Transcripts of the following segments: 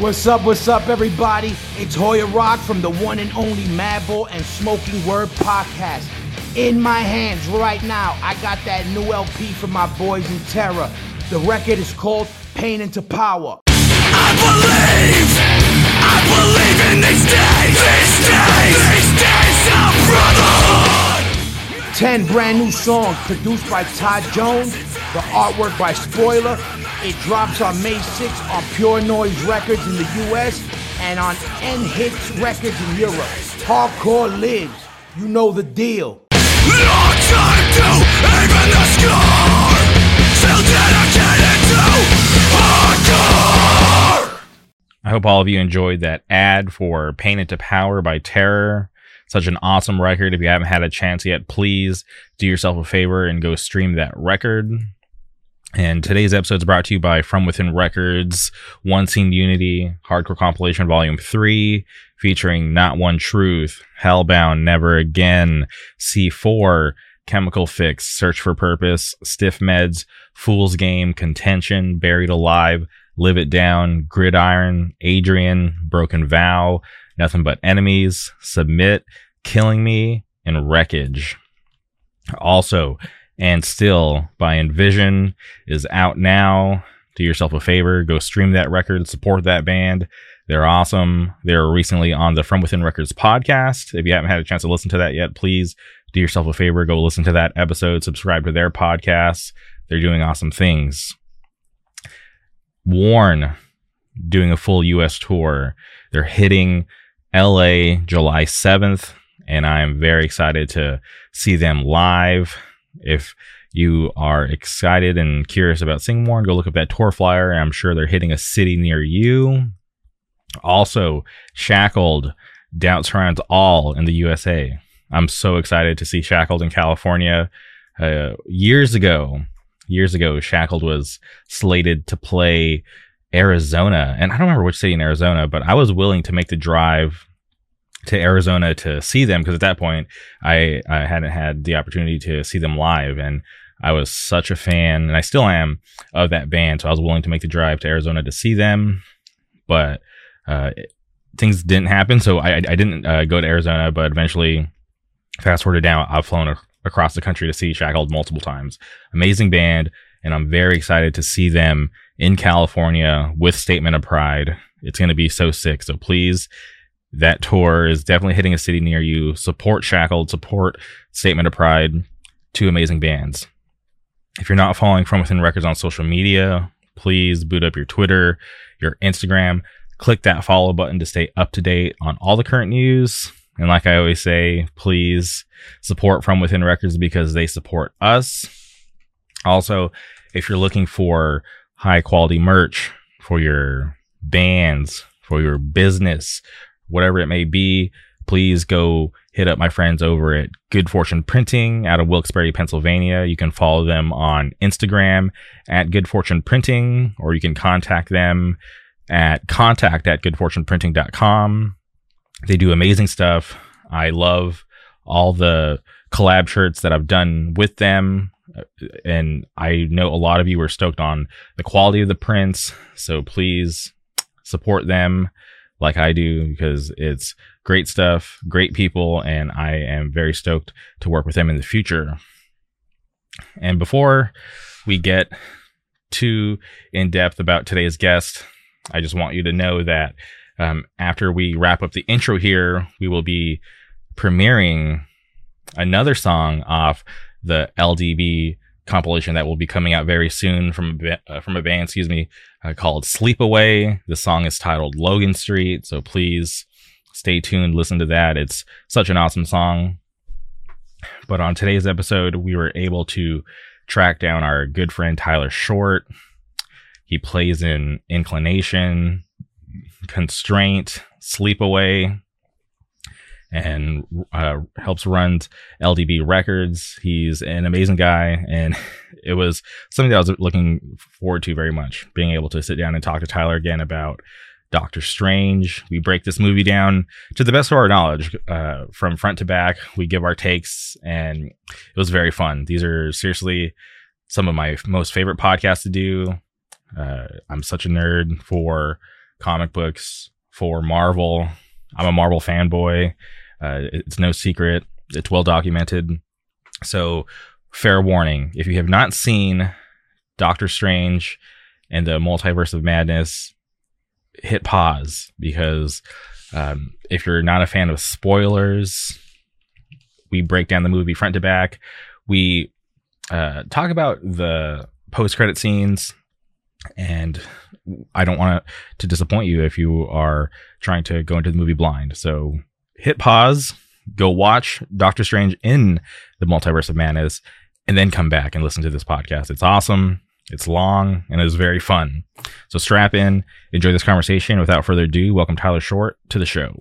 What's up, what's up, everybody? It's Hoya Rock from the one and only Madball and Smoking Word podcast. In my hands right now, I got that new LP from my boys in Terror. The record is called Pain into Power. I believe, I believe in these days, these days, these days of brotherhood. 10 brand new songs produced by Todd Jones, the artwork by Spoiler. It drops on May 6th on Pure Noise Records in the US and on End Hits Records in Europe. Hardcore lives. You know the deal. I hope all of you enjoyed that ad for Pain into Power by Terror. Such an awesome record. If you haven't had a chance yet, please do yourself a favor and go stream that record. And today's episode is brought to you by From Within Records, One Scene Unity, Hardcore Compilation Volume 3, featuring Not One Truth, Hellbound, Never Again, C4, Chemical Fix, Search for Purpose, Stiff Meds, Fool's Game, Contention, Buried Alive, Live It Down, Gridiron, Adrian, Broken Vow, Nothing But Enemies, Submit, Killing Me, and Wreckage. Also, and Still by Envision is out now. Do yourself a favor, go stream that record, support that band. They're awesome. They were recently on the From Within Records podcast. If you haven't had a chance to listen to that yet, please do yourself a favor, go listen to that episode, subscribe to their podcast. They're doing awesome things. Warn doing a full US tour. They're hitting LA July 7th, and I'm very excited to see them live. If you are excited and curious about seeing Warren, go look up that tour flyer. I'm sure they're hitting a city near you. Also, Shackled doubts surrounds all in the USA. I'm so excited to see Shackled in California. Uh, years ago, years ago, Shackled was slated to play Arizona, and I don't remember which city in Arizona, but I was willing to make the drive to Arizona to see them because at that point I, I hadn't had the opportunity to see them live, and I was such a fan, and I still am of that band. So I was willing to make the drive to Arizona to see them, but uh, things didn't happen, so I, I didn't uh, go to Arizona. But eventually, fast forward down, I've flown a- across the country to see Shackled multiple times. Amazing band, and I'm very excited to see them in California with Statement of Pride. It's going to be so sick. So please, that tour is definitely hitting a city near you. Support Shackled, support Statement of Pride, two amazing bands. If you're not following From Within Records on social media, please boot up your Twitter, your Instagram, click that follow button to stay up to date on all the current news. And like I always say, please support From Within Records because they support us. Also, if you're looking for high quality merch for your bands, for your business, whatever it may be, please go hit up my friends over at Good Fortune Printing out of Wilkes-Barre, Pennsylvania. You can follow them on Instagram at Good Fortune Printing, or you can contact them at contact at goodfortuneprinting.com. They do amazing stuff. I love all the collab shirts that I've done with them. Uh, And I know a lot of you are stoked on the quality of the prints. So please support them like I do because it's great stuff, great people, and I am very stoked to work with them in the future. And before we get too in depth about today's guest, I just want you to know that um, after we wrap up the intro here, we will be premiering another song off the LDB compilation that will be coming out very soon from a, uh, from a band, excuse me, uh, called Sleep Away. The song is titled Logan Street, so please stay tuned, listen to that. It's such an awesome song. But on today's episode, we were able to track down our good friend Tyler Short. He plays in Inclination, Constraint, Sleep Away, and uh, helps run LDB Records. He's an amazing guy, and it was something that I was looking forward to very much. Being able to sit down and talk to Tyler again about Doctor Strange. We break this movie down to the best of our knowledge, uh, from front to back. We give our takes, and it was very fun. These are seriously some of my most favorite podcasts to do. Uh, I'm such a nerd for comic books for Marvel. I'm a Marvel fanboy. Uh, it's no secret. It's well documented. So, fair warning: if you have not seen Doctor Strange and the Multiverse of Madness, hit pause because um, if you're not a fan of spoilers, we break down the movie front to back. We uh, talk about the post credit scenes, and I don't want to disappoint you if you are trying to go into the movie blind. So hit pause, go watch Doctor Strange in the Multiverse of Madness, and then come back and listen to this podcast. It's awesome. It's long and it's very fun. So strap in, enjoy this conversation. Without further ado, welcome Tyler Short to the show.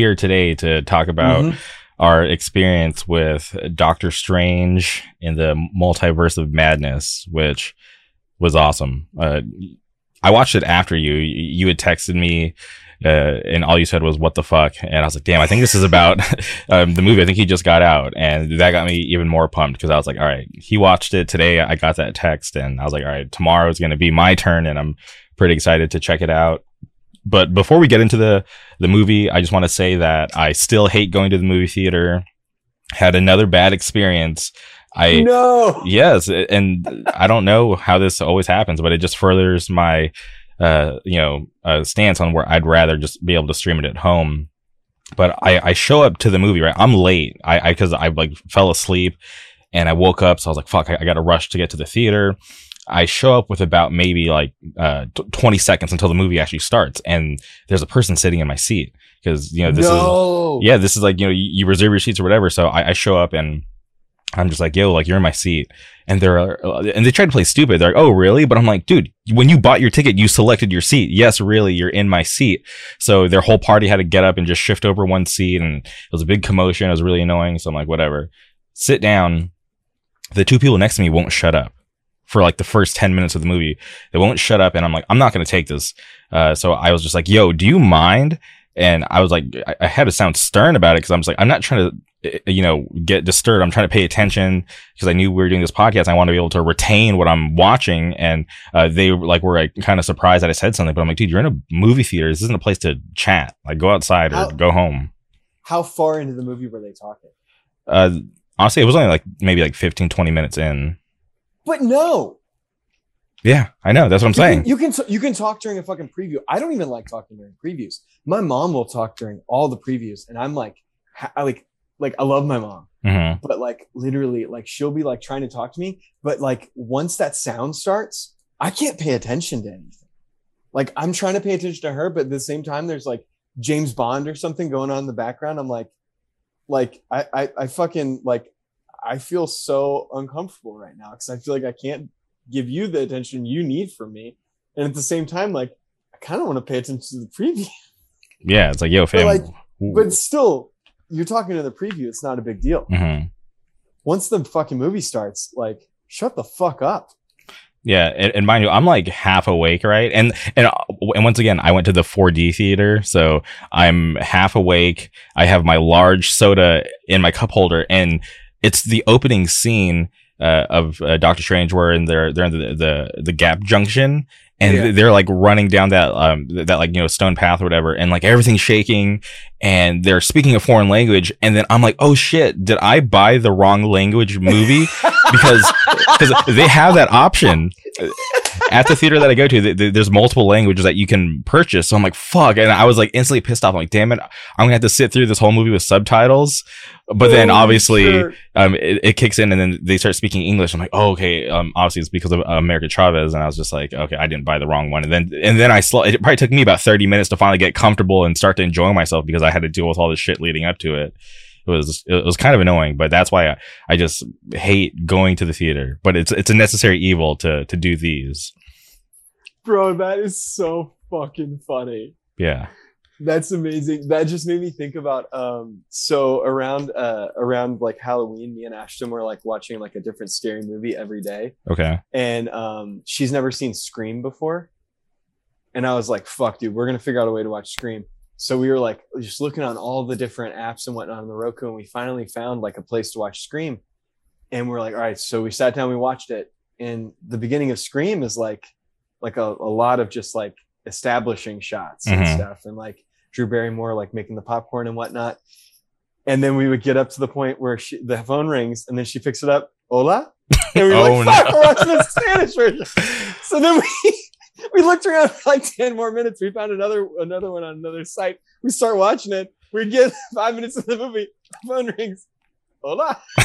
Here today to talk about our experience with Doctor Strange in the Multiverse of Madness, which was awesome. Uh, I watched it after you. You had texted me, uh, and all you said was "What the fuck?" And I was like, "Damn, I think this is about um, the movie. I think he just got out," and that got me even more pumped because I was like, "All right, he watched it today. I got that text, and I was like, all right, tomorrow is going to be my turn, and I'm pretty excited to check it out." But before we get into the the movie, I just want to say that I still hate going to the movie theater. Had another bad experience. I no. yes, and I don't know how this always happens, but it just furthers my uh you know uh, stance on where I'd rather just be able to stream it at home. But I I show up to the movie right. I'm late. I I because I like fell asleep and I woke up, so I was like, fuck, I, I got to rush to get to the theater. I show up with about maybe like uh, t- 20 seconds until the movie actually starts, and there's a person sitting in my seat because you know this is yeah, this is like you know you, you reserve your seats or whatever. So I, I show up and I'm just like, yo, like you're in my seat, and they're and they try to play stupid. They're like, oh really? But I'm like, dude, when you bought your ticket, you selected your seat. Yes, really, you're in my seat. So their whole party had to get up and just shift over one seat, and it was a big commotion. It was really annoying. So I'm like, whatever, sit down. The two people next to me won't shut up for like the first 10 minutes of the movie. They won't shut up. And I'm like, I'm not going to take this. Uh, so I was just like, yo, do you mind and I was like, I, I had to sound stern about it because I'm just like, I'm not trying to you know get disturbed i'm trying to pay attention because i knew we were doing this podcast i want to be able to retain what i'm watching and uh, they like were like kind of surprised that i said something but i'm like dude you're in a movie theater this isn't a place to chat like go outside How- or go home How far into the movie were they talking? uh honestly it was only like maybe like 15 20 minutes in But no, yeah i know that's what i'm You saying can, you can you can talk during a fucking preview. I don't even like talking during previews. My mom will talk during all the previews, and I'm like, I like like I love my mom, hmm but like literally, like she'll be like trying to talk to me, but like once that sound starts, I can't pay attention to anything. Like I'm trying to pay attention to her, but at the same time, there's like James Bond or something going on in the background. I'm like, like I I, I fucking like I feel so uncomfortable right now because I feel like I can't give you the attention you need from me, and at the same time, like I kind of want to pay attention to the preview, yeah it's like yo fam like, but still, you're talking to the preview. It's not a big deal. hmm Once the fucking movie starts, like shut the fuck up. Yeah, and, and mind you, I'm like half awake, right? And and uh, and once again, I went to the 4D theater, so I'm half awake. I have my large soda in my cup holder, and it's the opening scene uh, of uh, Doctor Strange, where in they're they're in the the, the Gap Junction, and Yeah. they're like running down that um that like you know stone path or whatever, and like everything's shaking, and they're speaking a foreign language, and then I'm like, oh shit, did I buy the wrong language movie? because because they have that option at the theater that I go to. th- th- There's multiple languages that you can purchase. So I'm like, fuck, and I was like instantly pissed off. I'm like, damn it, I'm gonna have to sit through this whole movie with subtitles. But then obviously um, it, it kicks in and then they start speaking English. I'm like, oh, okay. Um, obviously it's because of uh, America Chavez. And I was just like, okay, I didn't buy the wrong one. And then, and then I slow, it probably took me about 30 minutes to finally get comfortable and start to enjoy myself because I had to deal with all this shit leading up to it. It was, it was kind of annoying, but that's why I, I just hate going to the theater, but it's, it's a necessary evil to, to do these. bro, that is so fucking funny. Yeah. That's amazing. That just made me think about um so around uh around like Halloween, me and Ashton were like watching like a different scary movie every day. Okay. And um she's never seen Scream before. And I was like, fuck, dude, we're gonna figure out a way to watch Scream. So we were like just looking on all the different apps and whatnot on the Roku, and we finally found like a place to watch Scream. And we're like, all right, so we sat down, we watched it. And the beginning of Scream is like like a, a lot of just like establishing shots and Mhm. stuff and like Drew Barrymore like making the popcorn and whatnot. And then we would get up to the point where she, the phone rings and then she picks it up. Hola. And we were Oh, like, fuck, no. we're watching the Spanish version. So then we we looked around for like 10 more minutes. We found another another one on another site. We start watching it. We get five minutes of the movie. Phone rings. Hola.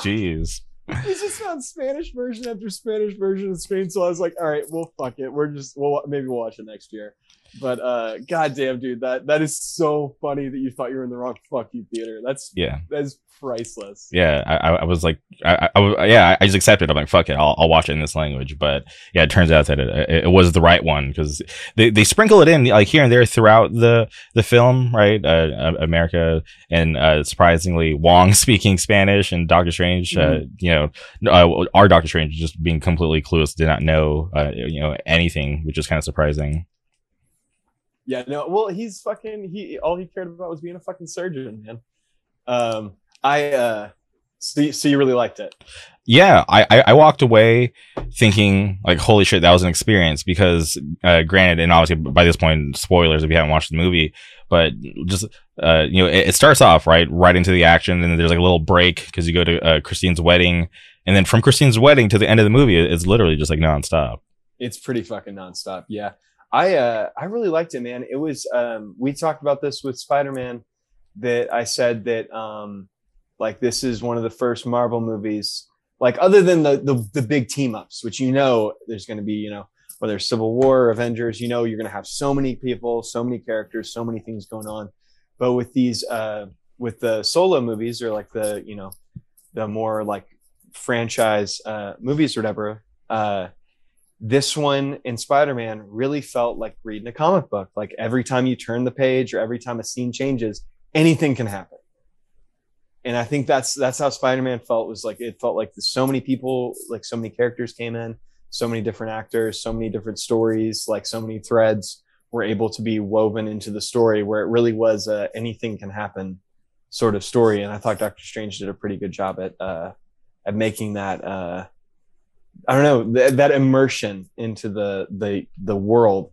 Jeez. we just found Spanish version after Spanish version of Spain. So I was like, all right, well, fuck it. We're just, we'll maybe we'll watch it next year. But uh goddamn, dude, that that is so funny that you thought you were in the wrong fuck you theater. That's Yeah. that's priceless. yeah, I, I- was like, I, I, I yeah, I just accepted. I'm like, fuck it, I'll, I'll watch it in this language. But yeah, it turns out that it, it, it was the right one because they, they sprinkle it in like here and there throughout the the film, right? Uh, uh, America and uh, surprisingly, Wong speaking Spanish and Doctor Strange, uh, you know, uh, our Doctor Strange just being completely clueless, did not know, uh, you know, anything, which is kind of surprising. Yeah, no, well, he's fucking he all he cared about was being a fucking surgeon, man. Um I uh so, you- so you really liked it. yeah, I, I I walked away thinking like, holy shit, that was an experience. Because uh, granted, and obviously by this point, spoilers if you haven't watched the movie, but just uh, you know, it, it starts off right, right into the action, and then there's like a little break because you go to uh, Christine's wedding, and then from Christine's wedding to the end of the movie, it's literally just like nonstop. It's pretty fucking nonstop. Yeah. I uh I really liked it, man. It was um we talked about this with Spider-Man that I said that um like this is one of the first Marvel movies like other than the the, the big team ups, which you know there's going to be, you know, whether it's Civil War or Avengers, you know you're going to have so many people, so many characters, so many things going on. But with these uh with the solo movies or like the, you know, the more like franchise uh movies or whatever, uh this one in Spider-Man really felt like reading a comic book. Like every time you turn the page or every time a scene changes, anything can happen. And I think that's that's how Spider-Man felt was like it felt like so many people, like so many characters came in, so many different actors, so many different stories, like so many threads were able to be woven into the story where it really was a anything can happen sort of story. And I thought Doctor Strange did a pretty good job at uh, at making that uh, I don't know th- that immersion into the the the world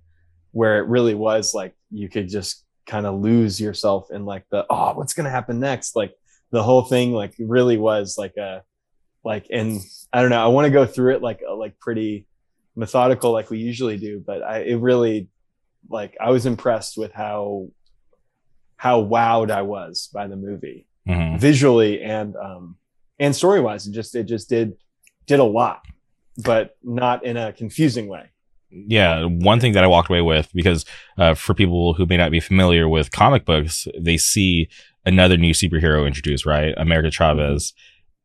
where it really was like you could just kind of lose yourself in like the oh what's gonna happen next? Like the whole thing like really was like a like and I don't know I want to go through it like like pretty methodical like we usually do but I it really like I was impressed with how how wowed I was by the movie. Mhm. visually and um and story wise it just it just did did a lot but not in a confusing way. Yeah one thing that i walked away with because uh, for people who may not be familiar with comic books they see another new superhero introduced right? America chavez.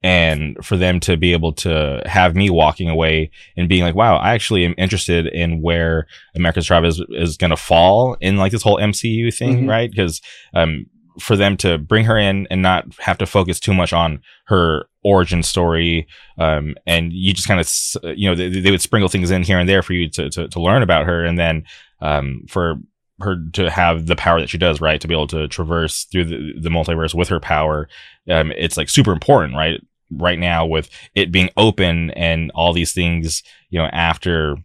And for them to be able to have me walking away and being like wow i actually am interested in where america chavez is going to fall in like this whole mcu thing Mhm. right? Because um for them to bring her in and not have to focus too much on her origin story um, and you just kind of you know they, they would sprinkle things in here and there for you to to, to learn about her and then um, for her to have the power that she does right to be able to traverse through the, the multiverse with her power um, it's like super important right right now with it being open and all these things you know after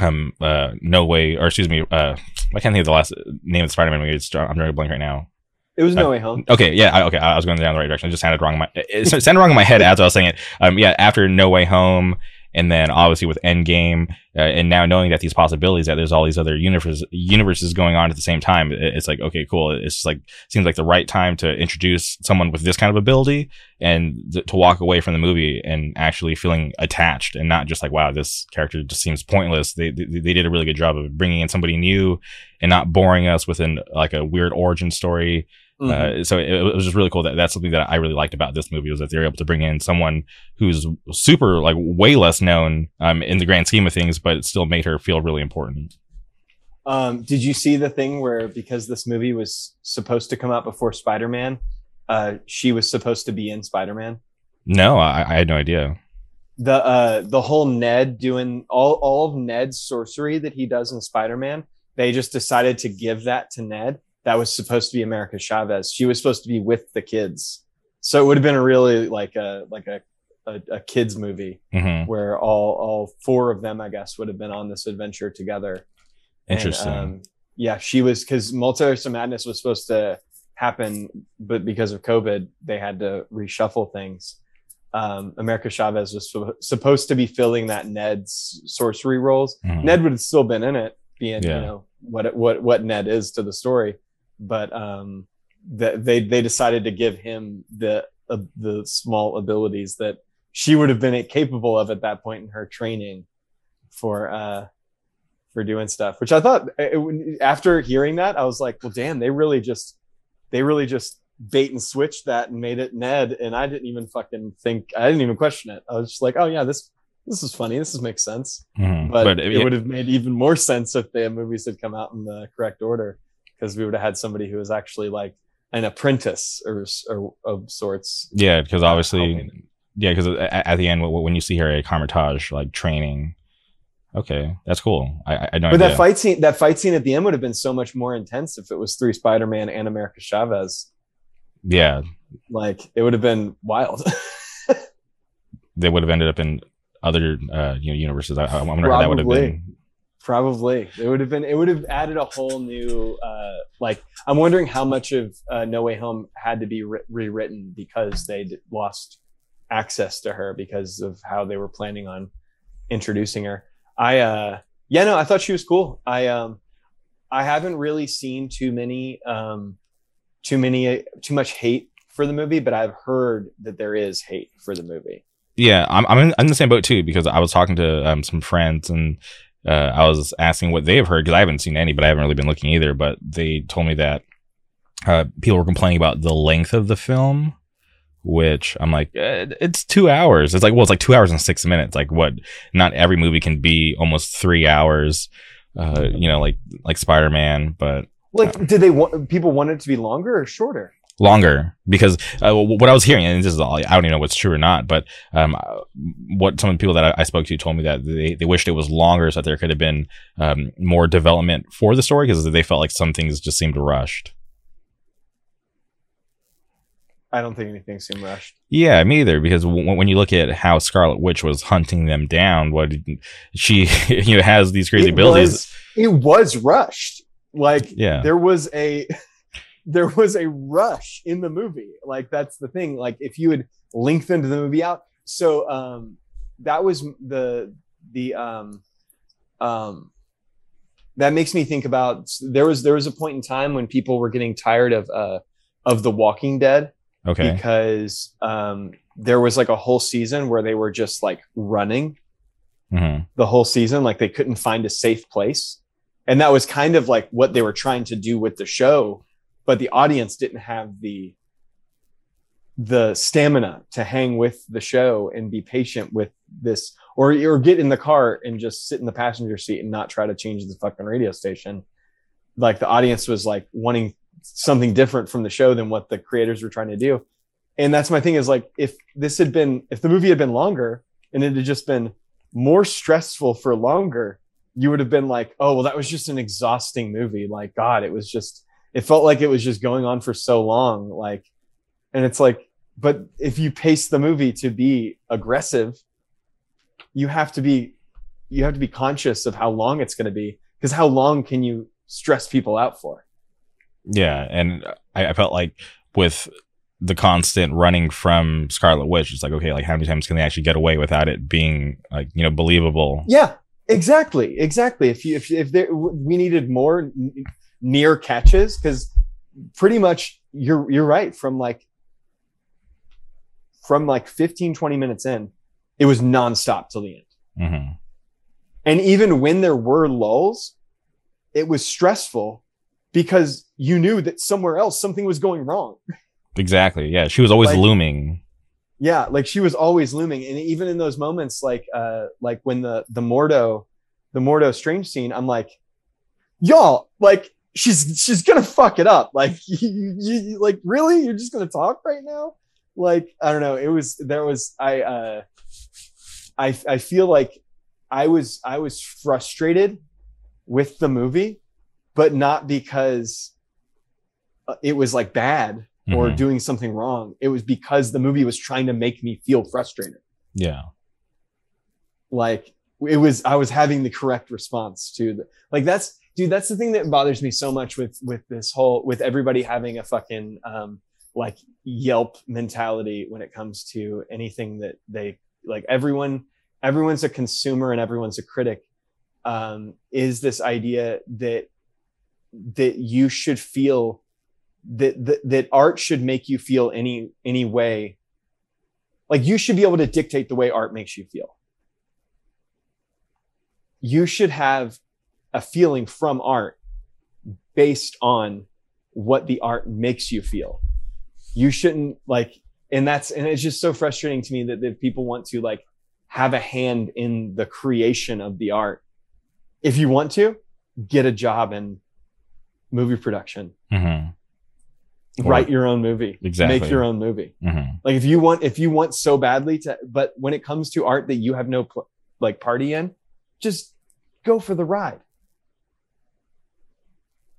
um uh no way or excuse me uh i can't think of the last name of the spider-man movie. It's, i'm drawing a blank right now it was no way home Okay, yeah, I, okay, I was going down the right direction. It just sounded wrong in my it sounded wrong in my head as I was saying it. Um, yeah, after No Way Home, and then obviously with Endgame, uh, and now knowing that these possibilities that there's all these other universes universes going on at the same time, it- it's like okay, cool. It's like seems like the right time to introduce someone with this kind of ability and th- to walk away from the movie and actually feeling attached and not just like wow, this character just seems pointless. They they, they did a really good job of bringing in somebody new and not boring us within like a weird origin story. Mhm. Uh, so it, it was just really cool that that's something that I really liked about this movie was that they were able to bring in someone who's super like way less known um, in the grand scheme of things, but it still made her feel really important. Um, did you see the thing where because this movie was supposed to come out before Spider Man, uh, she was supposed to be in Spider Man? No, I, I had no idea. The uh, the whole Ned doing all all of Ned's sorcery that he does in Spider Man, they just decided to give that to Ned. That was supposed to be America Chavez. She was supposed to be with the kids, so it would have been a really like a like a a, a kids movie hmm where all all four of them, I guess, would have been on this adventure together. And, Interesting. um, yeah, she was because Multiverse of Madness was supposed to happen, but because of COVID, they had to reshuffle things. Um, America Chavez was su- supposed to be filling that Ned's sorcery roles. Mhm. Ned would have still been in it, being Yeah. you know what what what Ned is to the story, but um, that they they decided to give him the uh, the small abilities that she would have been capable of at that point in her training for uh for doing stuff which i thought it, it- after hearing that i was like well damn they really just they really just bait and switched that and made it ned and i didn't even fucking think i didn't even question it. I was just like oh yeah this this is funny. This is, makes sense. Mhm. but, it- it would have made even more sense if the movies had come out in the correct order because we would have had somebody who was actually like an apprentice or, or of sorts yeah, because obviously, yeah, because at, at the end when you see her at Kamar-Taj like training, okay, that's cool. I, I no But idea. that fight scene, that fight scene at the end would have been so much more intense if it was three Spider-Man and America Chavez. yeah, Like it would have been wild. they would have ended up in other uh, you know universes. I, I wonder how that would have been. Probably it would have been. It would have added a whole new. Uh, like I'm wondering how much of uh, No Way Home had to be re- rewritten because they lost access to her because of how they were planning on introducing her. I uh, yeah no, I thought she was cool. I um, I haven't really seen too many um, too many too much hate for the movie, but I've heard that there is hate for the movie. Yeah, I'm I'm in, I'm in the same boat too because I was talking to um, some friends and uh, I was asking what they have heard because I haven't seen any, but I haven't really been looking either. But they told me that uh, people were complaining about the length of the film, which I'm like, eh, it's two hours. It's like, well, it's like two hours and six minutes. Like, what? Not every movie can be almost three hours. Uh, you know, like like Spider Man, but Like, did they want people want it to be longer or shorter? Longer because uh, what I was hearing, and this is all, I don't even know what's true or not, but um, uh, what some of the people that I, I spoke to told me that they, they wished it was longer so that there could have been um, more development for the story because they felt like some things just seemed rushed. I don't think anything seemed rushed. Yeah, me either. Because w- when you look at how Scarlet Witch was hunting them down, what she you know has these crazy it abilities. Was, it was rushed. Like Yeah. there was a there was a rush in the movie. Like that's the thing. Like if you had lengthened the movie out, so um that was the the um um that makes me think about there was there was a point in time when people were getting tired of uh of The Walking Dead Okay. because um there was like a whole season where they were just like running hmm the whole season like they couldn't find a safe place and that was kind of like what they were trying to do with the show but the audience didn't have the the stamina to hang with the show and be patient with this or or get in the car and just sit in the passenger seat and not try to change the fucking radio station. Like the audience was like wanting something different from the show than what the creators were trying to do. And that's my thing is like if this had been if the movie had been longer and it had just been more stressful for longer you would have been like oh well that was just an exhausting movie. Like god it was just it felt like it was just going on for so long like and it's like but if you pace the movie to be aggressive you have to be you have to be conscious of how long it's going to be because how long can you stress people out for Yeah, and I, I felt like with the constant running from Scarlet Witch, it's like okay, like how many times can they actually get away without it being like you know believable? Yeah, exactly, exactly. If you if if there we needed more near catches because pretty much you're you're right. From like from like 15 20 minutes in it was nonstop till the end. Hmm and even when there were lulls it was stressful because you knew that somewhere else something was going wrong. Exactly. Yeah, she was always Like- looming. yeah like she was always looming. And even in those moments like uh like when the the mordo the mordo strange scene i'm like y'all like she's she's gonna fuck it up like you, you like really you're just gonna talk right now like i don't know it was there was i uh i i feel like i was i was frustrated with the movie but not because uh, it was like bad or Mhm. doing something wrong. It was because the movie was trying to make me feel frustrated. Yeah. Like it was, I was having the correct response to the, like, that's, dude, that's the thing that bothers me so much with, with this whole, with everybody having a fucking, um, like Yelp mentality when it comes to anything that they like everyone, everyone's a consumer and everyone's a critic. Um, is this idea that, that you should feel that, that that art should make you feel any any way like you should be able to dictate the way art makes you feel you should have a feeling from art based on what the art makes you feel. You shouldn't like and that's and it's just so frustrating to me that, that people want to like have a hand in the creation of the art. If you want to get a job in movie production. Hmm Or- write your own movie. Exactly. make your own movie. Hmm like if you want if you want so badly to but when it comes to art that you have no pl- like party in just go for the ride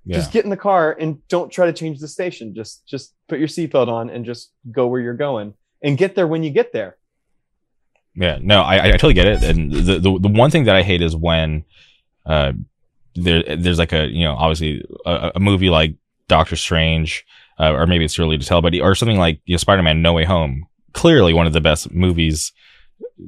Yeah. just get in the car and don't try to change the station just just put your seatbelt on and just go where you're going and get there when you get there Yeah, no, I, I totally get it. And the, the the one thing that I hate is when uh there there's like a you know obviously a, a movie like Doctor Strange, uh, or maybe it's too early to tell, but or something like you know, Spider Man No Way Home, clearly one of the best movies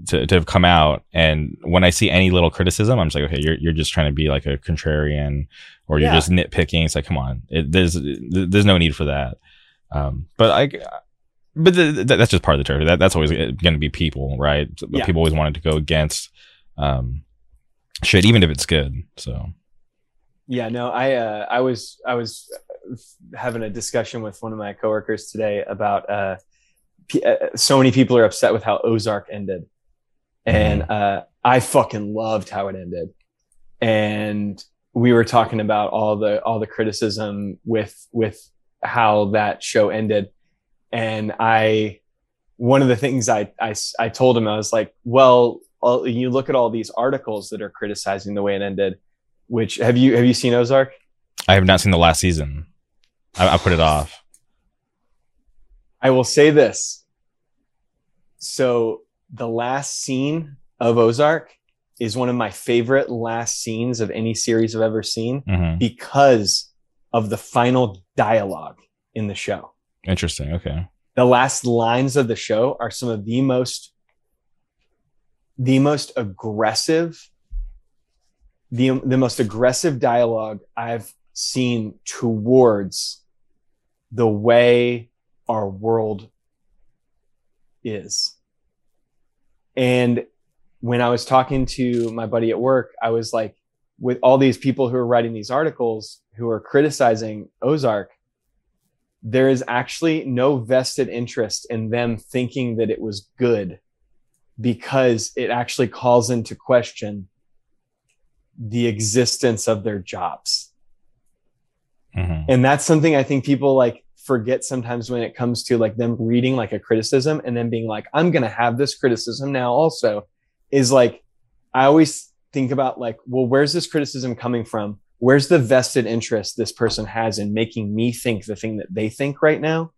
to, to have come out. And when I see any little criticism, I'm just like, okay, you're you're just trying to be like a contrarian, or you're Yeah. just nitpicking. It's like, come on, it, there's there's no need for that. Um, but I, but that's just part of the territory. That that's always going to be people, right? Yeah. People always wanted to go against um, shit, even if it's good. So Yeah, no, I uh, I was I was having a discussion with one of my coworkers today about uh, so many people are upset with how Ozark ended, and uh, I fucking loved how it ended, and we were talking about all the all the criticism with with how that show ended. And I, one of the things I, I, I told him, I was like, well, all, you look at all these articles that are criticizing the way it ended, which have you, have you seen Ozark? I have not seen the last season. I, I put it off. I will say this. So the last scene of Ozark is one of my favorite last scenes of any series I've ever seen hmm because of the final dialogue in the show. Interesting. Okay. The last lines of the show are some of the most the most aggressive the the most aggressive dialogue I've seen towards the way our world is. And when I was talking to my buddy at work, I was like, with all these people who are writing these articles who are criticizing Ozark, there is actually no vested interest in them thinking that it was good because it actually calls into question the existence of their jobs. hmm And that's something I think people like forget sometimes when it comes to like them reading like a criticism and then being like, I'm going to have this criticism now also is like, I always think about like, well, where's this criticism coming from? Where's the vested interest this person has in making me think the thing that they think right now?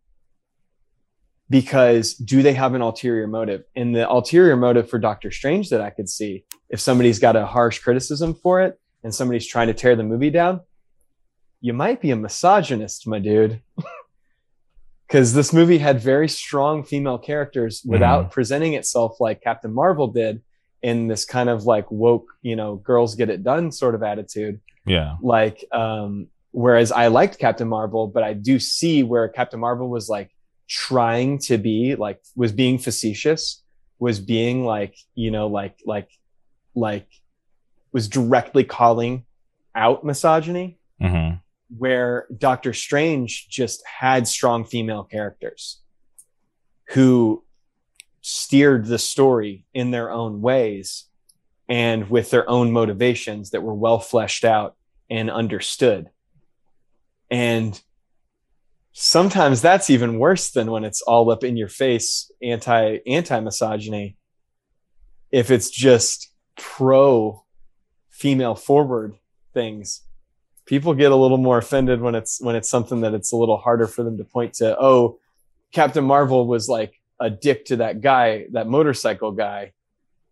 Because do they have an ulterior motive? And the ulterior motive for Doctor Strange that I could see, if somebody's got a harsh criticism for it and somebody's trying to tear the movie down, you might be a misogynist, my dude. Because this movie had very strong female characters without presenting itself like Captain Marvel did in this kind of like woke, you know, girls get it done sort of attitude. Yeah. Like, um, whereas I liked Captain Marvel, but I do see where Captain Marvel was like trying to be like, was being facetious, was being like, you know, like, like, like, was directly calling out misogyny hmm where Doctor Strange just had strong female characters who steered the story in their own ways and with their own motivations that were well fleshed out and understood. And sometimes that's even worse than when it's all up in your face anti anti misogyny if it's just pro female forward things people get a little more offended when it's when it's something that it's a little harder for them to point to oh captain marvel was like a dick to that guy that motorcycle guy.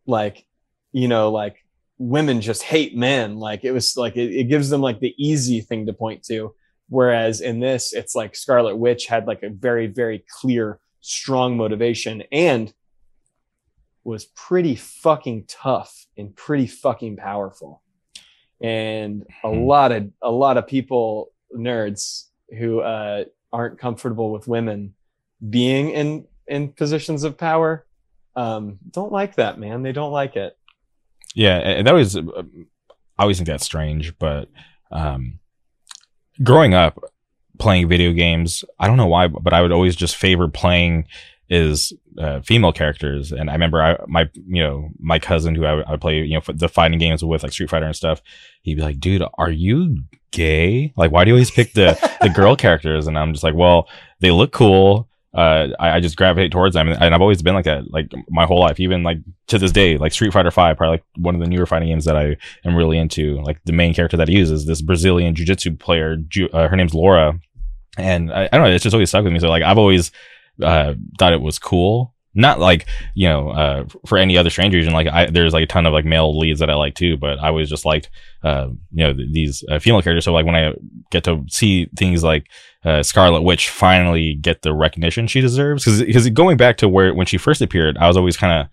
Like you know like women just hate men. Like it was like it, it gives them like the easy thing to point to. Whereas in this it's like scarlet witch had like a very very clear strong motivation and was pretty fucking tough and pretty fucking powerful and a Hmm. lot of a lot of people nerds who uh, aren't comfortable with women being in in positions of power um, don't like that man they don't like it Yeah, and that was. I always think that's strange, but um, growing up playing video games, I don't know why, but I would always just favor playing is uh, female characters. And I remember I, my, you know, my cousin who I I play, you know, the fighting games with, like Street Fighter and stuff. He'd be like, "Dude, are you gay? Like, why do you always pick the the girl characters?" And I'm just like, "Well, they look cool." Uh, I, I just gravitate towards them, and I've always been like that, like my whole life, even like to this day. Like Street Fighter Five, probably like one of the newer fighting games that I am really into. Like the main character that he uses, is this Brazilian jiu-jitsu player. Ju- uh, her name's Laura, and I, I don't know. It's just always stuck with me. So like I've always uh, thought it was cool. Not like you know uh, for any other strange region. Like I, there's like a ton of like male leads that I like too, but I always just liked uh, you know th- these uh, female characters. So like when I get to see things like uh, Scarlet Witch finally get the recognition she deserves, because going back to where when she first appeared, I was always kind of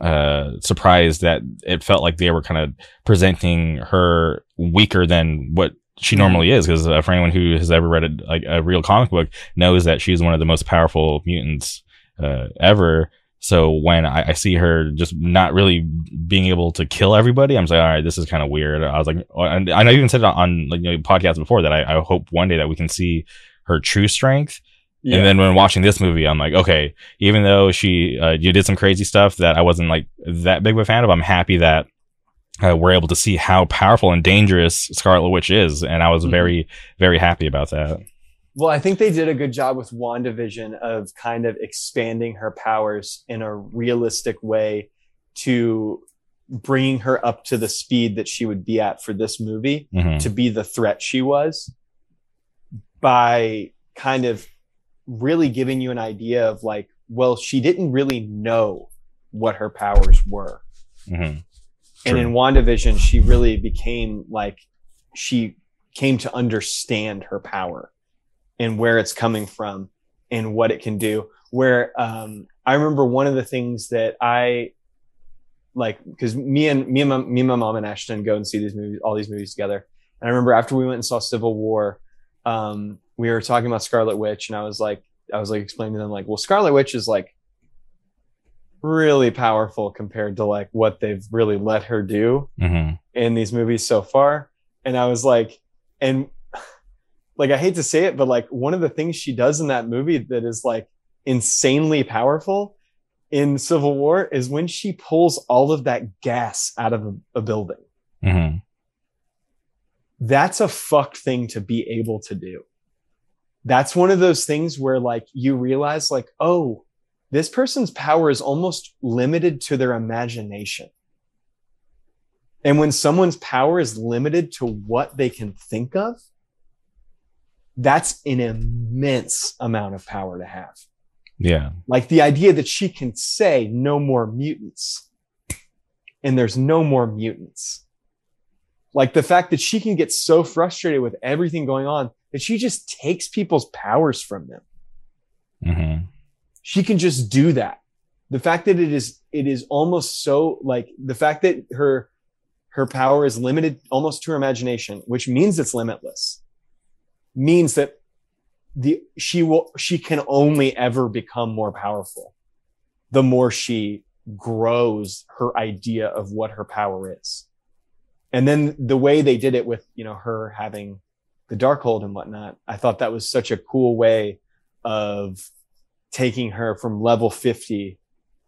uh surprised that it felt like they were kind of presenting her weaker than what she normally is because uh, for anyone who has ever read a, like a real comic book knows that she's one of the most powerful mutants uh, ever so when I, I see her just not really being able to kill everybody, I'm like, all right, this is kind of weird. I was like, and I even said it on like you know, podcasts before that I, I hope one day that we can see her true strength. Yeah. And then when watching this movie, I'm like, okay, even though she uh, you did some crazy stuff that I wasn't like that big of a fan of, I'm happy that uh, we're able to see how powerful and dangerous Scarlet Witch is, and I was Mhm. very very happy about that. Well, I think they did a good job with WandaVision of kind of expanding her powers in a realistic way to bringing her up to the speed that she would be at for this movie Mhm. to be the threat she was by kind of really giving you an idea of like, well, she didn't really know what her powers were. And in WandaVision, she really became like, she came to understand her power and where it's coming from and what it can do. Where um, I remember one of the things that I like, because me and me and my, me and my mom and Ashton go and see these movies, all these movies together. And I remember after we went and saw Civil War, um, we were talking about Scarlet Witch, and I was like, I was like explaining to them like, well, Scarlet Witch is like really powerful compared to like what they've really let her do Mhm. in these movies so far. And I was like, and like, I hate to say it, but like one of the things she does in that movie that is like insanely powerful in Civil War is when she pulls all of that gas out of a, a building. Mhm. That's a fucked thing to be able to do. That's one of those things where like you realize like, oh, this person's power is almost limited to their imagination. And when someone's power is limited to what they can think of, that's an immense amount of power to have. Yeah. Like the idea that she can say no more mutants and there's no more mutants. Like the fact that she can get so frustrated with everything going on that she just takes people's powers from them. Mhm. She can just do that. The fact that it is it is almost so like the fact that her her power is limited almost to her imagination, which means it's limitless, means that the she will she can only ever become more powerful the more she grows her idea of what her power is and then the way they did it with you know her having the Darkhold and whatnot i thought that was such a cool way of taking her from level 50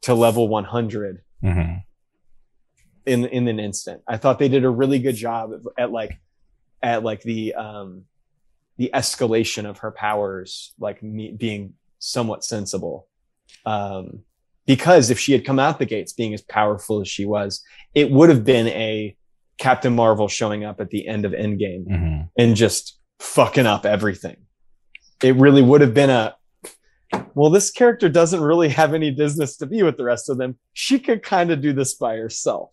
to level 100 Mhm. in in an instant. I thought they did a really good job at, like at like the um the escalation of her powers like me, being somewhat sensible. Um because if she had come out the gates being as powerful as she was, it would have been a Captain Marvel showing up at the end of Endgame Mhm. and just fucking up everything. It really would have been a well, this character doesn't really have any business to be with the rest of them. She could kind of do this by herself.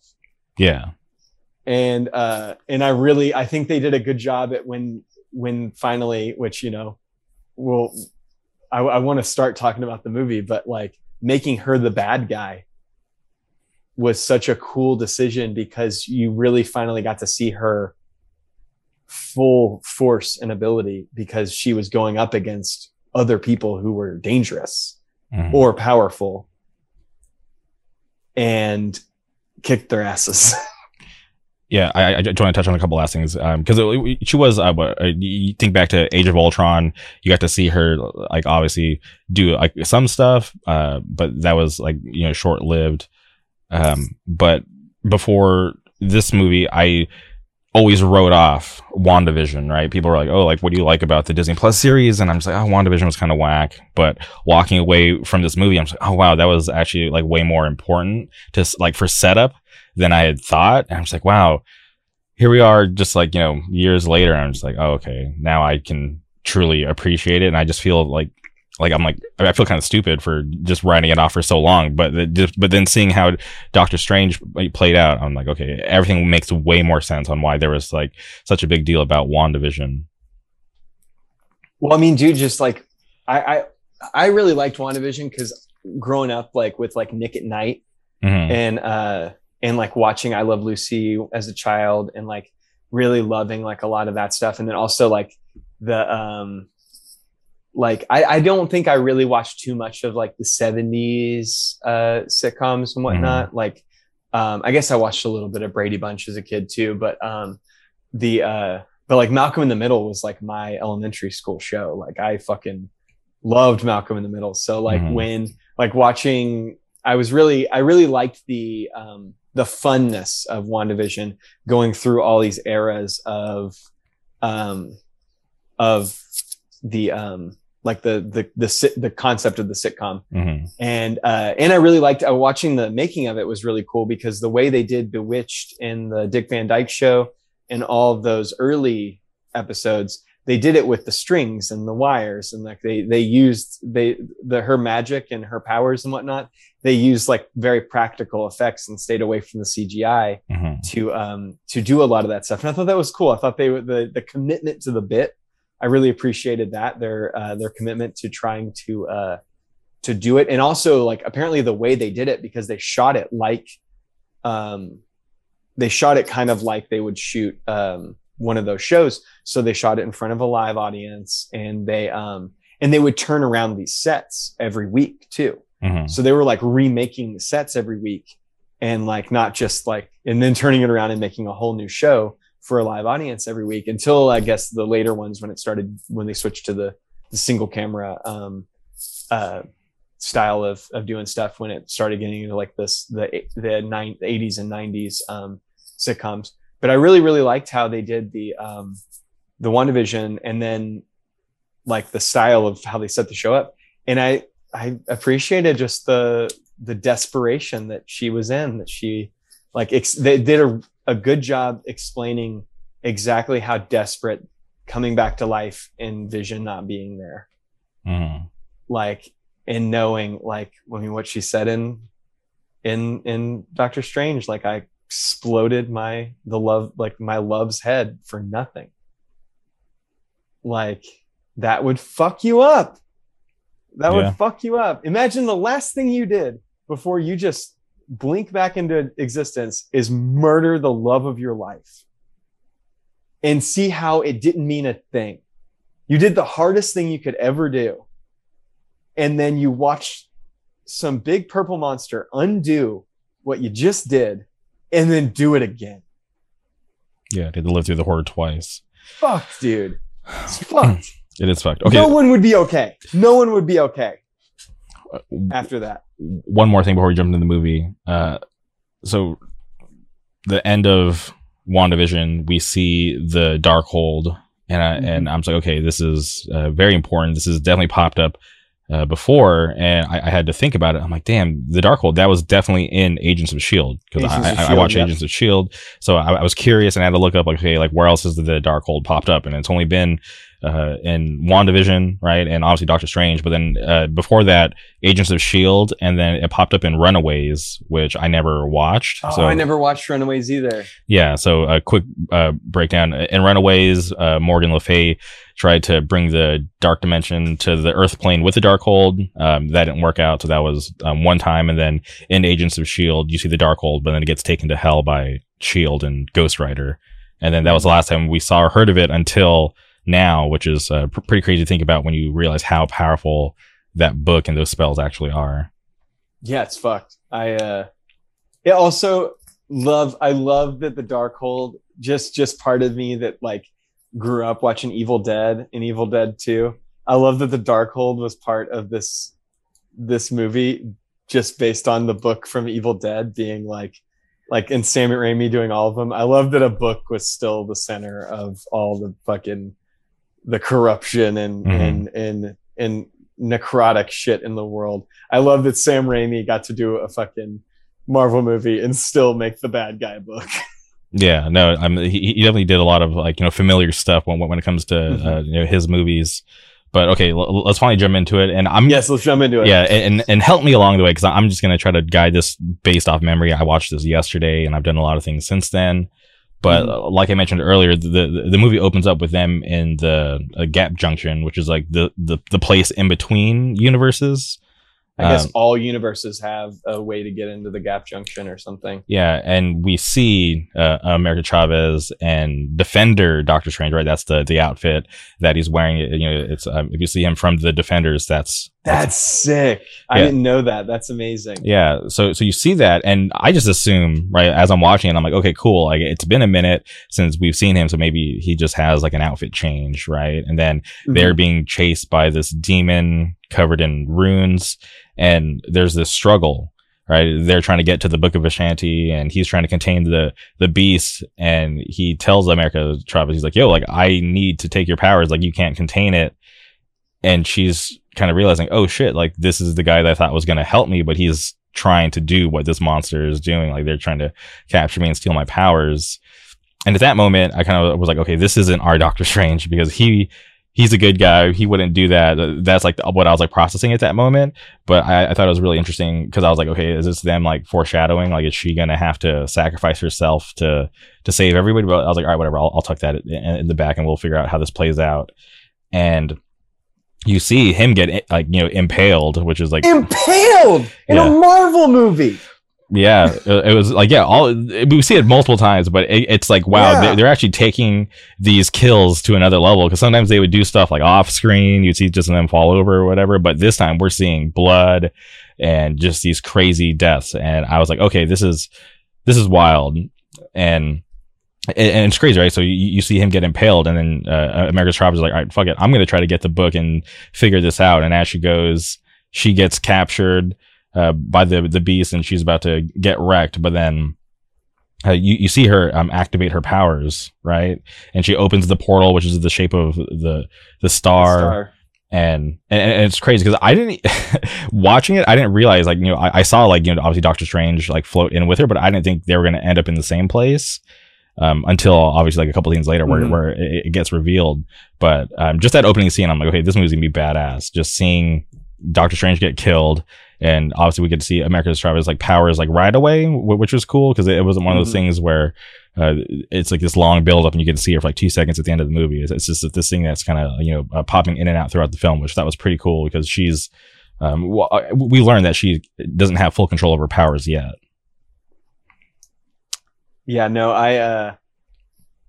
Yeah. And uh and I really I think they did a good job at when when finally, which you know, well I, I want to start talking about the movie, but like making her the bad guy was such a cool decision because you really finally got to see her full force and ability because she was going up against other people who were dangerous Mhm. or powerful and kicked their asses. Yeah, I, I just want to touch on a couple last things because she was. Uh, what, uh, you think back to Age of Ultron, you got to see her like obviously do like some stuff, uh, but that was like you know short lived. Um, but before this movie, I always wrote off WandaVision. Right? People were like, "Oh, like what do you like about the Disney Plus series?" And I'm just like, "Oh, WandaVision was kind of whack." But walking away from this movie, I'm like, "Oh wow, that was actually like way more important to like for setup." than I had thought. And I'm just like, wow, here we are just like, you know, years later. I'm just like, oh, okay, now I can truly appreciate it. And I just feel like, like I'm like, I feel kind of stupid for just writing it off for so long. But it just, but then seeing how Doctor Strange played out, I'm like, okay, everything makes way more sense on why there was like such a big deal about WandaVision. Well, I mean, dude, just like I I, I really liked WandaVision because growing up like with like Nick at Night Mhm. and uh and like watching I Love Lucy as a child and like really loving like a lot of that stuff. And then also like the um like I, I don't think I really watched too much of like the 70s uh sitcoms and whatnot. Like um I guess I watched a little bit of Brady Bunch as a kid too, but um the uh but like Malcolm in the Middle was like my elementary school show. Like I fucking loved Malcolm in the Middle. So like Mhm. when like watching I was really I really liked the um the funness of WandaVision going through all these eras of um of the um like the the the sit- the concept of the sitcom Mhm. and uh and I really liked uh, watching the making of it was really cool because the way they did Bewitched in the Dick Van Dyke show and all of those early episodes they did it with the strings and the wires and like they they used they the her magic and her powers and whatnot they used like very practical effects and stayed away from the CGI Mhm. to um to do a lot of that stuff and i thought that was cool i thought they were the the commitment to the bit i really appreciated that their uh their commitment to trying to uh to do it. And also like apparently the way they did it because they shot it like um they shot it kind of like they would shoot um one of those shows. So they shot it in front of a live audience and they um and they would turn around these sets every week too. Mhm. so they were like remaking the sets every week and like not just like, and then turning it around and making a whole new show for a live audience every week until I guess the later ones when it started, when they switched to the, the single camera, um, uh, style of, of doing stuff when it started getting into like this, the, the nine, 80s and 90s, um, sitcoms. But I really, really liked how they did the, um, the WandaVision and then like the style of how they set the show up. And I, I appreciated just the the desperation that she was in. That she like ex- they did a, a good job explaining exactly how desperate coming back to life and Vision not being there, Mhm. like in knowing like I mean what she said in in in Doctor Strange, like I exploded my the love like my love's head for nothing. Like that would fuck you up. That Yeah. would fuck you up. Imagine the last thing you did before you just blink back into existence is murder the love of your life and see how it didn't mean a thing. You did the hardest thing you could ever do. And then you watched some big purple monster undo what you just did and then do it again. Yeah, they had to live through the horror twice. Fuck, dude. It's fucked. It is fucked. Okay, No one would be okay. No one would be okay after that. one more thing before we jump into the movie. Uh, so the end of WandaVision, we see the Darkhold, and I, Mhm. and I'm like, okay, this is uh, very important. This has definitely popped up uh, before, and I, I had to think about it. I'm like, damn, the Darkhold that was definitely in Agents of Shield because I, I, I watch yeah. Agents of Shield, so I, I was curious and I had to look up like, okay, like where else has the Darkhold popped up, and it's only been uh, in WandaVision, right? And obviously Doctor Strange. But then uh, before that, Agents of S.H.I.E.L.D., and then it popped up in Runaways, which I never watched. Oh, so, I never watched Runaways either. Yeah. So a quick uh, breakdown. In Runaways, uh, Morgan Le Fay tried to bring the dark dimension to the Earth plane with the Darkhold. Um, that didn't work out. So that was um, one time. And then in Agents of S.H.I.E.L.D., you see the Darkhold, but then it gets taken to hell by S.H.I.E.L.D. and Ghost Rider. And then that was the last time we saw or heard of it until now, which is uh, pr- pretty crazy to think about when you realize how powerful that book and those spells actually are. Yeah, it's fucked. I uh it also love I love that the Darkhold just just part of me that like grew up watching Evil Dead and Evil Dead 2. I love that the Darkhold was part of this this movie just based on the book from Evil Dead being like like and Sam Raimi doing all of them. I love that a book was still the center of all the fucking the corruption and Mhm. and and and necrotic shit in the world. I love that Sam Raimi got to do a fucking Marvel movie and still make the bad guy book. Yeah, no, I'm, he, he definitely did a lot of like you know familiar stuff when when it comes to Mhm. uh, you know his movies. But okay, l- let's finally jump into it. And I'm yes, let's jump into it. yeah, and and help me along the way because I'm just gonna try to guide this based off memory. I watched this yesterday, and I've done a lot of things since then. But Mhm. uh, like I mentioned earlier, the, the the movie opens up with them in the uh, Gap Junction, which is like the the the place in between universes. I guess Um, all universes have a way to get into the gap junction or something. Yeah, and we see uh, America Chavez and Defender Doctor Strange, right? That's the the outfit that he's wearing. You know, it's um, if you see him from the Defenders, that's That's sick. I didn't know that. That's amazing. yeah. So so you see that, and I just assume right as I'm watching it, I'm like, okay, cool. Like it's been a minute since we've seen him, so maybe he just has like an outfit change, right? And then Mhm. they're being chased by this demon covered in runes and there's this struggle right they're trying to get to the book of Vishanti and he's trying to contain the the beast and he tells america Chavez he's like yo like i need to take your powers like you can't contain it and she's kind of realizing, oh shit, like this is the guy that I thought was going to help me, but he's trying to do what this monster is doing. Like they're trying to capture me and steal my powers. And at that moment, I kind of was like, okay, this isn't our Doctor Strange because he he's a good guy. He wouldn't do that. That's like what I was like processing at that moment. But I, I thought it was really interesting because I was like, okay, is this them like foreshadowing? Like, is she gonna have to sacrifice herself to to save everybody? But I was like, all right, whatever. I'll, I'll tuck that in, in the back and we'll figure out how this plays out. And you see him get eh, like you know impaled, which is like impaled in Yeah. a Marvel movie. Yeah, it, was like yeah, all we see it multiple times, but it, it's like wow, Yeah. they, they're actually taking these kills to another level because sometimes they would do stuff like off screen, you'd see just them fall over or whatever, but this time we're seeing blood and just these crazy deaths, and I was like, okay, this is this is wild, and and and it's crazy, right? So you, you see him get impaled, and then uh, America's Chavez is like, all right, fuck it, I'm gonna try to get the book and figure this out. And as she goes, she gets captured uh, by the the beast, and she's about to get wrecked. But then uh, you you see her um, activate her powers, right? And she opens the portal, which is the shape of the the star, Star. and and, and it's crazy because I didn't watching it. I didn't realize like you know I, I saw like you know obviously Doctor Strange like float in with her, but I didn't think they were going to end up in the same place um, until obviously like a couple scenes later where, Mhm. where it, it gets revealed. But um, just that opening scene, I'm like, okay, this movie's gonna be badass. Just seeing Doctor Strange get killed, and obviously we get to see America's Chavez like powers like right away, wh- which was cool because it, it wasn't one of those Mhm. things where uh, it's like this long build up and you get to see her for like two seconds at the end of the movie. It's, it's just this thing that's kind of you know uh, popping in and out throughout the film, which that was pretty cool because she's. Um, well, uh, we learned that she doesn't have full control of her powers yet. Yeah, no, I uh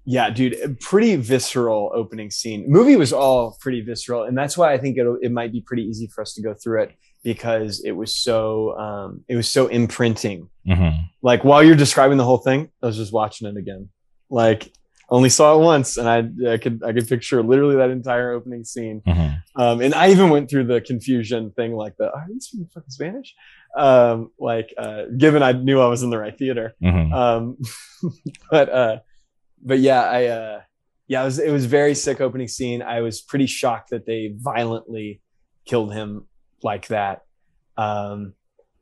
yeah, dude, pretty visceral opening scene. Movie was all pretty visceral, and that's why I think it it might be pretty easy for us to go through it because it was so um it was so imprinting. hmm Like while you're describing the whole thing, I was just watching it again. Like only saw it once, and I I could I could picture literally that entire opening scene. hmm Um, and I even went through the confusion thing, like the are these speaking fucking Spanish? Um, like uh, given I knew I was in the right theater, hmm um but uh but yeah i uh yeah it was it was very sick opening scene i was pretty shocked that they violently killed him like that. Um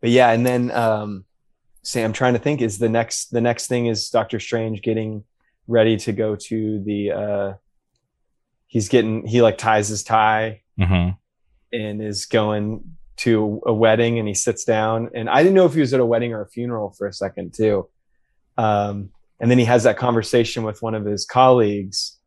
but yeah and then um say i'm trying to think is the next the next thing is doctor strange getting ready to go to the uh he's getting he like ties his tie hmm and is going to a wedding and he sits down. And i didn't know if he was at a wedding or a funeral for a second too. Um, and then he has that conversation with one of his colleagues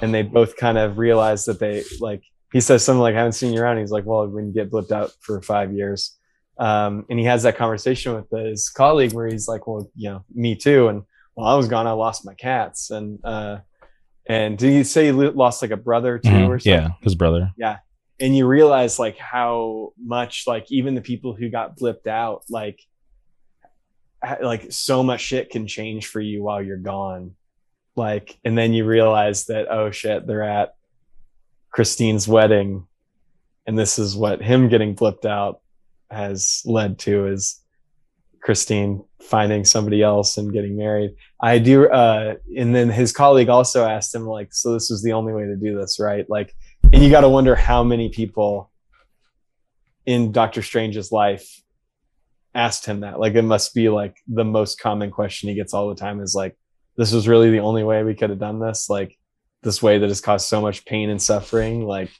and they both kind of realize that they like he says something like i haven't seen you around he's like well when you get blipped out for five years um, and he has that conversation with his colleague where he's like well you know me too and while i was gone i lost my cats and uh, and did he say he lo- lost like a brother too Mhm. or something Yeah, his brother. Yeah. And you realize like how much like even the people who got blipped out like like so much shit can change for you while you're gone like and then you realize that oh shit they're at christine's wedding and this is what him getting blipped out has led to is christine finding somebody else and getting married i do uh and then his colleague also asked him like so this was the only way to do this right like and you got to wonder how many people in Doctor Strange's life asked him that. Like it must be like the most common question he gets all the time is like, this was really the only way we could have done this. Like this way that has caused so much pain and suffering, like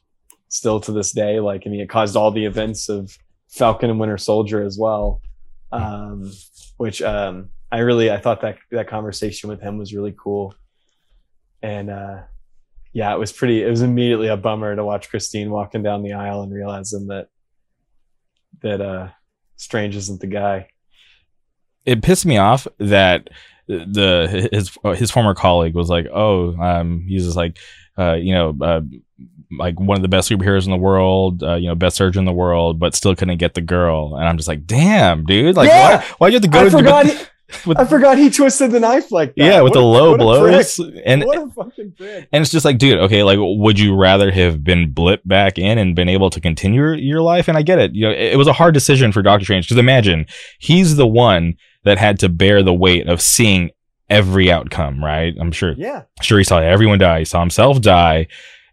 still to this day. Like, I mean, it caused all the events of Falcon and Winter Soldier as well. Um, which um I really I thought that that conversation with him was really cool. And uh yeah, it was pretty. It was immediately a bummer to watch Christine walking down the aisle and realizing that that uh Strange isn't the guy. it pissed me off that the his his former colleague was like, oh, um, he's just like, uh, you know, uh, like one of the best superheroes in the world, uh, you know, best surgeon in the world, but still couldn't get the girl. And I'm just like, damn, dude, like, Yeah! why why you have to go I to forgot. with, He, with- I forgot he twisted the knife like that. yeah, with What the a- low blows, and what a fucking prick. and it's just like, dude, okay, like, would you rather have been blipped back in and been able to continue your, your life? And I get it. You know, it, it was a hard decision for Doctor Strange because imagine he's the one that had to bear the weight of seeing every outcome, right? I'm sure, Yeah, sure he saw everyone die. He saw himself die.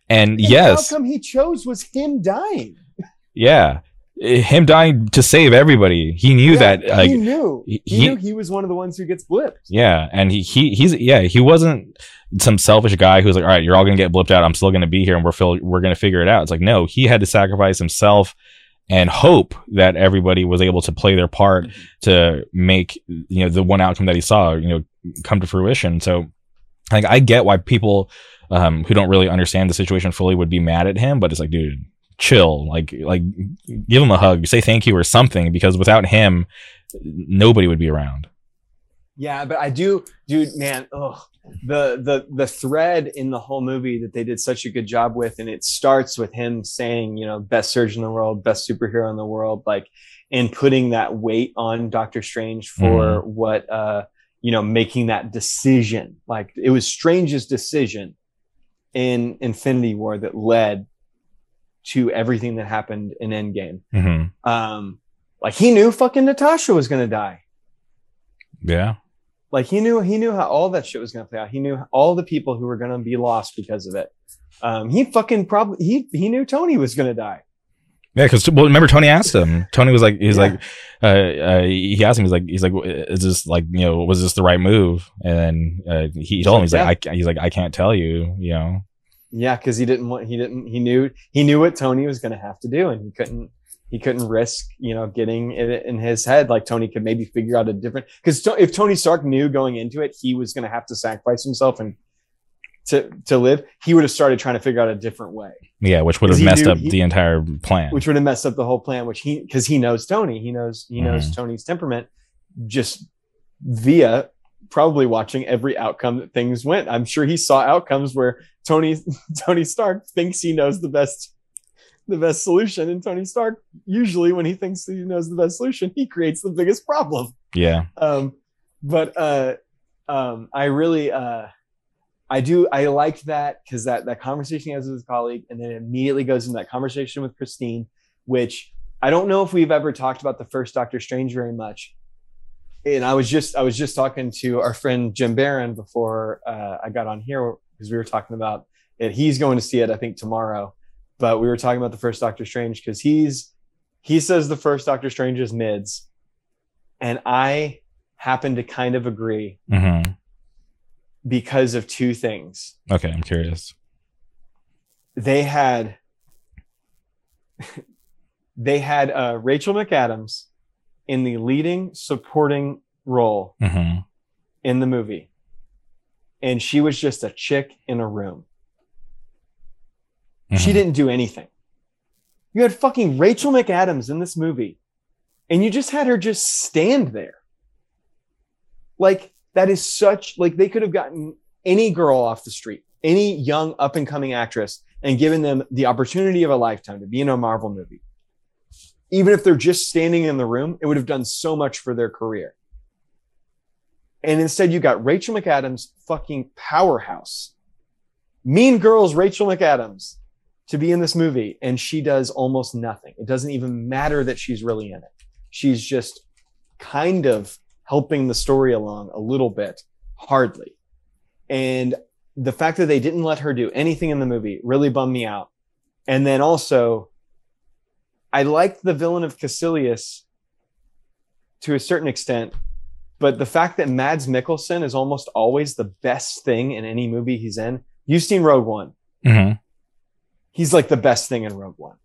And And yes, the outcome he chose was him dying. yeah, him dying to save everybody. He knew Yeah, that. Like, he knew. he- He, knew he was one of the ones who gets blipped. Yeah, and he, he he's yeah he wasn't some selfish guy who's like, all right, you're all gonna get blipped out. I'm still gonna be here, and we're fil- we're gonna figure it out. It's like no, he had to sacrifice himself and hope that everybody was able to play their part to make you know the one outcome that he saw you know come to fruition. So like I get why people um, who don't really understand the situation fully would be mad at him, but it's like dude. Chill, like, like, give him a hug, say thank you or something, because without him, nobody would be around. Yeah, but I do, dude, man. Ugh. The the the thread in the whole movie that they did such a good job with, and it starts with him saying, you know, best surgeon in the world, best superhero in the world, like, and putting that weight on Doctor Strange for what, uh, you know, making that decision. Like, it was Strange's decision in Infinity War that led to everything that happened in Endgame. hmm Um, like he knew fucking Natasha was gonna die. Yeah. Like he knew he knew how all that shit was gonna play out. He knew all the people who were gonna be lost because of it. Um, he fucking probably he he knew Tony was gonna die. Yeah, because well, remember Tony asked him. Tony was like, he's Yeah. like, uh, uh, he asked him, he's like, he's like, is this like, you know, was this the right move? And uh, he told him, he's like, I, he's like, I can't tell you, you know. Yeah, because he didn't want he didn't he knew he knew what Tony was gonna have to do, and he couldn't he couldn't risk you know getting it in his head like Tony could maybe figure out a different because if Tony Stark knew going into it he was gonna have to sacrifice himself and to to live, he would have started trying to figure out a different way. Yeah, which would have messed knew up he- the entire plan. which would have messed up the whole plan which he because he knows tony he knows he knows Mm-hmm. tony's temperament just via probably watching every outcome that things went. I'm sure he saw outcomes where tony tony stark thinks he knows the best the best solution. And tony stark usually when he thinks he knows the best solution he creates the biggest problem. Yeah. um but uh um i really uh i do i liked that because that that conversation he has with his colleague and then it immediately goes into that conversation with christine which i don't know if we've ever talked about the first doctor strange very much and i was just i was just talking to our friend jim barron before uh, i got on here because we were talking about it he's going to see it i think tomorrow but we were talking about the first doctor strange because he's he says the first doctor strange is mids and i happen to kind of agree hmm because of two things. Okay, I'm curious. They had they had uh, Rachel McAdams in the leading supporting role hmm in the movie, and she was just a chick in a room. She Mm-hmm. didn't do anything. You had fucking Rachel McAdams in this movie, and you just had her just stand there. Like that is such like they could have gotten any girl off the street, any young up and coming actress, and given them the opportunity of a lifetime to be in a Marvel movie. Even if they're just standing in the room, it would have done so much for their career. And instead, you got Rachel McAdams, fucking powerhouse. Mean Girls, Rachel McAdams, to be in this movie, and she does almost nothing. It doesn't even matter that she's really in it. She's just kind of helping the story along a little bit, hardly. And the fact that they didn't let her do anything in the movie really bummed me out. And then also, I liked the villain of Kaecilius to a certain extent, but the fact that Mads Mikkelsen is almost always the best thing in any movie he's in. You've seen Rogue One. hmm He's like the best thing in Rogue One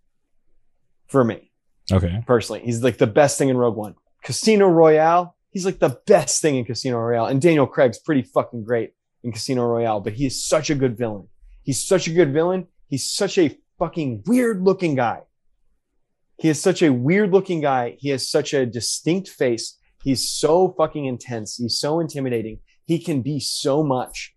for me Okay. personally. He's like the best thing in Rogue One. Casino Royale, he's like the best thing in Casino Royale. And Daniel Craig's pretty fucking great in Casino Royale, but he's such a good villain. He's such a good villain. He's such a fucking weird looking guy. He is such a weird looking guy. He has such a distinct face. He's so fucking intense. He's so intimidating. He can be so much.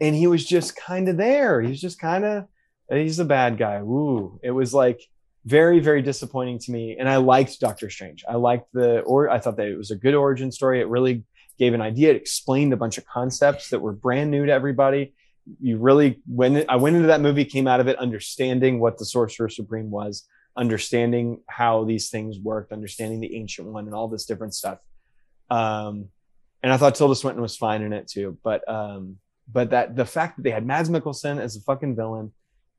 And he was just kind of there. He was just kind of, he's a bad guy. Woo. It was like, very very disappointing to me and i liked doctor strange i liked the or i thought that it was a good origin story it really gave an idea it explained a bunch of concepts that were brand new to everybody you really when i went into that movie came out of it understanding what the sorcerer supreme was understanding how these things worked understanding the ancient one and all this different stuff um and i thought tilda swinton was fine in it too but um but that the fact that they had mads mikkelsen as a fucking villain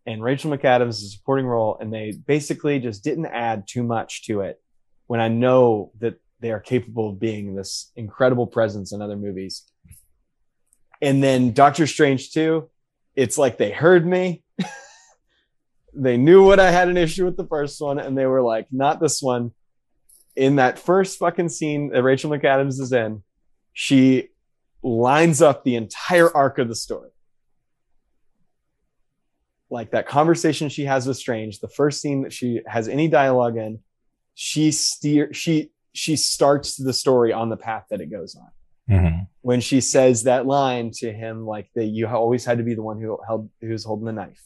and Rachel McAdams is a supporting role, and they basically just didn't add too much to it. When I know that they are capable of being this incredible presence in other movies, and then Doctor Strange too, it's like they heard me. they knew what I had an issue with the first one, and they were like, "Not this one." In that first fucking scene that Rachel McAdams is in, she lines up the entire arc of the story like that conversation she has with Strange, the first scene that she has any dialogue in, she steer she she starts the story on the path that it goes on. Mhm. When she says that line to him, like that you always had to be the one who held who's holding the knife.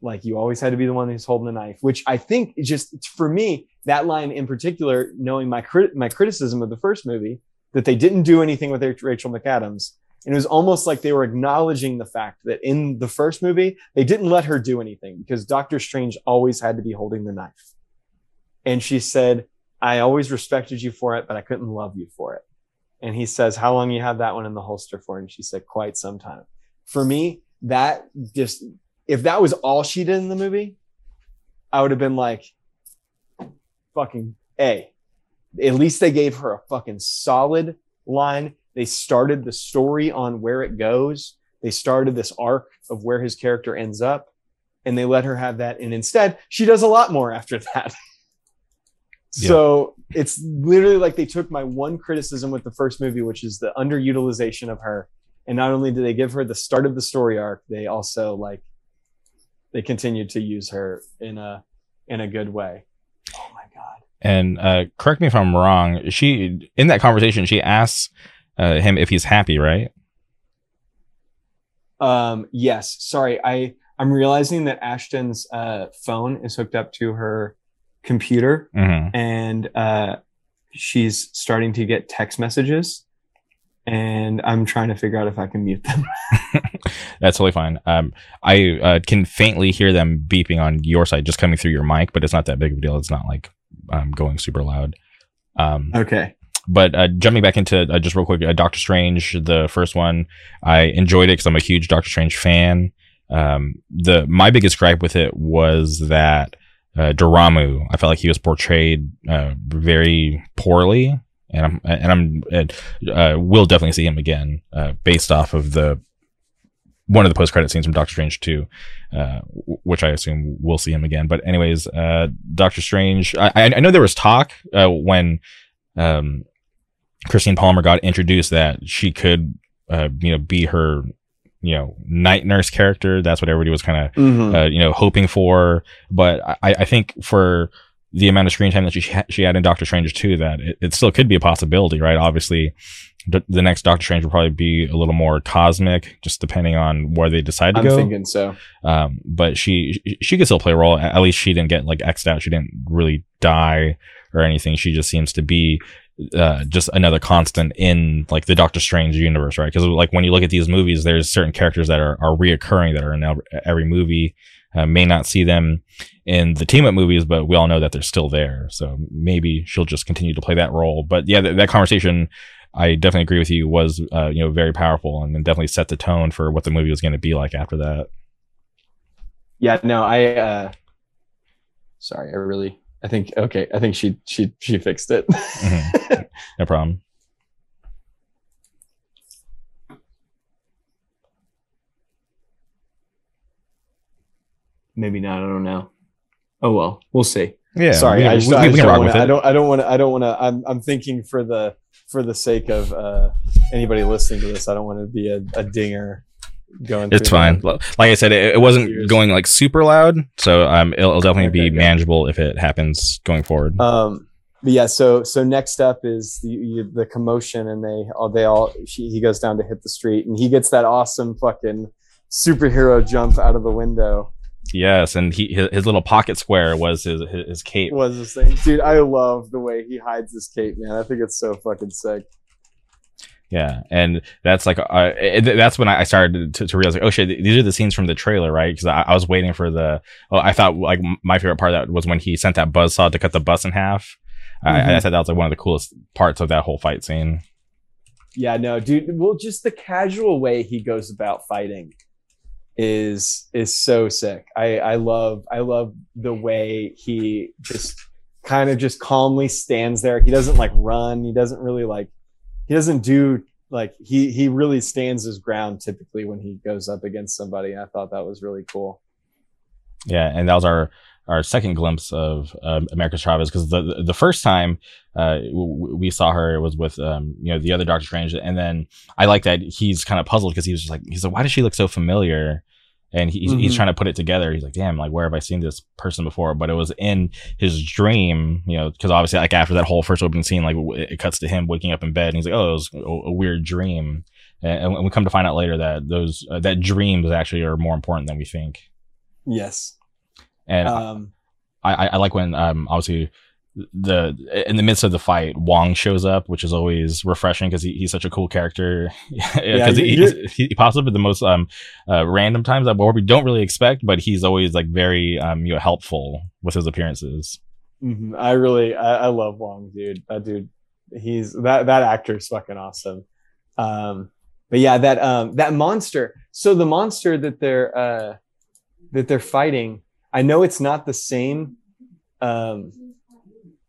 Like you always had to be the one who's holding the knife, which I think just for me, that line in particular, knowing my crit- my criticism of the first movie, that they didn't do anything with Rachel McAdams, and it was almost like they were acknowledging the fact that in the first movie, they didn't let her do anything because Doctor Strange always had to be holding the knife. And she said, I always respected you for it, but I couldn't love you for it. And he says, How long you have that one in the holster for? And she said, Quite some time. For me, that just, if that was all she did in the movie, I would have been like, fucking A. At least they gave her a fucking solid line. They started the story on where it goes. They started this arc of where his character ends up, and they let her have that. And instead, she does a lot more after that. so it's literally like they took my one criticism with the first movie, which is the underutilization of her. And not only did they give her the start of the story arc, they also like they continued to use her in a in a good way. Oh my god. And uh, correct me if I'm wrong. She in that conversation, she asks uh, him if he's happy, right? Um, yes. Sorry, I I'm realizing that Ashton's uh, phone is hooked up to her computer, hmm and uh, she's starting to get text messages, and I'm trying to figure out if I can mute them. That's totally fine. Um, I uh, can faintly hear them beeping on your side, just coming through your mic, but it's not that big of a deal. It's not like um, going super loud. Um, okay. but uh, jumping back into uh, just real quick, uh, Doctor Strange, the first one, I enjoyed it because I'm a huge Doctor Strange fan. Um, the my biggest gripe with it was that uh, Dormammu, I felt like he was portrayed uh, very poorly, and I'm and I'm and, uh, will definitely see him again uh, based off of the one of the post credit scenes from Doctor Strange 2, uh, which I assume we'll see him again. But anyways, uh, Doctor Strange, I, I know there was talk uh, when um, Christine Palmer got introduced that she could, uh, you know, be her, you know, night nurse character. That's what everybody was kind of, Mhm. uh, you know, hoping for. But I, I think for the amount of screen time that she she had in Doctor Strange too, that it, it still could be a possibility, right? Obviously, d- the next Doctor Strange will probably be a little more cosmic, just depending on where they decide to go. I'm thinking so. Um, but she she could still play a role. At least she didn't get like xed out. She didn't really die or anything. She just seems to be uh, just another constant in like the Doctor Strange universe, right? Because like when you look at these movies, there's certain characters that are are reoccurring that are in every, every movie. Uh, may not see them in the team up movies, but we all know that they're still there. So maybe she'll just continue to play that role. But yeah, th- that conversation. I definitely agree with you. Was uh, you know very powerful and definitely set the tone for what the movie was going to be like after that. Yeah, no, I uh sorry, I really I think okay, I think she she she fixed it. Mhm. No problem. Maybe not, I don't know. Oh well, we'll see. Yeah. sorry, I just, we, I just don't wanna. I don't I don't want to I don't want to I'm I'm thinking for the for the sake of uh anybody listening to this, I don't want to be a, a dinger going It's fine. Like I said, it, it wasn't Years. going like super loud, so um, it'll, it'll definitely Okay, be manageable if it happens going forward. Um, but yeah, so so next up is the you, the commotion, and they all they all she, he goes down to hit the street, and he gets that awesome fucking superhero jump out of the window. Yes, and he his, his little pocket square was his his, his cape. Was this thing, dude? I love the way he hides his cape, man. I think it's so fucking sick. Yeah, and that's like uh, it, that's when I I started to, to realize like, oh shit, these are the scenes from the trailer, right? Because I, I was waiting for the. Oh, I thought like my favorite part of that was when he sent that buzz saw to cut the bus in half. I, I Mhm. thought that was like one of the coolest parts of that whole fight scene. Yeah, no, dude. Well, just the casual way he goes about fighting is is so sick. I I love I love the way he just kind of just calmly stands there. He doesn't like run. He doesn't really like he doesn't do like he he really stands his ground typically when he goes up against somebody. I thought that was really cool. Yeah, and that was our our second glimpse of um, America Chavez because the the first time uh, w- we saw her it was with um, you know the other Doctor Strange, and then I like that he's kind of puzzled because he was just like he's like why does she look so familiar? And he, Mhm. he's trying to put it together. He's like, damn, like where have I seen this person before? But it was in his dream, you know, because obviously, like after that whole first opening scene, like w- it cuts to him waking up in bed, and he's like, oh, it was a, a weird dream. And, and we come to find out later that those uh, that dreams actually are more important than we think. Yes. And Um, I, I, I like when um obviously the in the midst of the fight Wong shows up, which is always refreshing because he, he's such a cool character. Because you- he, he pops up at the most um uh, random times that we don't really expect, but he's always like very um you know helpful with his appearances. mhm. I really I, I love Wong, dude. That dude, he's that that actor is fucking awesome. Um, but yeah, that um that monster. So the monster that they're uh that they're fighting, I know it's not the same. Um,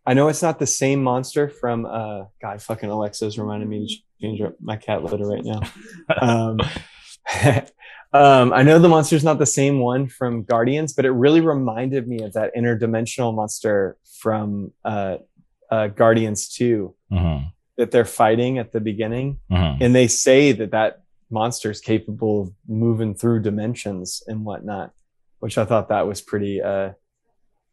I know it's not the same monster from uh God fucking Alexa's reminding me to change up my cat litter right now. Um, um, I know the monster's not the same one from Guardians, but it really reminded me of that interdimensional monster from uh, uh, Guardians 2 Mm-hmm. that they're fighting at the beginning. Mm-hmm. And they say that that monster is capable of moving through dimensions and whatnot, which I thought that was pretty, uh,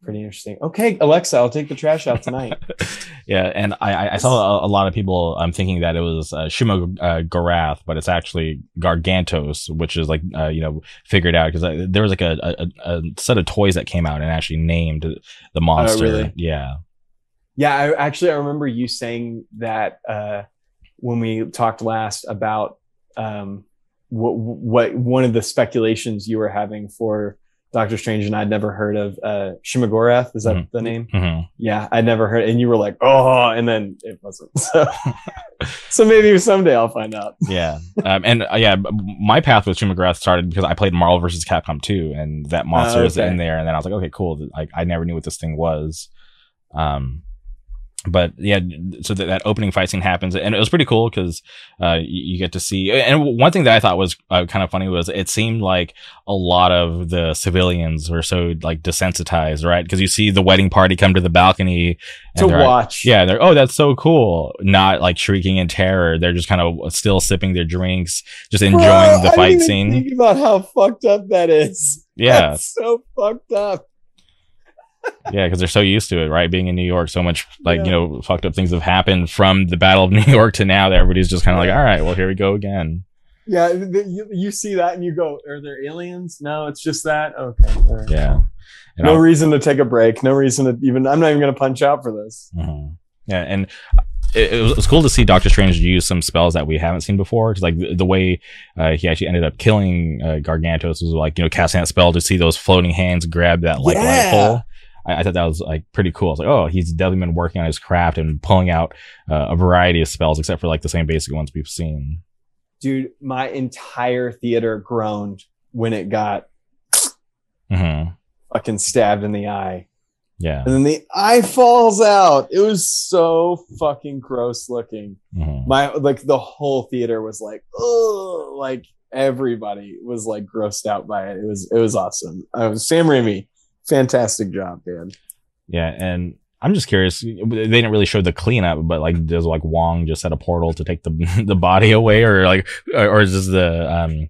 pretty interesting. Okay, Alexa, I'll take the trash out tonight. yeah, and I, I- saw a, a lot of people um, thinking that it was uh, Shuma uh, Gorath, but it's actually Gargantos, which is like uh, you know figured out because uh, there was like a, a, a set of toys that came out and actually named the monster. really? Yeah, Yeah, I actually I remember you saying that uh, when we talked last about um, what what one of the speculations you were having for Doctor Strange, and I'd never heard of uh, Shuma-Gorath. Is that Mhm. the name? hmm Yeah, I'd never heard, and you were like, oh, and then it wasn't. So, so maybe someday I'll find out. yeah, um, and uh, yeah, my path with Shuma-Gorath started because I played Marvel vs. Capcom 2, and that monster is okay. in there, and then I was like, okay, cool. Like I never knew what this thing was. Um, but yeah, so that, that opening fight scene happens, and it was pretty cool because uh, you, you get to see. And one thing that I thought was uh, kind of funny was it seemed like a lot of the civilians were so like desensitized, right? Because you see the wedding party come to the balcony To watch, yeah, they're oh that's so cool. Not like shrieking in terror. They're just kind of still sipping their drinks, just Bro, enjoying the I fight scene. Think about how fucked up that is. Yeah, That's so fucked up. Yeah, because they're so used to it, right? Being in New York, so much like Yeah. you know fucked up things have happened from the Battle of New York to now that everybody's just kind of like, all right, well here we go again. Yeah, you, you see that and you go, "Are there aliens?" No, it's just that. Okay. right. Yeah, And No I'll- reason to take a break. No reason to even. I'm not even going to punch out for this. Mhm. Yeah, and it, it, was, it was cool to see Doctor Strange use some spells that we haven't seen before. Because like the, the way uh, he actually ended up killing uh, Gargantos was like you know casting that spell to see those floating hands grab that like light Yeah. pole. I, I thought that was like pretty cool. I was like, oh, he's definitely been working on his craft and pulling out uh, a variety of spells, except for like the same basic ones we've seen. Dude, my entire theater groaned when it got hmm fucking stabbed in the eye. Yeah. And then the eye falls out. It was so fucking gross looking. hmm My like the whole theater was like, oh, like everybody was like grossed out by it. It was it was awesome. Uh, Sam Raimi, fantastic job, man. Yeah, and I'm just curious. They didn't really show the cleanup, but like, does like Wong just set a portal to take the the body away, or like, or, is this the um,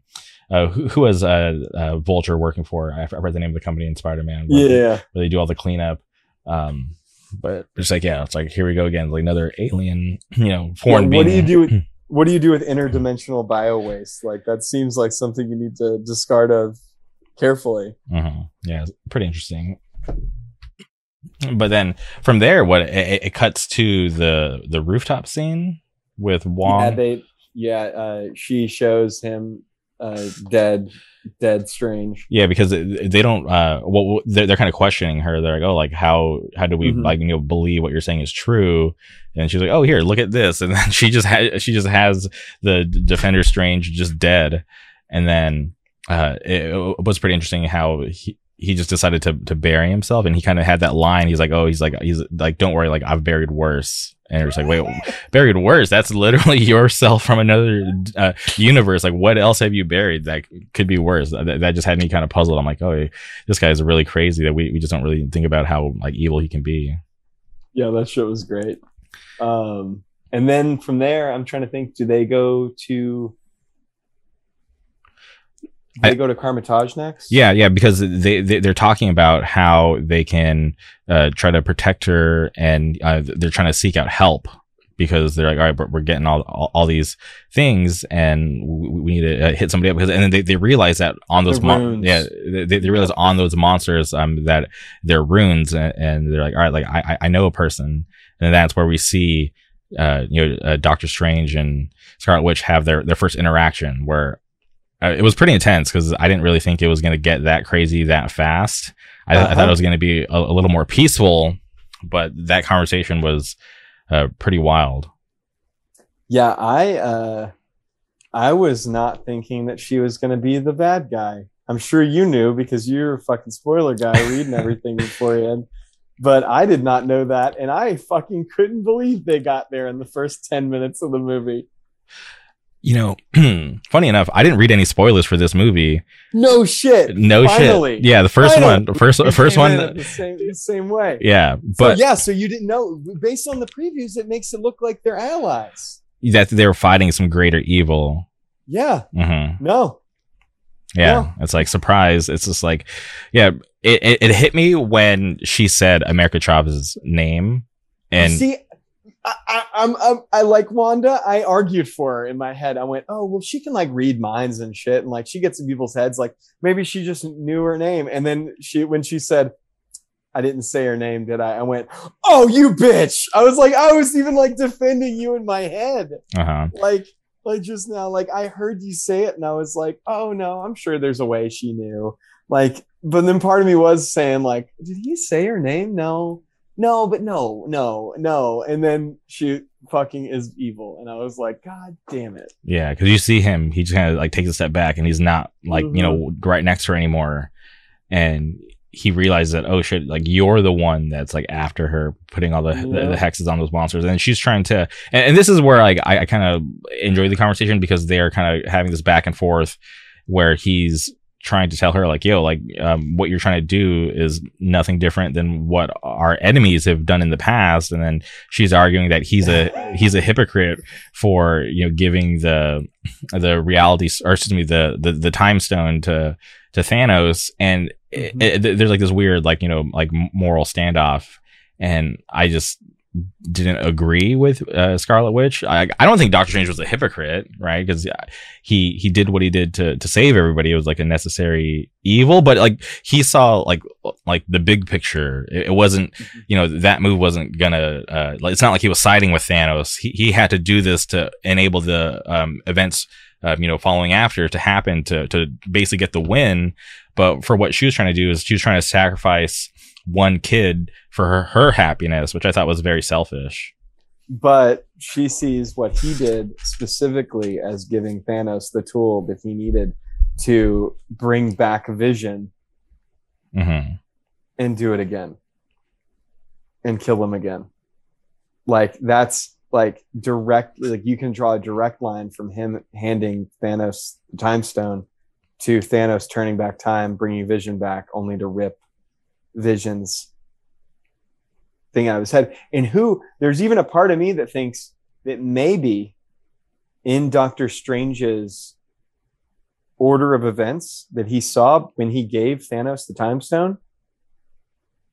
uh, who, who was uh, uh, Vulture working for? I forgot the name of the company in Spider Man. Yeah. where they do all the cleanup. Um, but it's like, yeah, it's like here we go again, like another alien, you know, foreign What, being. what do you do with what do you do with interdimensional bio waste? Like that seems like something you need to discard of carefully. Mhm. Yeah, pretty interesting. But then from there, what it, it cuts to the the rooftop scene with Wong. Yeah, they yeah, uh, she shows him uh, dead, dead strange. Yeah, because they don't. Uh, well, they're, they're kind of questioning her. They're like, "Oh, like how how do we Mhm. like you know believe what you're saying is true?" And she's like, "Oh, here, look at this." And then she just has she just has the Defender Strange just dead, and then uh, it, it was pretty interesting how he, he just decided to to bury himself and he kind of had that line. He's like oh he's like he's like don't worry like i've buried worse. And it's like wait buried worse? That's literally yourself from another uh, universe. Like what else have you buried that could be worse? That, that just had me kind of puzzled. I'm like oh this guy is really crazy that we, we just don't really think about how like evil he can be. Yeah that shit was great. Um and then from there i'm trying to think do they go to they I- go to Kamar-Taj next. Yeah, yeah, because they, they they're talking about how they can uh, try to protect her, and uh, they're trying to seek out help because they're like, all right, but we're getting all all, all these things, and we, we need to uh, hit somebody up because, and then they, they realize that on those mon- yeah, they, they realize on those monsters um that they're runes, and, and they're like, all right, like I I- know a person, and that's where we see uh you know uh, Doctor Strange and Scarlet Witch have their their first interaction where it was pretty intense because I didn't really think it was going to get that crazy that fast. I, I Uh-huh. thought it was going to be a, a little more peaceful, but that conversation was uh, pretty wild. Yeah, I uh I was not thinking that she was gonna be the bad guy. I'm sure you knew because you're a fucking spoiler guy reading everything beforehand. But I did not know that, and I fucking couldn't believe they got there in the first 10 minutes of the movie. You know, funny enough, I didn't read any spoilers for this movie. No shit. No Finally. shit. Yeah, the first Finally. one, the first It first one. the same, the same way. Yeah, But but yeah, so you didn't know based on the previews, it makes it look like they're allies. that they were fighting some greater evil. Yeah, hmm no, Yeah, it's like surprise. It's just like, yeah, it, it, it hit me when she said America Chavez's name, and see, I, I, I'm, I'm I like Wanda. I argued for her in my head. I went, oh well, she can like read minds and shit, and like she gets in people's heads. Like maybe she just knew her name, and then she when she said. I didn't say her name, did I? I went, "Oh, you bitch!" I was like, I was even like defending you in my head, uh-huh. like, like just now. Like I heard you say it, and I was like, "Oh no, I'm sure there's a way she knew." Like, but then part of me was saying, like, did he say her name? No, no, but no, no, no. And then she fucking is evil, and I was like, God damn it. yeah, because you see him, he just kind of like takes a step back, and he's not like you know mm-hmm. right next to her anymore, and he realizes that oh shit, like you're the one that's like after her, putting all the the, Yeah. the hexes on those monsters, and she's trying to, and, and this is where like I, I kind of enjoy the conversation because they are kind of having this back and forth where he's trying to tell her like yo like um, what you're trying to do is nothing different than what our enemies have done in the past. And then she's arguing that he's a he's a hypocrite for you know giving the the reality or excuse me the the, the time stone to to Thanos. And it, it- there's like this weird like you know like moral standoff. And I just didn't agree with uh, Scarlet Witch. I I don't think Doctor Strange was a hypocrite, right? Because he he did what he did to to save everybody. It was like a necessary evil, but like he saw like like the big picture. It, it wasn't you know that move wasn't gonna. Uh, it's not like he was siding with Thanos. He he had to do this to enable the um, events. Um, you know, following after to happen to to basically get the win, but for what she was trying to do is she was trying to sacrifice one kid for her, her happiness, which I thought was very selfish. But she sees what he did specifically as giving Thanos the tool that he needed to bring back Vision hmm and do it again and kill him again. Like that's like direct like you can draw a direct line from him handing Thanos the time stone to Thanos turning back time, bringing Vision back only to rip Vision's thing out of his head. And who there's even a part of me that thinks that maybe in Doctor Strange's order of events that he saw when he gave Thanos the time stone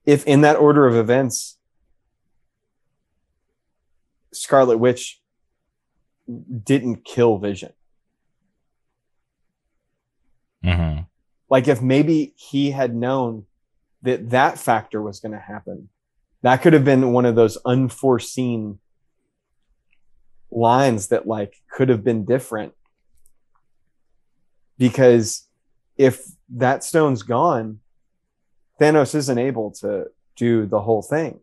if in that order of events Scarlet Witch didn't kill Vision. hmm Like if maybe he had known that that factor was going to happen, that could have been one of those unforeseen lines that like could have been different. Because if that stone's gone, Thanos isn't able to do the whole thing.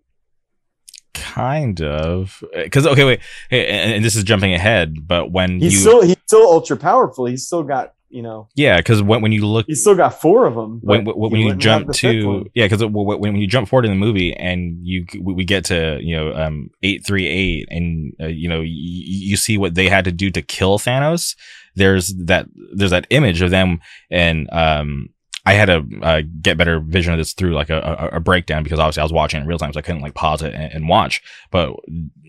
Kind of, uh, because okay, wait, hey, and, and this is jumping ahead, but when He's you still he's still ultra powerful. He's still got you know, Yeah, because when when you look he still got four of them. when, when, when you jump to yeah because when, when you jump forward in the movie and you we get to you know um 838 and uh, you know y- you see what they had to do to kill Thanos there's that there's that image of them and um I had to uh, get better vision of this through like a, a, a breakdown because obviously I was watching it in real time so I couldn't like pause it and, and watch but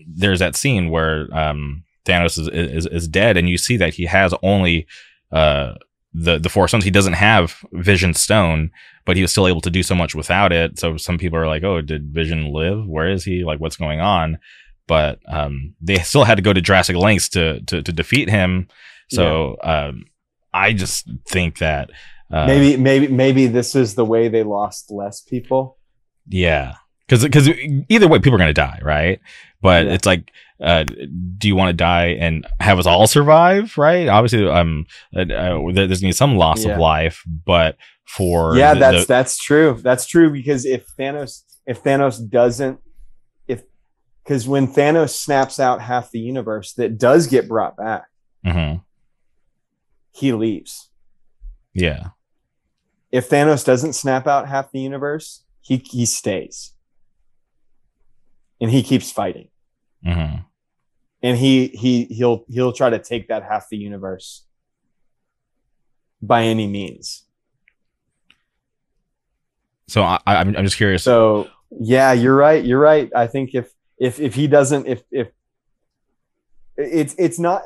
there's that scene where um Thanos is, is is dead and you see that he has only uh the the four stones he doesn't have vision stone but he was still able to do so much without it. So some people are like oh did vision live? Where is he? Like what's going on? But um they still had to go to drastic lengths to to, to defeat him. So um i just think that uh, maybe maybe maybe this is the way they lost less people. yeah. Because because either way people are gonna die right but Yeah. it's like uh do you want to die and have us all survive right obviously um uh, uh, there's gonna be some loss Yeah. of life but for yeah, the- that's the- that's true. That's true because if Thanos if Thanos doesn't if because when Thanos snaps out half the universe that does get brought back, Mhm. he leaves. yeah If Thanos doesn't snap out half the universe, he he stays. And he keeps fighting. Hmm And he he he'll he'll try to take that half the universe by any means. So I, I'm, I'm just curious. So yeah, you're right. You're right. I think if if if he doesn't if if it's it's not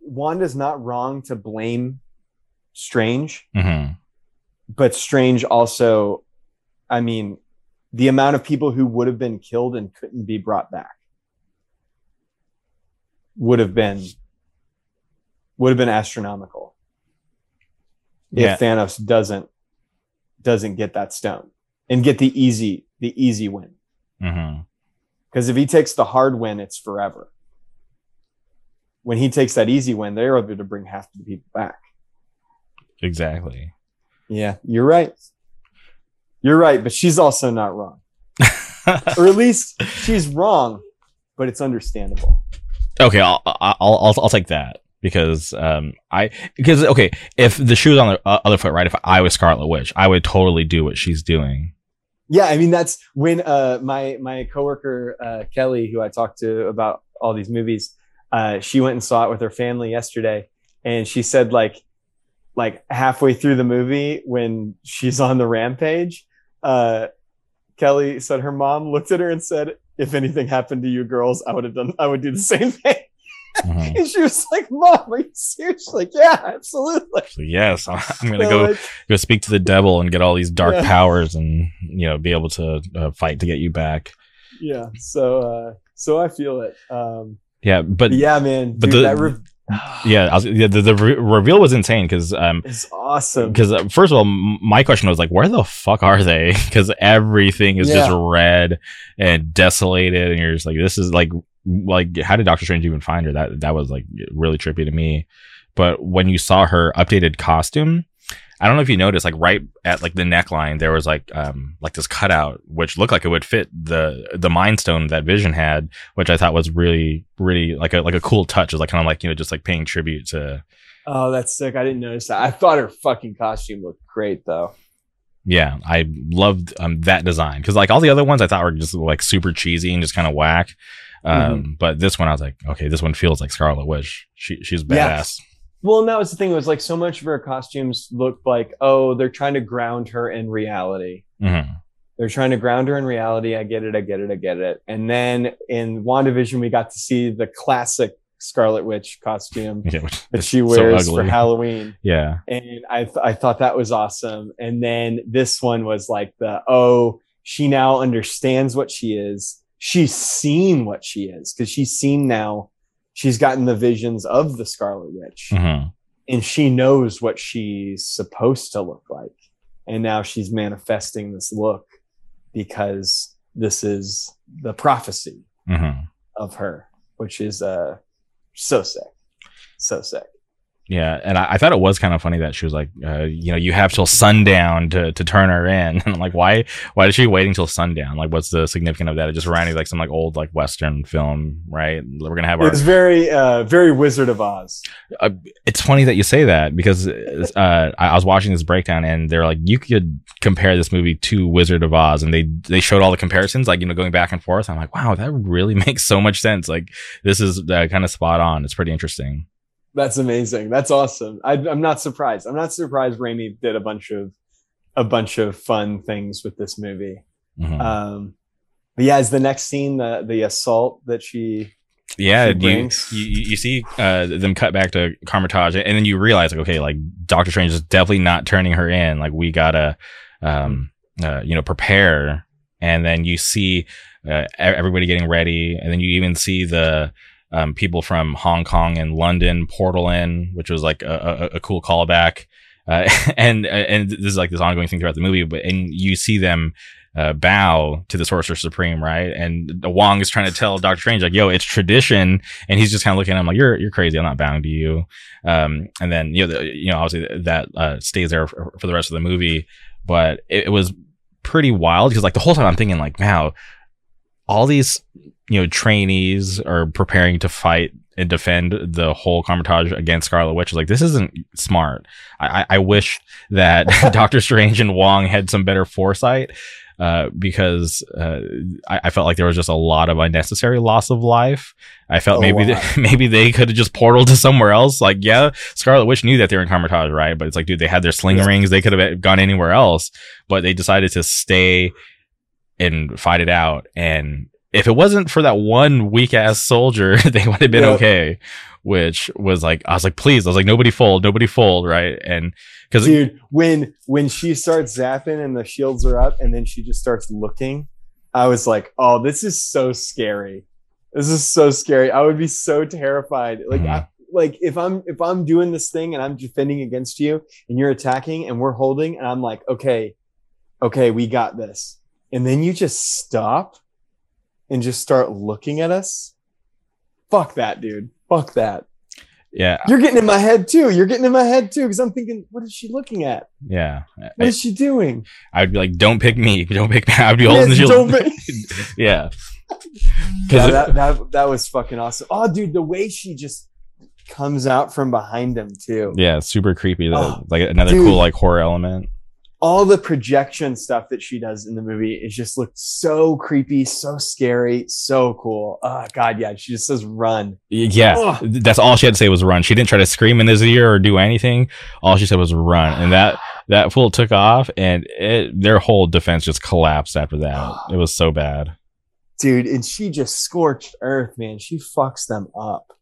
Wanda's not wrong to blame Strange, Mhm. but Strange also, I mean, the amount of people who would have been killed and couldn't be brought back would have been would have been astronomical Yeah. if Thanos doesn't doesn't get that stone and get the easy the easy win. Mhm. Because if he takes the hard win, it's forever. When he takes that easy win, they're able to bring half the people back. Exactly. Yeah, you're right. You're right, but she's also not wrong. Or at least she's wrong, but it's understandable. Okay, I'll, I'll I'll I'll take that because um I because okay if the shoe was on the uh, other foot right if I was Scarlet Witch I would totally do what she's doing. Yeah, I mean that's when uh my my coworker uh Kelly, who I talked to about all these movies, uh she went and saw it with her family yesterday and she said like like halfway through the movie when she's on the rampage, uh Kelly said her mom looked at her and said, If anything happened to you girls, I would have done I would do the same thing. Mhm. And she was like, Mom, are you serious? Like, yeah, absolutely. So yes, I'm gonna So, go like, go speak to the devil and get all these dark Yeah. powers and you know be able to uh, fight to get you back. yeah. So uh so I feel it. Um Yeah, but but yeah, man. but dude, the- that re- yeah, I was, yeah the, the re- reveal was insane because um It's awesome. because uh, first of all, m- my question was like, where the fuck are they? Because everything is just red and desolated, and you're just like, this is like, like, how did Doctor Strange even find her? That that was like really trippy to me. But when you saw her updated costume, I don't know if you noticed, like right at like the neckline, there was like um like this cutout which looked like it would fit the the Mind Stone that Vision had, which I thought was really really like a like a cool touch. It was like kind of like you know just like paying tribute to Oh, that's sick. I didn't notice that. I thought her fucking costume looked great though. yeah, I loved um, that design because like all the other ones I thought were just like super cheesy and just kind of whack. Um, But this one I was like, okay, this one feels like Scarlet Witch. She she's Yeah. badass. Well, and that was the thing. It was like so much of her costumes looked like, oh, they're trying to ground her in reality. Mhm. They're trying to ground her in reality. I get it. I get it. I get it. And then in WandaVision, we got to see the classic Scarlet Witch costume Yeah, that she so wears for. Halloween. Yeah, and I th- I thought that was awesome. And then this one was like the oh, she now understands what she is. She's seen what she is because she's seen now. She's gotten the visions of the Scarlet Witch, Mhm. and she knows what she's supposed to look like. And now she's manifesting this look because this is the prophecy Mhm. of her, which is uh so sick, so sick. Yeah, and I, I thought it was kind of funny that she was like, uh, you know, you have till sundown to, to turn her in. And I'm like, why why is she waiting till sundown? Like, what's the significance of that? It just reminded me of, like some like old like Western film, right? We're gonna have our. It's very, uh, very Wizard of Oz. Uh, it's funny that you say that because uh, I, I was watching this breakdown and they're like, you could compare this movie to Wizard of Oz, and they they showed all the comparisons, like you know, going back and forth. I'm like, wow, that really makes so much sense. Like, this is uh, kind of spot on. It's pretty interesting. That's amazing. That's awesome. I, I'm not surprised. I'm not surprised Raimi did a bunch of a bunch of fun things with this movie. Mhm. Um, but yeah, is the next scene the the assault that she? yeah, she you, brings- you you see uh, them cut back to Kamar-Taj, and then you realize like, okay, like Doctor Strange is definitely not turning her in. Like we gotta, um, uh, you know, prepare. And then you see uh, everybody getting ready, and then you even see the um, people from Hong Kong and London portal in, which was like a, a, a cool callback. Uh, and and this is like this ongoing thing throughout the movie, but and you see them uh, bow to the Sorcerer Supreme, right? And Wong is trying to tell Doctor Strange like, "Yo, it's tradition," and he's just kind of looking at him like, "You're you're crazy. I'm not bowing to you." Um, and then you know the, you know obviously that uh, stays there for, for the rest of the movie, but it, it was pretty wild because like the whole time I'm thinking like, "Wow, all these you know trainees are preparing to fight." And defend the whole Kamar-Taj against Scarlet Witch. Like this isn't smart. I, I, I wish that Doctor Strange and Wong had some better foresight uh, because uh, I, I felt like there was just a lot of unnecessary loss of life. I felt A maybe lot. they, maybe they could have just portaled to somewhere else. Like, yeah, Scarlet Witch knew that they were in Kamar-Taj, right? But it's like, dude, they had their sling Yeah. rings. They could have gone anywhere else, but they decided to stay and fight it out. And if it wasn't for that one weak ass soldier, they would have been Yeah. okay. Which was like, I was like, please, I was like, nobody fold, nobody fold, right? And because Dude, when when she starts zapping and the shields are up, and then she just starts looking, I was like, "Oh, this is so scary. This is so scary. I would be so terrified. Like, Mhm. I, like if I'm if I'm doing this thing and I'm defending against you, and you're attacking, and we're holding, and I'm like, okay, okay, we got this, and then you just stop and just start looking at us. Fuck that, dude. Fuck that. yeah, You're getting in my head too. You're getting in my head too because I'm thinking, what is she looking at? yeah. What is she doing? I would be like, don't pick me, don't pick me. I'd be Yes, holding the shield. don't pick- yeah. Yeah, Because that, that that was fucking awesome. Oh, dude, the way she just comes out from behind him too. yeah, super creepy. The- Oh, like another dude. cool like horror element. All the projection stuff that she does in the movie is just looked so creepy, so scary, so cool. Oh god, yeah. She just says run. Yeah, that's all she had to say was run. She didn't try to scream in his ear or do anything. All she said was run, and that that fool took off, and it their whole defense just collapsed after that. It was so bad. Dude, and she just scorched earth, man. She fucks them up.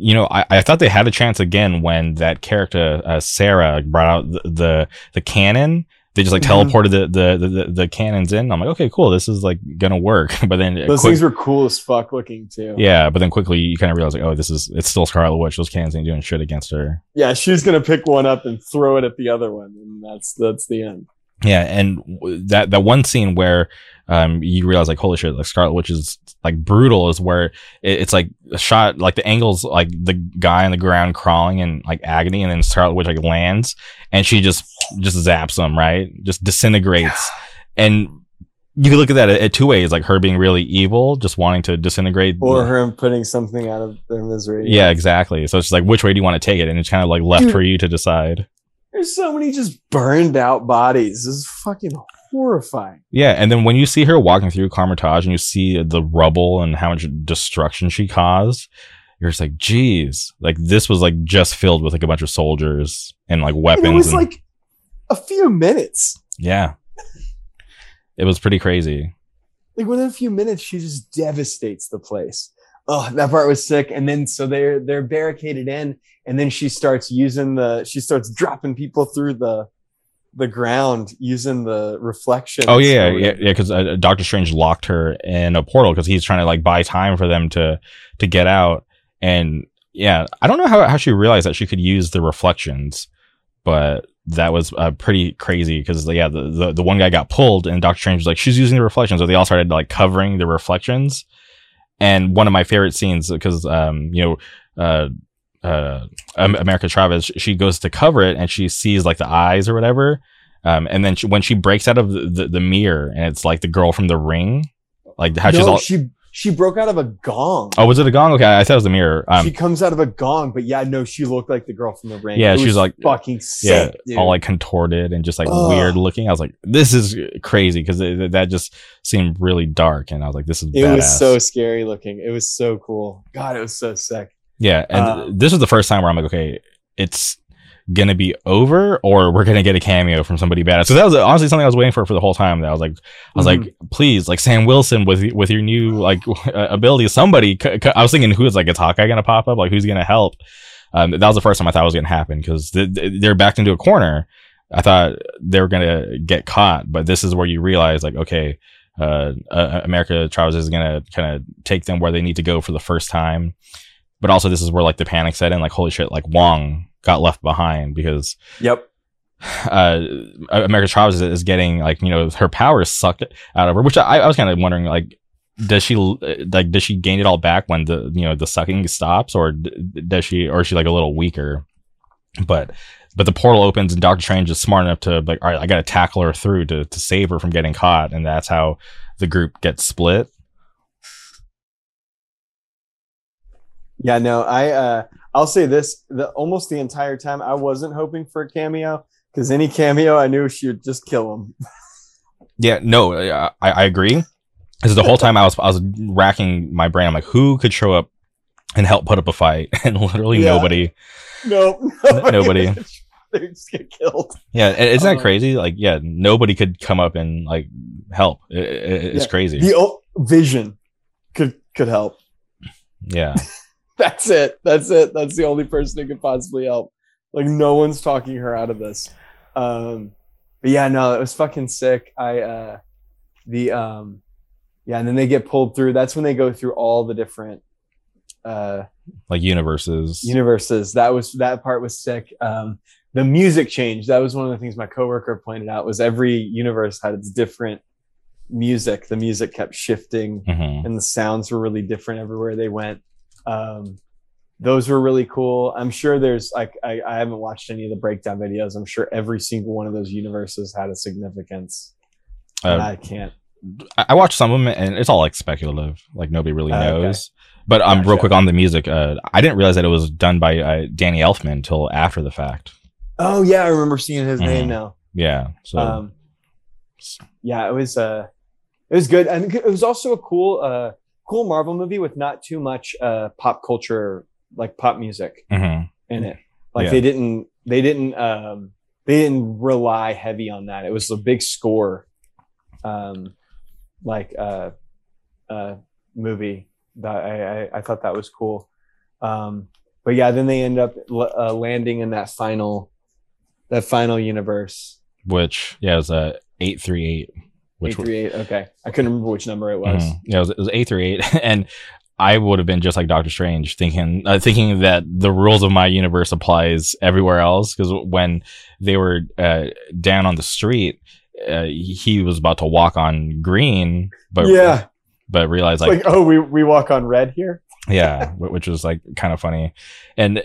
You know, I, I thought they had a chance again when that character uh, Sarah brought out the, the the cannon. They just like Mhm. teleported the, the the the the cannons in. I'm like, okay, cool, this is like gonna work. But then Those quick- things were cool as fuck looking too. yeah, but then quickly you kind of realize like, oh, this is it's still Scarlet Witch. Those cannons ain't doing shit against her. Yeah, she's gonna pick one up and throw it at the other one, and that's that's the end. Yeah, and that that one scene where um you realize like holy shit, like Scarlet Witch is like brutal is where it, it's like a shot like the angles like the guy on the ground crawling in like agony, and then Scarlet Witch like lands and she just just zaps him right, just disintegrates, and you can look at that at, two ways, like her being really evil, just wanting to disintegrate. Or her putting something out of their misery. yeah, exactly. So it's just like which way do you want to take it, and it's kind of like left Dude. for you to decide. There's so many just burned out bodies. This is fucking horrifying. Yeah, and then when you see her walking through Kamar-Taj and you see the rubble and how much destruction she caused, you're just like, geez, like this was like just filled with like a bunch of soldiers and like weapons. And it was and- like a few minutes. yeah, it was pretty crazy. Like within a few minutes, she just devastates the place. Oh, that part was sick. And then so they're they're barricaded in, and then she starts using the she starts dropping people through the the ground using the reflection. Oh yeah, yeah, yeah. Because uh, Doctor Strange locked her in a portal because he's trying to like buy time for them to to get out. And yeah, I don't know how how she realized that she could use the reflections, but that was uh, pretty crazy because yeah, the, the the one guy got pulled and Doctor Strange was like, she's using the reflections, so they all started like covering the reflections. And one of my favorite scenes because um you know uh uh, Am- America Chavez, she goes to cover it and she sees like the eyes or whatever. Um, and then she, when she breaks out of the, the, the mirror and it's like the girl from the ring, like how she's all. she she broke out of a gong. oh, was it a gong? Okay, I thought it was the mirror. Um, she comes out of a gong, but yeah, no, she looked like the girl from the ring. Yeah, It she was like- fucking yeah, sick. dude. all like contorted and just like Ugh. weird looking. I was like, this is crazy because that just seemed really dark. And I was like, this is it was so scary looking. It was so cool. God, it was so sick. Yeah, and Um, this was the first time where I'm like, okay, it's gonna be over, or we're gonna get a cameo from somebody badass. So that was honestly something I was waiting for for the whole time. That I was like, I was like, please, like Sam Wilson with with your new like uh, ability, somebody. c- c- I was thinking, who is like, is Hawkeye gonna pop up? Like, who's gonna help? Um, that was the first time I thought it was gonna happen because th- th- they're backed into a corner. I thought they were gonna get caught, but this is where you realize, like, okay, uh, uh, America Chavez is gonna kind of take them where they need to go for the first time. But also, this is where like the panic set in. Like, holy shit! Like Wong got left behind because Yep. uh, America Chavez is- is getting like you know her powers sucked out of her. Which I, I was kind of wondering, like, does she like does she gain it all back when the you know the sucking stops, or does she or is she like a little weaker? But but the portal opens and Doctor Strange is smart enough to like, all right, I got to tackle her through to to save her from getting caught, and that's how the group gets split. Yeah, no, I uh I'll say this, the almost the entire time I wasn't hoping for a cameo because any cameo I knew she would just kill him. Yeah, no, I, I agree. Because the whole time I was I was racking my brain. I'm like, who could show up and help put up a fight? And literally Yeah. nobody. No, nobody. they just get killed. Yeah, isn't that Uh, crazy? Like, yeah, nobody could come up and like help. It, it- it's Yeah. crazy. The o- vision could could help. yeah, That's it. That's it. That's the only person who could possibly help. Like no one's talking her out of this. Um but yeah, no, it was fucking sick. I uh the um yeah, and then they get pulled through. That's when they go through all the different uh like universes. universes. That was that part was sick. Um the music changed. That was one of the things my coworker pointed out was every universe had its different music. The music kept shifting Mhm. and the sounds were really different everywhere they went. Um, those were really cool. I'm sure there's like I, I haven't watched any of the breakdown videos. I'm sure every single one of those universes had a significance. Uh, I can't. I watched some of them, and it's all like speculative. Like nobody really Uh, okay. knows. But um, real quick on the music, uh, I didn't realize that it was done by uh, Danny Elfman until after the fact. Oh yeah, I remember seeing his Mhm. name now. Yeah, so Um, yeah, it was uh, it was good, and it was also a cool uh, cool Marvel movie with not too much uh, pop culture like pop music. mhm. in it. Like Yeah. they didn't they didn't um they didn't rely heavy on that. It was a big score um like uh uh movie that I I, I thought that was cool. Um but yeah, then they end up l- uh, landing in that final that final universe. which yeah, it was a eight three eight. Which Eight three eight. Okay, I couldn't remember which number it was. Mhm. Yeah, it was, it was eight through eight, and I would have been just like Doctor Strange, thinking uh, thinking that the rules of my universe applies everywhere else. Because when they were uh, down on the street, uh, he was about to walk on green, but yeah, but realized like, like oh, we we walk on red here. yeah, which was like kind of funny, and.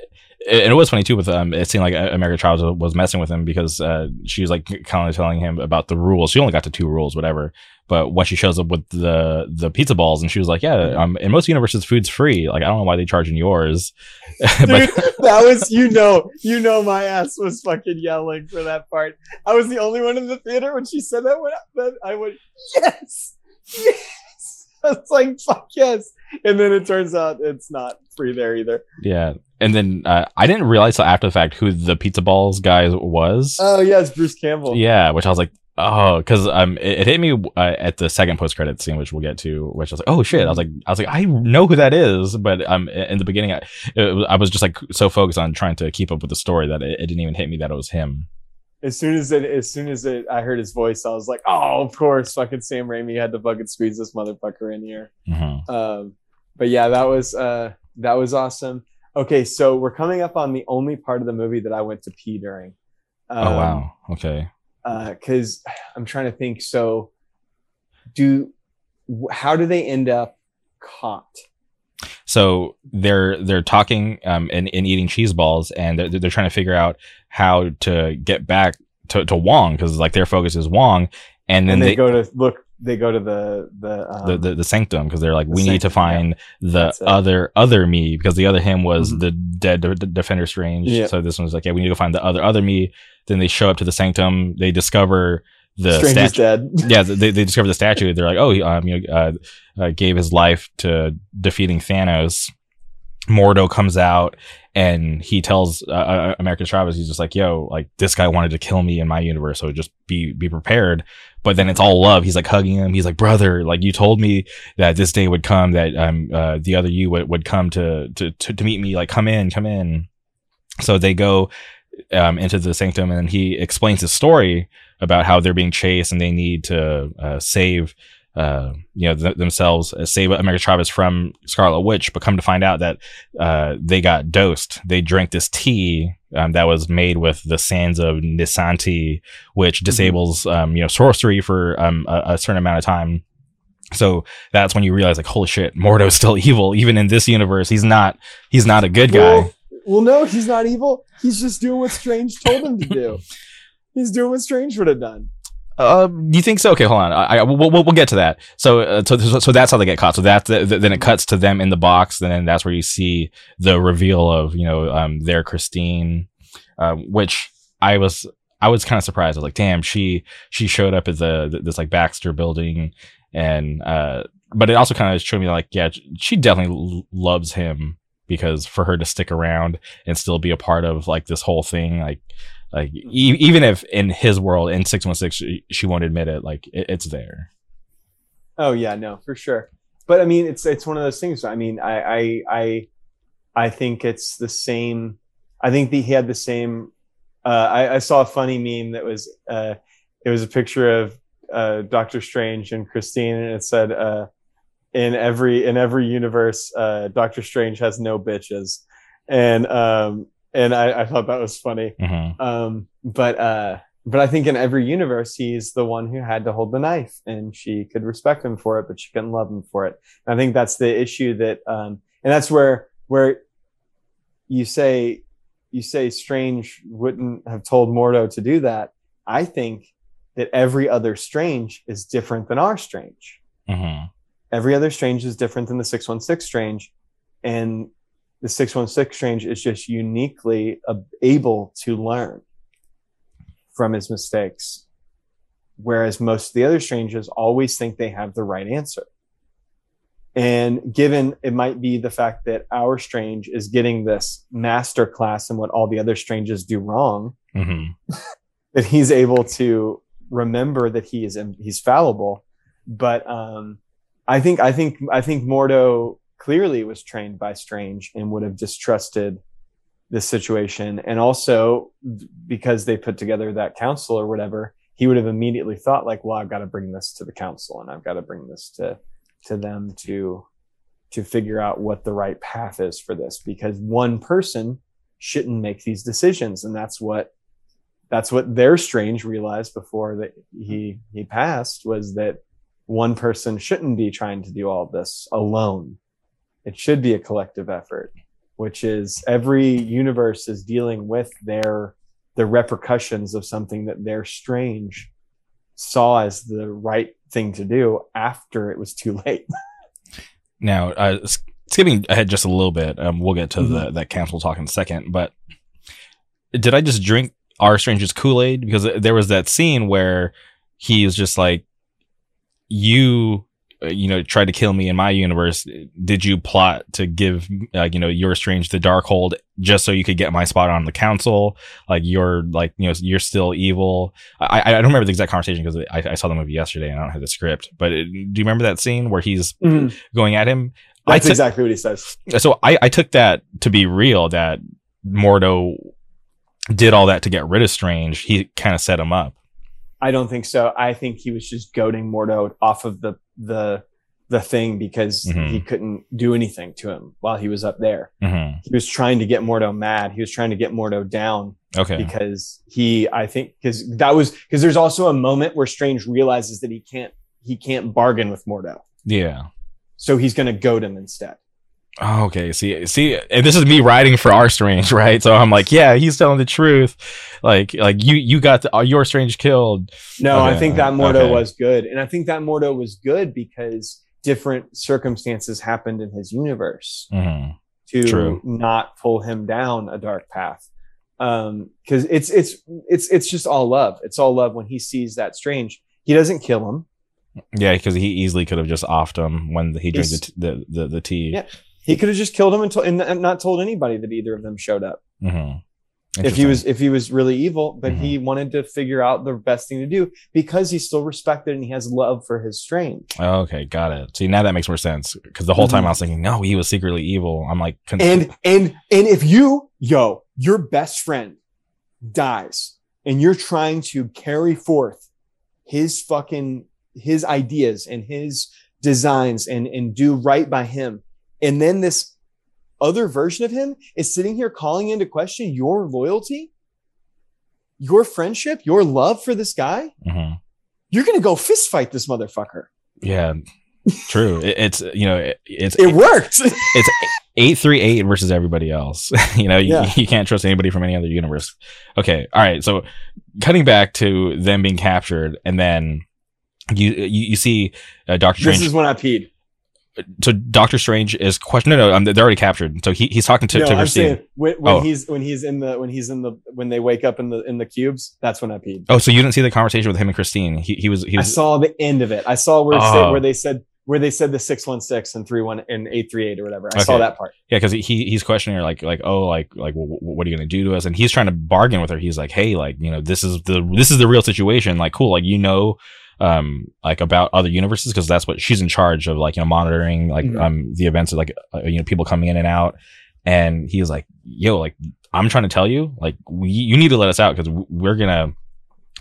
And it was funny too with um it seemed like America Chavez was messing with him because uh she was like kind of telling him about the rules. She only got to two rules, whatever. But when she shows up with the the pizza balls and she was like, Yeah, um in most universes food's free. Like I don't know why they charge in yours. Dude, but that was you know you know my ass was fucking yelling for that part. I was the only one in the theater when she said that. When that I went yes, yes. I was like fuck yes, and then it turns out it's not free there either. yeah. And then uh, I didn't realize till after the fact who the pizza balls guy was. Oh yes, Bruce Campbell. Yeah, which I was like, oh, because um, it, it hit me uh, at the second post credit scene, which we'll get to. Which I was like, oh shit! I was like, I was like, I know who that is, but um, in the beginning, I, it was, I was just like so focused on trying to keep up with the story that it, it didn't even hit me that it was him. As soon as it, as soon as it, I heard his voice, I was like, oh, of course, fucking Sam Raimi had to fucking squeeze this motherfucker in here. Mhm. Um, but yeah, that was uh, that was awesome. Okay, so we're coming up on the only part of the movie that I went to pee during. Um, oh wow, okay. Because I'm trying to think. So, do how do they end up caught? So they're they're talking um, and, and eating cheese balls, and they're, they're trying to figure out how to get back to, to Wong because like their focus is Wong, and then and they, they, go to look. They go to the the um, the, the the sanctum because they're like the we need to sanctum, yeah. find the That's it. other other me because the other him was Mhm. the dead de- de- defender strange so this one's like yeah we need to find the other other me then they show up to the sanctum they discover the Strange is statue dead. yeah they, they discover the statue they're like oh he um, you know, uh, uh, gave his life to defeating thanos mordo comes out and he tells uh, uh, american chavez he's just like yo like this guy wanted to kill me in my universe so just be be prepared. But then it's all love. He's like hugging him. He's like brother like you told me that this day would come that um uh, the other you would, would come to, to to to meet me. Like come in come in. So they go um into the sanctum and he explains his story about how they're being chased and they need to uh, save uh, you know th- themselves uh, save America Chavez from Scarlet Witch, but come to find out that uh, they got dosed. They drank this tea um, that was made with the sands of Nisanti, which disables um, you know sorcery for um, a, a certain amount of time. So that's when you realize, like, holy shit, Mordo's still evil. Even in this universe, he's not. He's not a good guy. Well, well, no, he's not evil. He's just doing what Strange told him to do. He's doing what Strange would have done. Uh, you think so? Okay, hold on. I, I we'll, we'll get to that. So, uh, so, so, that's how they get caught. So that's the, then it cuts to them in the box, and then that's where you see the reveal of you know um their Christine, um, which I was I was kind of surprised. I was like, damn, she she showed up at the this like Baxter building, and uh, but it also kind of showed me like, yeah, she definitely l- loves him because for her to stick around and still be a part of like this whole thing, like like e- even if in his world in 616 she, she won't admit it like it, it's there Oh yeah, no, for sure. But I mean, it's it's one of those things. I mean, I I I, I think it's the same. I think that he had the same. Uh, I, I saw a funny meme that was uh, it was a picture of uh, Doctor Strange and Christine, and it said, uh, "In every in every universe, uh, Doctor Strange has no bitches," and um, and I, I thought that was funny. Mhm. Um, but uh, but I think in every universe, he's the one who had to hold the knife, and she could respect him for it, but she couldn't love him for it. And I think that's the issue that, um, and that's where where you say you say Strange wouldn't have told Mordo to do that. I think that every other Strange is different than our Strange Mhm. every other strange is different than the 616 strange and the 616 strange is just uniquely able to learn from his mistakes. Whereas most of the other strangers always think they have the right answer. And given it might be the fact that our strange is getting this master class in what all the other strangers do wrong Mhm. that he's able to remember that he is he's fallible. But um i think i think i think mordo clearly was trained by strange and would have distrusted this situation. And also because they put together that council or whatever he would have immediately thought like well i've got to bring this to the council and i've got to bring this to to them to to figure out what the right path is for this. Because one person shouldn't make these decisions. And that's what that's what their strange realized before that he he passed was that one person shouldn't be trying to do all this alone it should be a collective effort which is every universe is dealing with their the repercussions of something that their strange saw as the right thing to do after it was too late now uh skipping ahead just a little bit um we'll get to Mm-hmm. the that council talk in a second but did i just drink our stranger's kool-aid because there was that scene where he was just like you you know tried to kill me in my universe did you plot to give uh, you know your strange the Darkhold just so you could get my spot on the council? Like you're like you know you're still evil. I i don't remember the exact conversation because I, I saw the movie yesterday and i don't have the script but it, do you remember that scene where he's going at him? That's exactly what he says. So I, I took that to be real that Mordo did all that to get rid of Strange. He kind of set him up. I don't think so. I think he was just goading Mordo off of the the the thing because Mhm. he couldn't do anything to him while he was up there. hmm He was trying to get Mordo mad. He was trying to get Mordo down Okay. because he, I think, because that was because there's also a moment where Strange realizes that he can't he can't bargain with Mordo, Yeah. so he's going to goad him instead. Oh, okay. See, see, and this is me writing for our Strange, right? So I'm like, yeah, he's telling the truth. Like, like you, you got the, uh, your Strange killed. No, I think that Mordo okay. was good. And I think that Mordo was good because different circumstances happened in his universe hmm to True. not pull him down a dark path. Um, because it's it's it's it's just all love. It's all love when he sees that strange. He doesn't kill him. Yeah, because he easily could have just offed him when he drank the, t- the, the the tea. Yeah. He could have just killed him and, to- and, not told anybody that either of them showed up. hmm if he was if he was really evil but he wanted to figure out the best thing to do because he's still respected and he has love for his strange Oh, okay, got it. See, now that makes more sense. Because the whole time Mhm. I was thinking, no, he was secretly evil. I'm like, con- and and and if you yo your best friend dies and you're trying to carry forth his fucking his ideas and his designs and and do right by him and then this other version of him is sitting here calling into question your loyalty your friendship your love for this guy Mhm. you're gonna go fist fight this motherfucker. yeah, true. It, it's you know, it, it's It worked. it's eight three eight versus everybody else. you know, you, Yeah. you can't trust anybody from any other universe. Okay, all right. So cutting back to them being captured, and then you you, you see uh, Doctor this Strange. is when I peed. So Doctor Strange is question. No, no, um, they're already captured. So he, he's talking to, no, to Christine. when, when Oh. he's when he's in the when he's in the when they wake up in the in the cubes. That's when I peed. Oh, so you didn't see the conversation with him and Christine? He he was he I saw the end of it. I saw where it Oh. said, where they said where they said the six one six and three one and eight three eight or whatever. I saw that part. Yeah, because he he's questioning her like like oh like like what are you gonna do to us? And he's trying to bargain with her. He's like, hey, like you know this is the this is the real situation. Like cool, like you know, um, like about other universes because that's what she's in charge of, like you know monitoring like Mhm. um the events of like uh, you know people coming in and out. And he's like, yo, like I'm trying to tell you, like we, you need to let us out because we're gonna.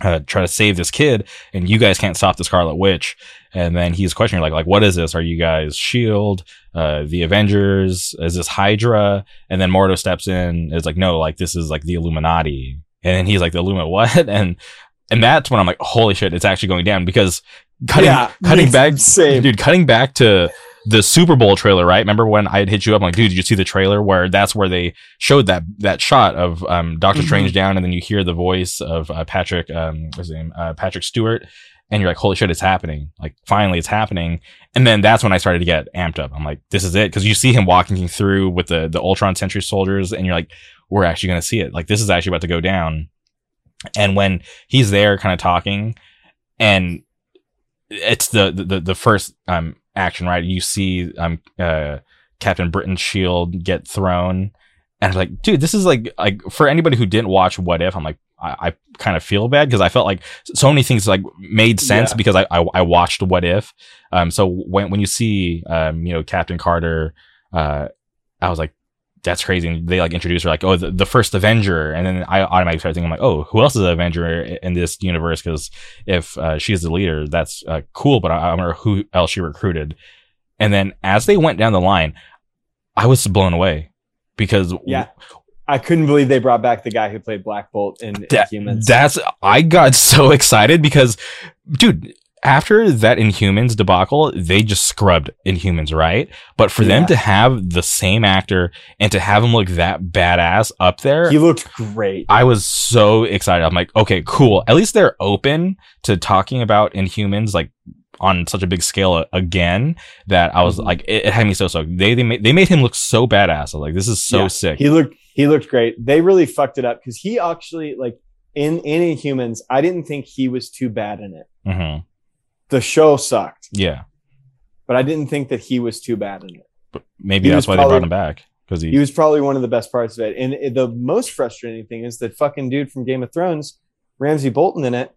Uh, try to save this kid, and you guys can't stop the Scarlet Witch. And then he's questioning, like, like, what is this? Are you guys Shield? uh, the Avengers, is this Hydra? And then Mordo steps in, is like, no, like this is like the Illuminati. And then he's like, the Illumina what? And and that's when I'm like, holy shit, it's actually going down because cutting Yeah, cutting back, same. dude, cutting back to the Super Bowl trailer, right? Remember when I had hit you up? I'm like, dude, did you see the trailer where that's where they showed that that shot of um, Doctor Mhm. Strange down, and then you hear the voice of uh, Patrick, um, what's his name, uh, Patrick Stewart, and you're like, holy shit, it's happening! Like finally, it's happening. And then that's when I started to get amped up. I'm like, this is it. Cause you see him walking through with the, the Ultron Sentry soldiers and you're like, we're actually going to see it. Like this is actually about to go down. And when he's there kind of talking and it's the, the, the first, um, action, right? You see, um, uh, Captain Britain's shield get thrown. And I'm like, dude, this is like, like for anybody who didn't watch What If, I'm like, I, I kind of feel bad because I felt like so many things like made sense Yeah. because I, I I watched What If. Um, so when when you see um, you know, Captain Carter, uh, I was like, that's crazy. And they like introduce her like, oh, the, the first Avenger, and then I automatically started thinking like, oh, who else is an Avenger in this universe? Because if uh, she's the leader, that's uh, cool. But I, I wonder who else she recruited. And then as they went down the line, I was blown away because Yeah. I couldn't believe they brought back the guy who played Black Bolt in that, Humans. that's I got so excited because, dude. After that Inhumans debacle, they just scrubbed Inhumans, right? But for them to have the same actor and to have him look that badass up there, he looked great. I was so excited. I'm like, okay, cool. At least they're open to talking about Inhumans like on such a big scale again that I was Mhm. like, it, it had me so so. They they made they made him look so badass. I was like, this is so Yeah. sick. He looked he looked great. They really fucked it up because he actually like in in Inhumans, I didn't think he was too bad in it. hmm The show sucked, Yeah, but I didn't think that he was too bad in it. but maybe He that's why they brought him back because he, He was probably one of the best parts of it. And it- the most frustrating thing is that fucking dude from Game of Thrones, Ramsay Bolton in it,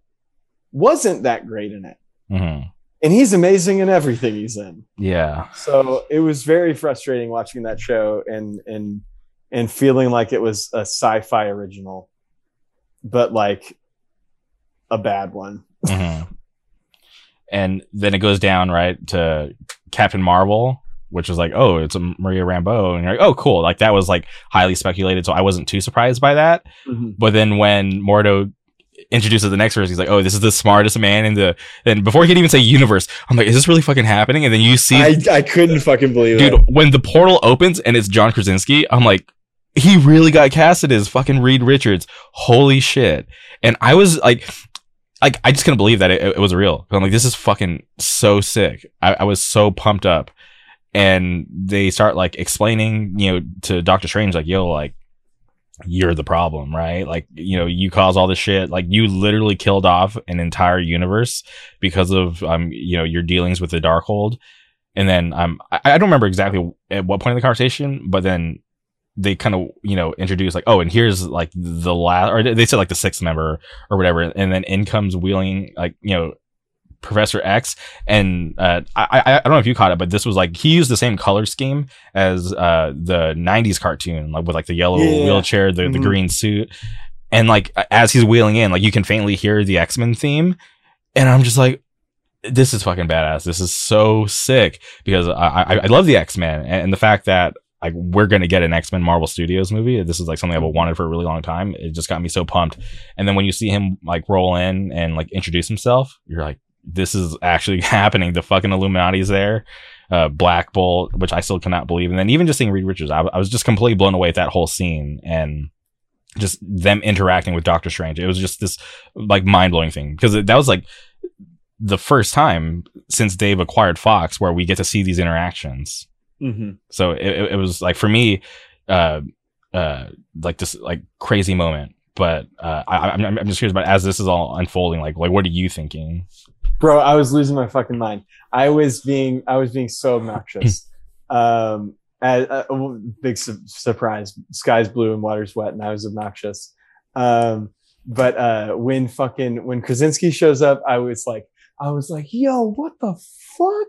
wasn't that great in it. Mhm. And he's amazing in everything he's in. yeah, So it was very frustrating watching that show and and and feeling like it was a sci-fi original, but like a bad one. Mhm. And then it goes down right to Captain Marvel. Which is like, oh, it's a Maria Rambeau, and you're like, oh, cool. Like that was like highly speculated, so I wasn't too surprised by that. Mm-hmm. But then when Mordo introduces the next verse. He's like, "Oh, this is the smartest man in the." And before he can even say universe, I'm like, "Is this really fucking happening?" And then you see, I, I couldn't fucking believe dude, it. when the portal opens and it's John Krasinski, I'm like, he really got casted as fucking Reed Richards. Holy shit! And I was like, like I just couldn't believe that it, it was real. I'm like, this is fucking so sick. I, I was so pumped up. And they start like explaining, you know, to Doctor Strange, like, yo, like, you're the problem, right? Like, you know, you cause all this shit. Like, you literally killed off an entire universe because of, um, you know, your dealings with the Darkhold. And then, um, I, I don't remember exactly at what point in the conversation, but then they kind of, you know, introduce like, oh, and here's like the last, or they said like the sixth member or whatever. And then in comes wheeling, like, you know, Professor X, and uh, I, I I don't know if you caught it, but this was like he used the same color scheme as uh, the '90s cartoon, like with like the yellow Yeah. wheelchair, the the Mhm. green suit, and like as he's wheeling in, like you can faintly hear the X Men theme, and I'm just like, this is fucking badass. This is so sick because I I, I love the X Men and, and the fact that like we're gonna get an X Men Marvel Studios movie. This is like something I've wanted for a really long time. It just got me so pumped. And then when you see him like roll in and like introduce himself, you're like, this is actually happening. The fucking Illuminati's there. Uh, Black Bolt, which I still cannot believe. And then even just seeing Reed Richards, I, I was just completely blown away at that whole scene and just them interacting with Doctor Strange. It was just this like mind blowing thing because that was like the first time since they've acquired Fox where we get to see these interactions. Mm-hmm. So it, it, it was like for me, uh, uh, like this like crazy moment. But uh, I, I'm, I'm just curious about as this is all unfolding. Like, like what are you thinking? bro i was losing my fucking mind i was being i was being so obnoxious um as, uh, big su- surprise sky's blue and water's wet and i was obnoxious um but uh when fucking when krasinski shows up i was like i was like yo what the fuck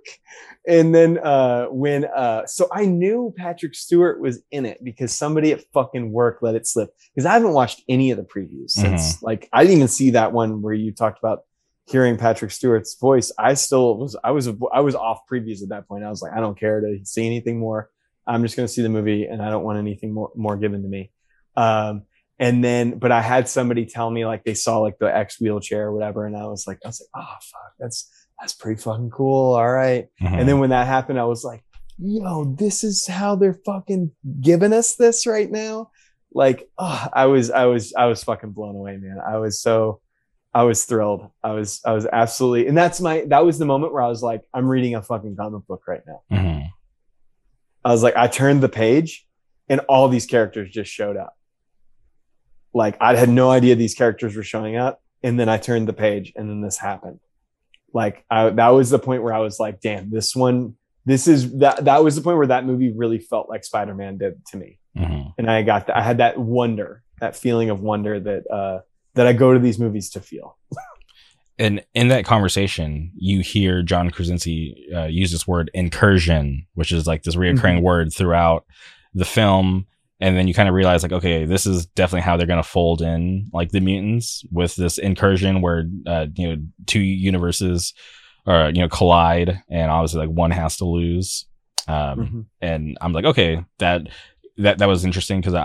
and then uh when uh so i knew patrick stewart was in it because somebody at fucking work let it slip because i haven't watched any of the previews since like i didn't even see that one where you talked about hearing Patrick Stewart's voice, I still was I was I was off previews at that point. I was like, I don't care to see anything more. I'm just going to see the movie, and I don't want anything more more given to me. Um, and then, but I had somebody tell me like they saw like the X wheelchair or whatever, and I was like, I was like, oh fuck, that's that's pretty fucking cool. All right. Mhm. And then when that happened, I was like, yo, this is how they're fucking giving us this right now. Like, oh, I was, I was, I was fucking blown away, man. I was so, I was thrilled. I was, I was absolutely, and that's my, that was the moment where I was like, I'm reading a fucking comic book right now. Mhm. I was like, I turned the page and all these characters just showed up. Like, I had no idea these characters were showing up. And then I turned the page and then this happened. Like, I, that was the point where I was like, damn, this one, this is that, that was the point where that movie really felt like Spider Man did to me. Mhm. And I got that, I had that wonder, that feeling of wonder that, uh, that I go to these movies to feel. And in that conversation, you hear John Krasinski uh, use this word incursion, which is like this reoccurring word throughout the film. And then you kind of realize, like, okay, this is definitely how they're going to fold in like the mutants with this incursion where, uh, you know, two universes or, you know, collide and obviously like one has to lose. Um, Mhm. and I'm like, okay, that that that was interesting because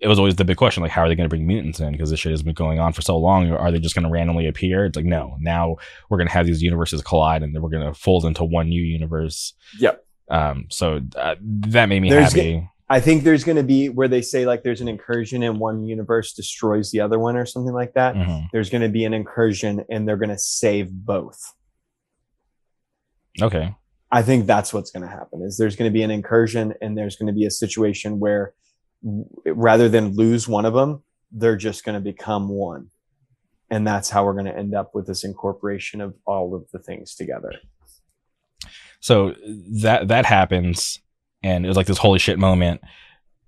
it was always the big question, like, how are they going to bring mutants in? Because this shit has been going on for so long. Are they just going to randomly appear? It's like, no. Now we're going to have these universes collide, and then we're going to fold into one new universe. Yep. Um, so uh, that made me There's happy. I think there's going to be where they say like there's an incursion and one universe destroys the other one or something like that. Mhm. There's going to be an incursion and they're going to save both. Okay. I think that's what's going to happen is there's going to be an incursion and there's going to be a situation where rather than lose one of them, they're just going to become one. And that's how we're going to end up with this incorporation of all of the things together. So that that happens, and it was like this holy shit moment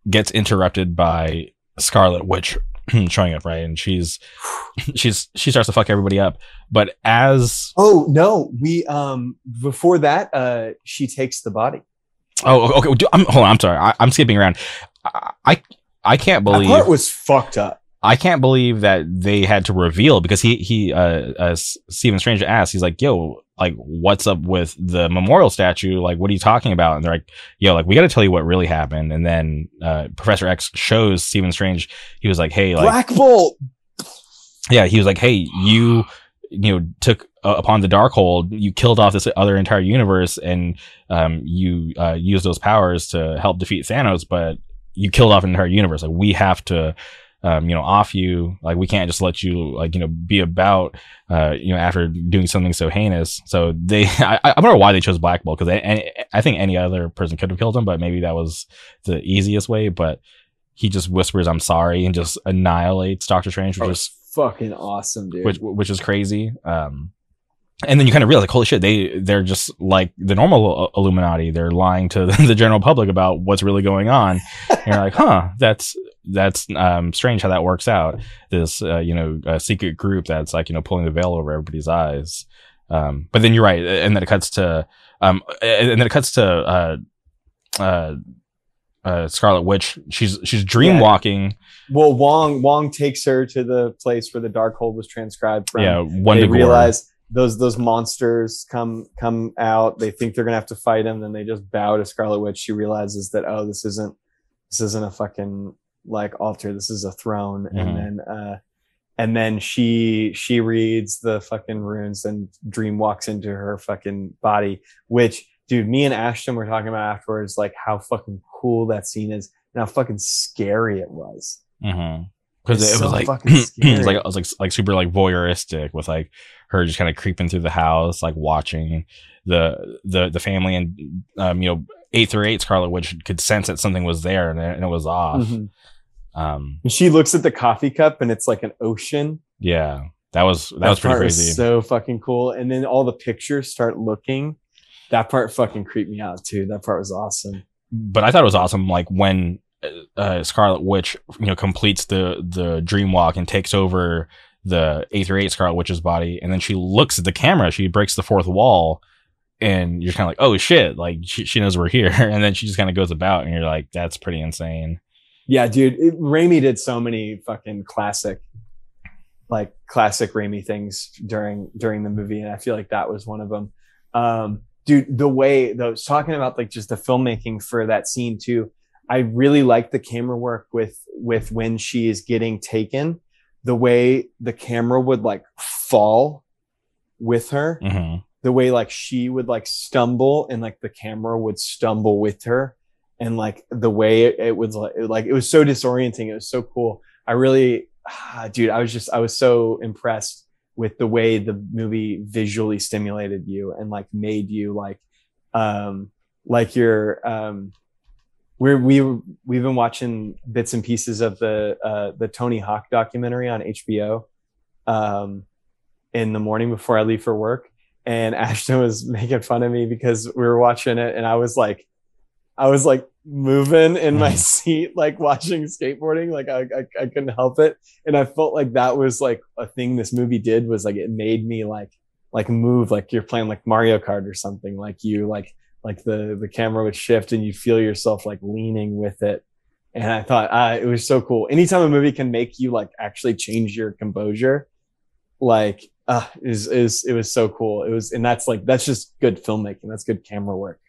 gets interrupted by Scarlet Witch showing up, right? And she's she's she starts to fuck everybody up. But as Oh no, we um before that uh she takes the body. oh okay, do- I'm, hold on, I'm sorry, I, I'm skipping around. I I, I can't believe That part was fucked up. I can't believe that they had to reveal because he he uh, uh Stephen Strange asked he's like yo like what's up with the memorial statue like what are you talking about and they're like yo like we got to tell you what really happened and then uh Professor X shows Stephen Strange he was like hey like Black Bolt. yeah, he was like, "Hey, you, you know, took uh, upon the dark Darkhold, you killed off this other entire universe, and um, you uh, used those powers to help defeat Thanos, but you killed off an entire universe. Like we have to." Um, you know, off you, like we can't just let you, like, you know, be about, uh, you know, after doing something so heinous. So they, I, I don't know why they chose Black Bolt because I, I think any other person could have killed him, but maybe that was the easiest way. But he just whispers "I'm sorry" and just annihilates Doctor Strange, which Oh, is fucking awesome, dude. which which is crazy. Um, and then you kind of realize, like, holy shit, they they're just like the normal uh, Illuminati. They're lying to the general public about what's really going on. and you're like, huh, that's that's um strange how that works out. This uh, you know uh, secret group that's like you know pulling the veil over everybody's eyes. Um, but then you're right, and then it cuts to um, and then it cuts to uh, uh, uh, Scarlet Witch. She's she's dream walking. well, Wong Wong takes her to the place where the dark Darkhold was transcribed from. Yeah, one they realize those those monsters come come out. They think they're gonna have to fight him. Then they just bow to Scarlet Witch. She realizes that oh, this isn't this isn't a fucking like altar. This is a throne. Mhm. And then uh, and then she she reads the fucking runes and Dream walks into her fucking body. Which dude, me and Ashton were talking about afterwards, like how fucking cool that scene is and how fucking scary it was. Mm-hmm. Because It's it was so like it was like it was like like super like voyeuristic with like her just kind of creeping through the house, like watching the the the family and um you know eight through eight Scarlet Witch could sense that something was there and it, was off. Mhm. Um, And she looks at the coffee cup and it's like an ocean. yeah, that was that, was pretty part was crazy. so fucking cool. And then all the pictures start looking. That part fucking creeped me out too. That part was awesome. but I thought it was awesome. Like when uh, Scarlet Witch, you know, completes the the dream walk and takes over the eight through eight Scarlet Witch's body, and then she looks at the camera. She breaks the fourth wall, and you're kind of like, oh shit, like she, she knows we're here, and then she just kind of goes about, and you're like, that's pretty insane. Yeah, dude. It, Raimi did so many fucking classic, like classic Raimi things during during the movie, and I feel like that was one of them. Um, dude, the way though, talking about like just the filmmaking for that scene too. I really like the camera work with with when she is getting taken, the way the camera would like fall with her. hmm the way like she would like stumble and like the camera would stumble with her and like the way it, it was like, it, like it was so disorienting it was so cool. I really ah, dude i was just i was so impressed with the way the movie visually stimulated you and like made you like um like you're um we're we we've been watching bits and pieces of the uh the tony hawk documentary on hbo um in the morning before i leave for work and Ashton was making fun of me because we were watching it and I was like I was like moving in my Mhm. seat like watching skateboarding like I, I I couldn't help it. And I felt like that was like a thing this movie did was like it made me like like move like you're playing like Mario Kart or something like you like like the the camera would shift and you feel yourself like leaning with it. And I thought ah, it was so cool. Anytime a movie can make you like actually change your composure like uh is is it was so cool. It was and that's like that's just good filmmaking. That's good camera work.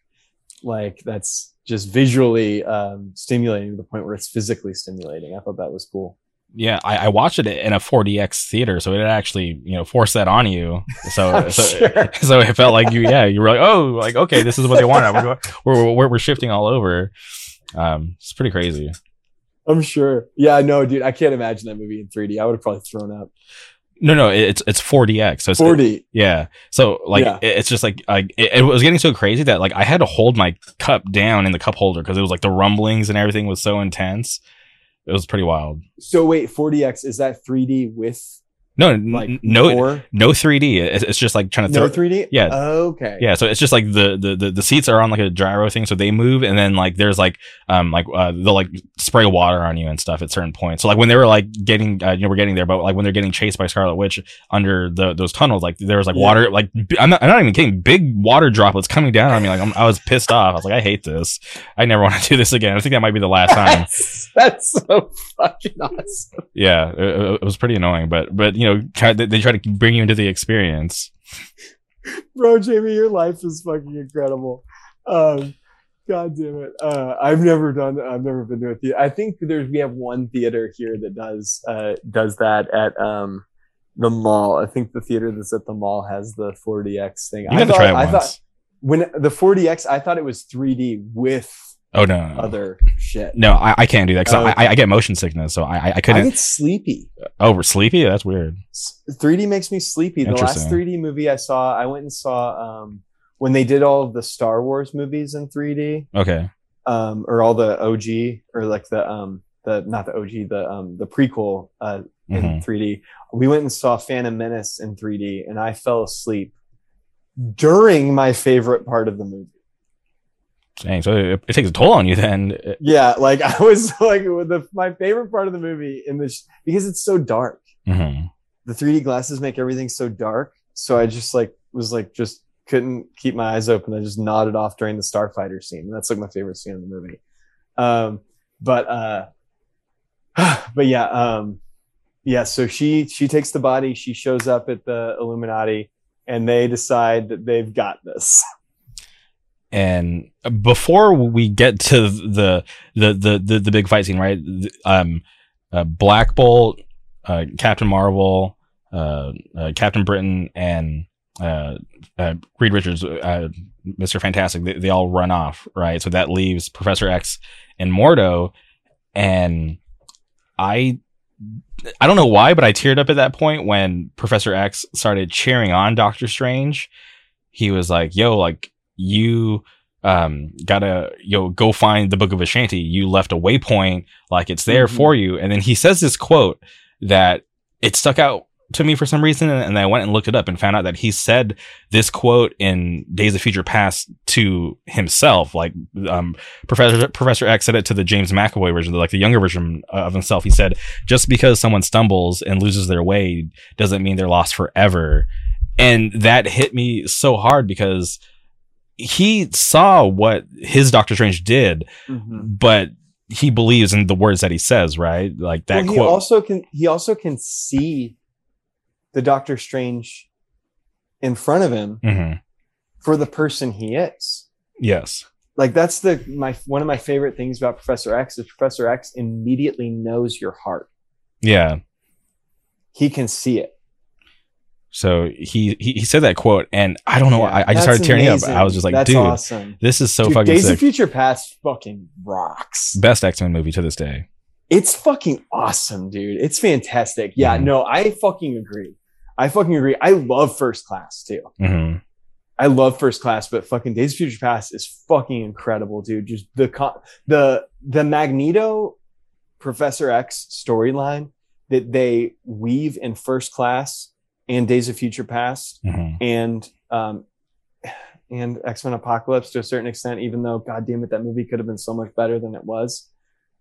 Like that's just visually um stimulating to the point where it's physically stimulating i thought that was cool Yeah, I, I watched it in a 4DX theater, so it actually you know forced that on you. So so, sure. so it felt like you yeah you were like oh like okay this is what they wanted we're we're we're, we're shifting all over. Um, it's pretty crazy. i'm sure yeah no dude i can't imagine that movie in 3d i would have probably thrown up No, no, it's it's 4DX. So it's 40 Yeah. So like Yeah. it- it's just like like it, it was getting so crazy that like I had to hold my cup down in the cup holder because it was like the rumblings and everything was so intense. It was pretty wild. so wait 4DX is that 3d with No, like no, more? no 3D. It's, it's just like trying to no throw. 3d Yeah. okay Yeah, so it's just like the, the the the seats are on like a gyro thing, so they move, and then like there's like um like uh, they'll like spray water on you and stuff at certain points. So like when they were like getting uh, you know we're getting there, but like when they're getting chased by Scarlet Witch under the those tunnels, like there was like Yeah. water like I'm not I'm not even kidding, big water droplets coming down on me. Like I'm, I was pissed off. I was like I hate this. I never want to do this again. I think that might be the last time. that's, that's so fucking awesome yeah, it, it was pretty annoying, but but you know try, they, try to bring you into the experience. bro jamie your life is fucking incredible um god damn it uh i've never done i've never been to a theater i think there's we have one theater here that does uh does that at um the mall. I think the theater that's at the mall has the 4DX thing. You I got to thought, try it I once. thought when the 4DX, I thought it was 3D with oh no, other shit. no, I, I can't do that because Oh, I. I, I get motion sickness, so I I, I I couldn't. get sleepy. oh, we're sleepy. That's weird. 3D makes me sleepy. The last 3D movie I saw, I went and saw um, when they did all of the Star Wars movies in 3D, Okay. um, or all the OG, or like the um, the not the OG, the um, the prequel uh, in Mhm. 3D. We went and saw Phantom Menace in 3D, and I fell asleep during my favorite part of the movie. Dang, so it, it takes a toll on you then. Yeah, like I was like the my favorite part of the movie in this because it's so dark. Mhm. the 3D glasses make everything so dark. So I just like was like just couldn't keep my eyes open. I just nodded off during the Starfighter scene. That's like my favorite scene in the movie. Um, but uh, but yeah, um, yeah. So she she takes the body. She shows up at the Illuminati, and they decide that they've got this. And before we get to the the the the, the big fight scene, right? Um, uh, Black Bolt, uh, Captain Marvel, uh, uh, Captain Britain, and uh, uh, Reed Richards, uh, Mister Fantastic. They, they all run off, right? So that leaves Professor X and Mordo, and I. I don't know why, but I teared up at that point when Professor X started cheering on Doctor Strange. He was like, "Yo, like you um gotta yo go find the book of Vishanti. You left a waypoint like it's there Mhm. for you. And then he says this quote that it stuck out to me for some reason and and i went and looked it up and found out that he said this quote in days of future past to himself. Like um professor professor x said it to the james mcavoy version like the younger version of himself. He said just because someone stumbles and loses their way doesn't mean they're lost forever. And that hit me so hard because he saw what his Doctor Strange did, but he believes in the words that he says, right? Like that Well, he quote. also can he also can see the Doctor Strange in front of him Mhm. for the person he is. Yes. like that's the my one of my favorite things about Professor X is Professor X immediately knows your heart. Yeah. He can see it. So he, he he said that quote, and I don't know. Yeah, I, I just started tearing amazing. up. I was just like, that's dude, awesome. this is so Dude, fucking Days sick. of Future Past fucking rocks. Best X Men movie to this day. It's fucking awesome, dude. It's fantastic. Yeah, Mhm. no, I fucking agree. I fucking agree. I love First Class too. hmm I love First Class, but fucking Days of Future Past is fucking incredible, dude. Just the the the Magneto Professor X storyline that they weave in First Class and Days of Future Past hmm and um and X Men Apocalypse to a certain extent, even though God damn it, that movie could have been so much better than it was.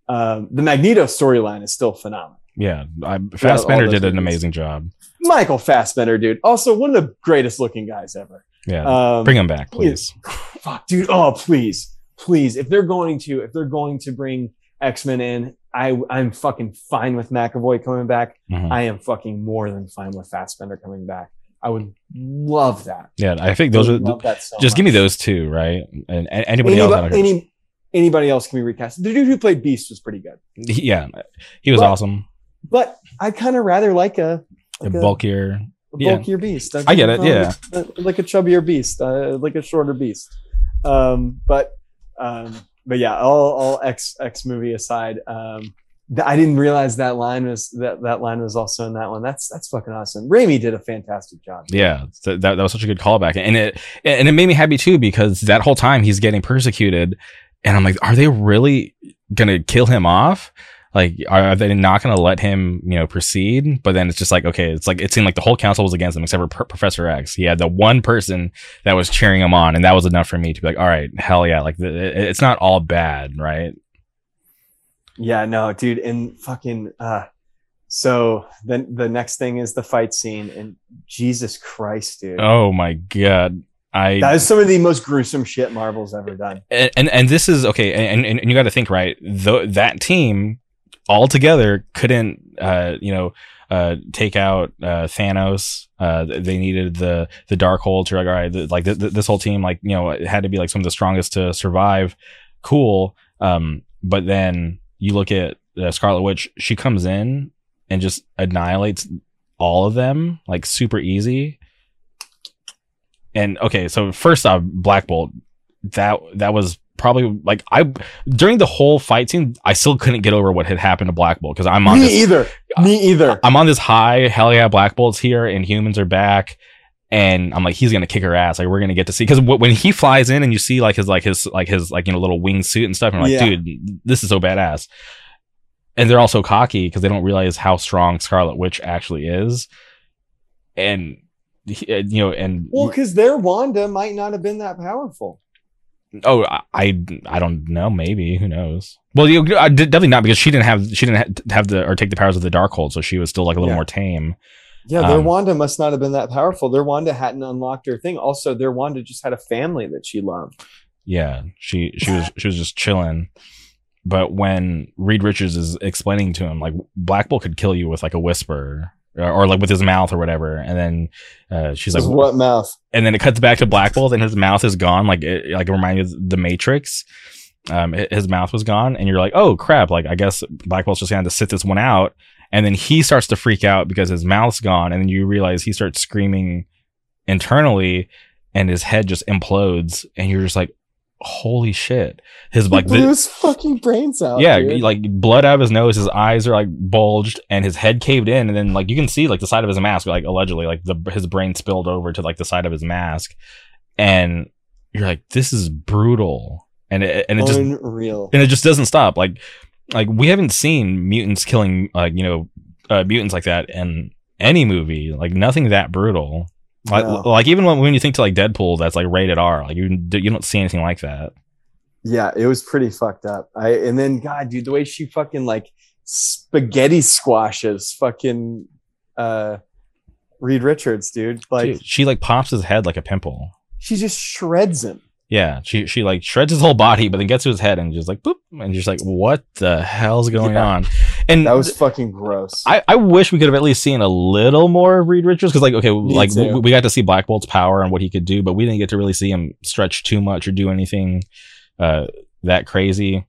Um, the Magneto storyline is still phenomenal. Yeah, I, Fassbender did an movies. amazing job. Michael Fassbender, dude, also one of the greatest looking guys ever. Yeah, Um, bring him back, please. fuck, dude. Oh, please, please. If they're going to, if they're going to bring X Men in, I I'm fucking fine with McAvoy coming back. Mhm. I am fucking more than fine with Fassbender coming back. I would love that. Yeah, I think those I are so just give me those two, right? And, and anybody else. Anybody, any, anybody else can be recast. The dude who played Beast was pretty good, yeah, he was But- awesome. but I kind of rather like a, like a, bulkier. a yeah. bulkier beast. I get it, Um, yeah. like a chubbier beast, uh, like a shorter beast. Um, but um, but yeah, all all X X movie aside, um, th- I didn't realize that line was that that line was also in that one. That's that's fucking awesome. Raimi did a fantastic job. Yeah, th- that that was such a good callback, and it and it made me happy too because that whole time he's getting persecuted, and I'm like, are they really gonna kill him off? Like, are they not gonna let him, you know, proceed? But then it's just like, okay, it's like it seemed like the whole council was against him except for Pro- Professor X. He had the one person that was cheering him on, and that was enough for me to be like, all right, hell yeah, like the, it, it's not all bad, right? Yeah, no, dude, and fucking uh so then the next thing is the fight scene and Jesus Christ, dude. Oh my god, I That is some of the most gruesome shit Marvel's ever done. and and, and this is okay and and, and you got to think right Tho- that team all together couldn't uh you know uh take out uh thanos. Uh they needed the the Darkhold to like all right th- like th- th- this whole team like you know it had to be like some of the strongest to survive. Cool. Um but then you look at uh, scarlet witch she comes in and just annihilates all of them like super easy. And okay, so first off, Black Bolt, that that was probably like I during the whole fight scene, I still couldn't get over what had happened to Black Bolt because I'm on Me this either. Me either. I'm on this high, hell yeah, Black Bolt's here and humans are back. And I'm like, he's gonna kick her ass. Like, we're gonna get to see because when he flies in and you see like his like his like his like you know little wingsuit and stuff, and I'm like, Yeah. dude, this is so badass. And they're also cocky because they don't realize how strong Scarlet Witch actually is. And you know, and Well, because their Wanda might not have been that powerful. Oh, I- I don't know, maybe who knows. Well, you I did- definitely not because she didn't have she didn't ha- have the or take the powers of the Darkhold, so she was still like a little Yeah. more tame. Yeah, their Um, Wanda must not have been that powerful. Their Wanda hadn't unlocked her thing. Also, their Wanda just had a family that she loved. yeah she she was she was just chilling but when reed richards is explaining to him like black bolt could kill you with like a whisper or, or like with his mouth or whatever and then uh, she's like what mouth? and then it cuts back to black bolt and his mouth is gone like it like it reminded the matrix um hi- his mouth was gone and you're like oh crap like i guess black bolt's just gonna have to sit this one out and then he starts to freak out because his mouth's gone and then you realize he starts screaming internally and his head just implodes and you're just like holy shit his Like like blew his fucking brains out. yeah dude. like blood out of his nose his eyes are like bulged and his head caved in and then like you can see like the side of his mask like allegedly like the his brain spilled over to like the side of his mask and you're like this is brutal and it and it just unreal. and it just doesn't stop like like we haven't seen mutants killing like you know uh, mutants like that in any movie like nothing that brutal No. like even when, when you think to like deadpool that's like rated r like you, you don't see anything like that Yeah, it was pretty fucked up. I and then God, dude, the way she fucking like spaghetti squashes fucking uh Reed Richards, dude. Like Dude, she like pops his head like a pimple she just shreds him. Yeah, she she like shreds his whole body, but then gets to his head and just like boop, and just like what the hell's going Yeah. on? And That was fucking gross. I, I wish we could have at least seen a little more of Reed Richards because like okay like too. we, got to see Black Bolt's power and what he could do, but we didn't get to really see him stretch too much or do anything uh, that crazy.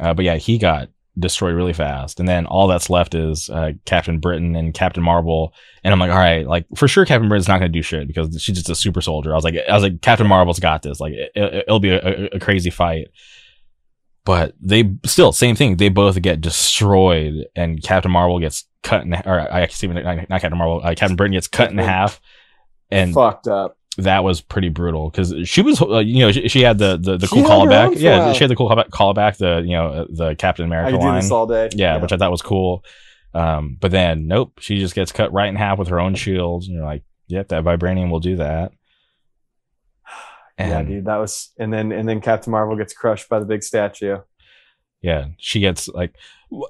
Uh, but yeah, he got destroyed really fast, and then all that's left is uh, Captain Britain and Captain Marvel. And I'm like, all right, like for sure, Captain Britain's not gonna do shit because she's just a super soldier. I was like, I was like, Captain Marvel's got this. Like, it, will be a, a crazy fight. But they still same thing. They both get destroyed, and Captain Marvel gets cut in. Or I actually not not Captain Marvel. Uh, Captain Britain gets cut in half, and fucked up. that was pretty brutal because she was, uh, you know, she, she had the the, the cool had her own callback. Yeah, she had the cool callback, callback the you know the Captain I America do line. this all day. yeah, which I thought was cool. Um, but then nope, she just gets cut right in half with her own shield, and you're like, yep, that vibranium will do that. And yeah, dude, that was and then and then Captain Marvel gets crushed by the big statue. yeah she gets like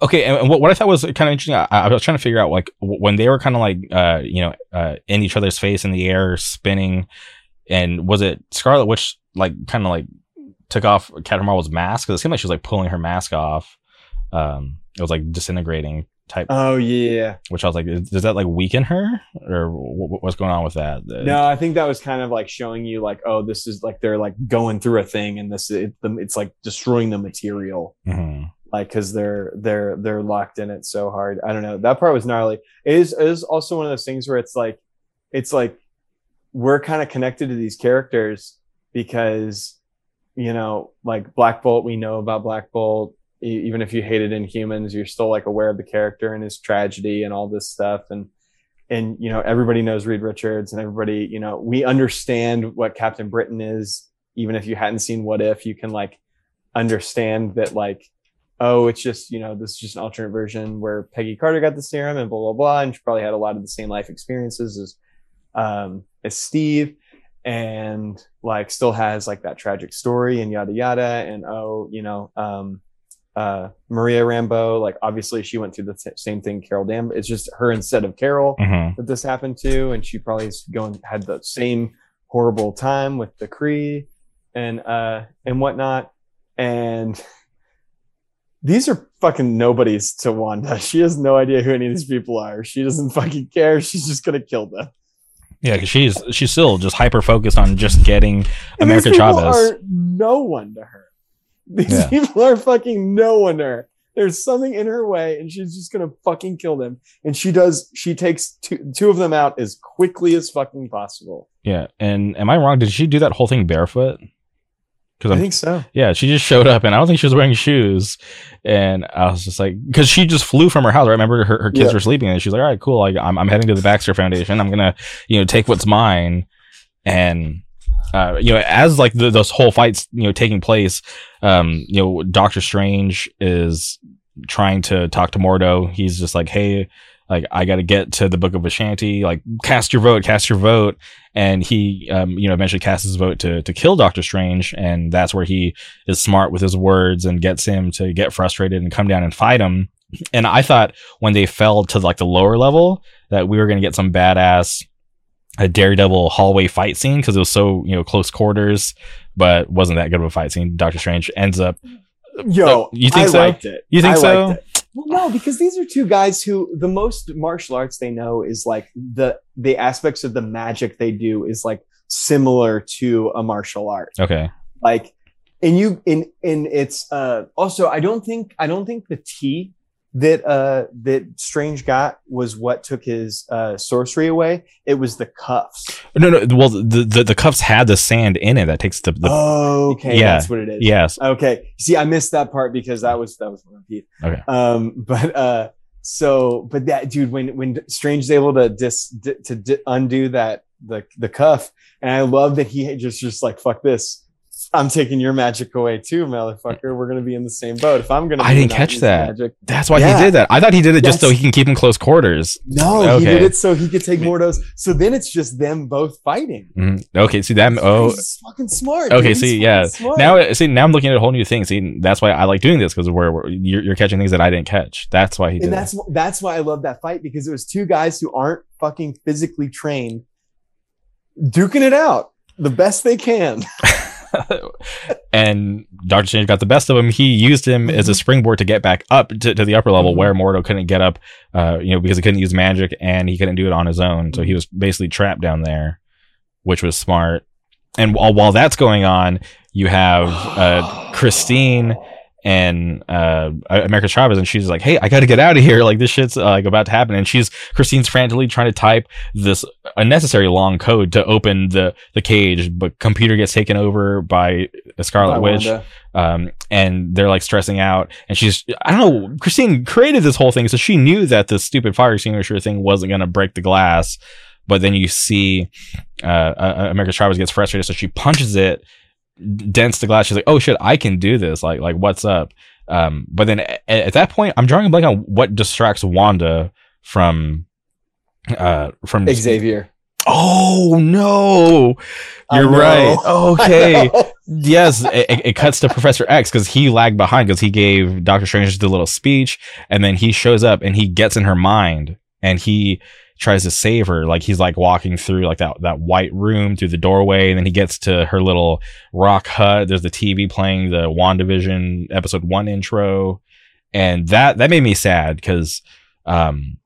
okay and and what, what i thought was kind of interesting I, I was trying to figure out like w- when they were kind of like uh you know uh in each other's face in the air spinning and was it scarlet witch like kind of like took off captain marvel's mask? Because it seemed like she was like pulling her mask off. Um it was like disintegrating type Oh yeah. which i was like does that like weaken her or wh- what's going on with that No, I think that was kind of like showing you like, oh, this is like they're like going through a thing, and this it, it's like destroying the material, Mhm. like because they're they're they're locked in it so hard. I don't know. That part was gnarly. It is it is also one of those things where it's like, it's like we're kind of connected to these characters because you know, like Black Bolt, we know about Black Bolt. Even if you hated Inhumans, you're still like aware of the character and his tragedy and all this stuff. And and you know everybody knows Reed Richards and everybody you know we understand what Captain Britain is even if you hadn't seen What If you can like understand that like oh it's just you know this is just an alternate version where Peggy Carter got the serum and blah blah blah and she probably had a lot of the same life experiences as um as Steve and like still has like that tragic story and yada yada and oh you know um uh Maria Rambeau like obviously she went through the same thing Carol Danvers it's just her instead of Carol Mhm. that this happened to, and she probably is going had the same horrible time with the Kree and uh and whatnot. And these are fucking nobodies to Wanda. She has no idea who any of these people are. She doesn't fucking care. She's just gonna kill them. yeah because she's she's still just hyper focused on just getting america chavez are no one to her. These Yeah. people are fucking no one her. there's something in her way, and she's just gonna fucking kill them. And she does. She takes two two of them out as quickly as fucking possible. Yeah. And am I wrong? Did she do that whole thing barefoot? Because I think so. Yeah, she just showed up, and I don't think she was wearing shoes. And I was just like, because she just flew from her house. Right? I remember her, her kids Yeah. were sleeping, and she's like, "All right, cool. Like, I'm, I'm heading to the Baxter Foundation. I'm gonna, you know, take what's mine." And uh, you know, as like the, this whole fight's you know taking place, um, you know, Doctor Strange is trying to talk to Mordo. He's just like, "Hey." Like I got to get to the Book of Vishanti. Like cast your vote, cast your vote, and he, um, you know, eventually casts his vote to to kill Doctor Strange, and that's where he is smart with his words and gets him to get frustrated and come down and fight him. And I thought when they fell to like the lower level that we were going to get some badass a Daredevil hallway fight scene because it was so you know close quarters, but wasn't that good of a fight scene. Doctor Strange ends up. Yo, Oh, you think I so? liked it. You think I so? Well, no, because these are two guys who the most martial arts they know is like the the aspects of the magic they do is like similar to a martial art. Okay, Like, and you in in it's uh also I don't think I don't think the tea that uh that Strange got was what took his uh sorcery away. It was the cuffs. no, no. Well, the the, the cuffs had the sand in it that takes the, the Oh, okay, yeah, that's what it is. yes. Okay. See, I missed that part because that was that was one repeat. Okay. Um, but uh, so but that dude, when when Strange is able to dis di- to di- undo that the the cuff, and I love that he just just like fuck this. I'm taking your magic away too, motherfucker. We're gonna be in the same boat. If I'm gonna, I didn't catch that. Magic. That's why Yeah. he did that. I thought he did it just so he can keep him close quarters. No, he did it so he could take Mordo's. So then it's just them both fighting. Mhm. Okay, see that. Oh, He's fucking smart. okay. dude. See, He's yeah. smart. Now, see, now I'm looking at a whole new thing. See, that's why I like doing this because we're, we're you're, you're catching things that I didn't catch. That's why he did. and that's that's why I love that fight because it was two guys who aren't fucking physically trained, duking it out the best they can. and Doctor Strange got the best of him. He used him as a springboard to get back up to, to the upper level Mhm. where Mordo couldn't get up, uh, you know, because he couldn't use magic and he couldn't do it on his own. So he was basically trapped down there, which was smart. And while, while that's going on, you have uh, Christine and uh, America Chavez, and she's like, "Hey, I got to get out of here! Like this shit's uh, like about to happen." And she's Christine's frantically trying to type this unnecessary long code to open the the cage, but computer gets taken over by a Scarlet By Witch, um, and they're like stressing out. And she's, I don't know, Christine created this whole thing, so she knew that the stupid fire extinguisher thing wasn't going to break the glass. But then you see uh, uh, America Chavez gets frustrated, so she punches it, dents the glass. She's like, "Oh shit, I can do this! Like, like what's up?" Um, but then at, at that point, I'm drawing a blank on what distracts Wanda from uh from Xavier. Oh no, you're right. Okay, yes, it, it- it cuts to Professor X because he lagged behind because he gave Doctor Strange the little speech, and then he shows up and he gets in her mind and he tries to save her. Like he's like walking through like that that white room through the doorway, and then he gets to her little rock hut. There's the TV playing the WandaVision episode one intro, and that that made me sad because um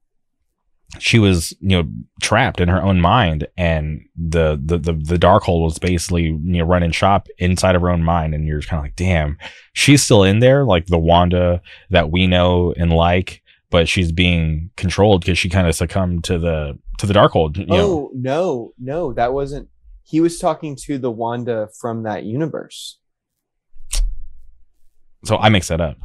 she was you know trapped in her own mind and the the the, the Darkhold was basically you know running shop inside of her own mind and you're kind of like damn she's still in there like the wanda that we know and like but she's being controlled because she kind of succumbed to the to the Darkhold you know Oh no, no, that wasn't. He was talking to the Wanda from that universe. so i mix that up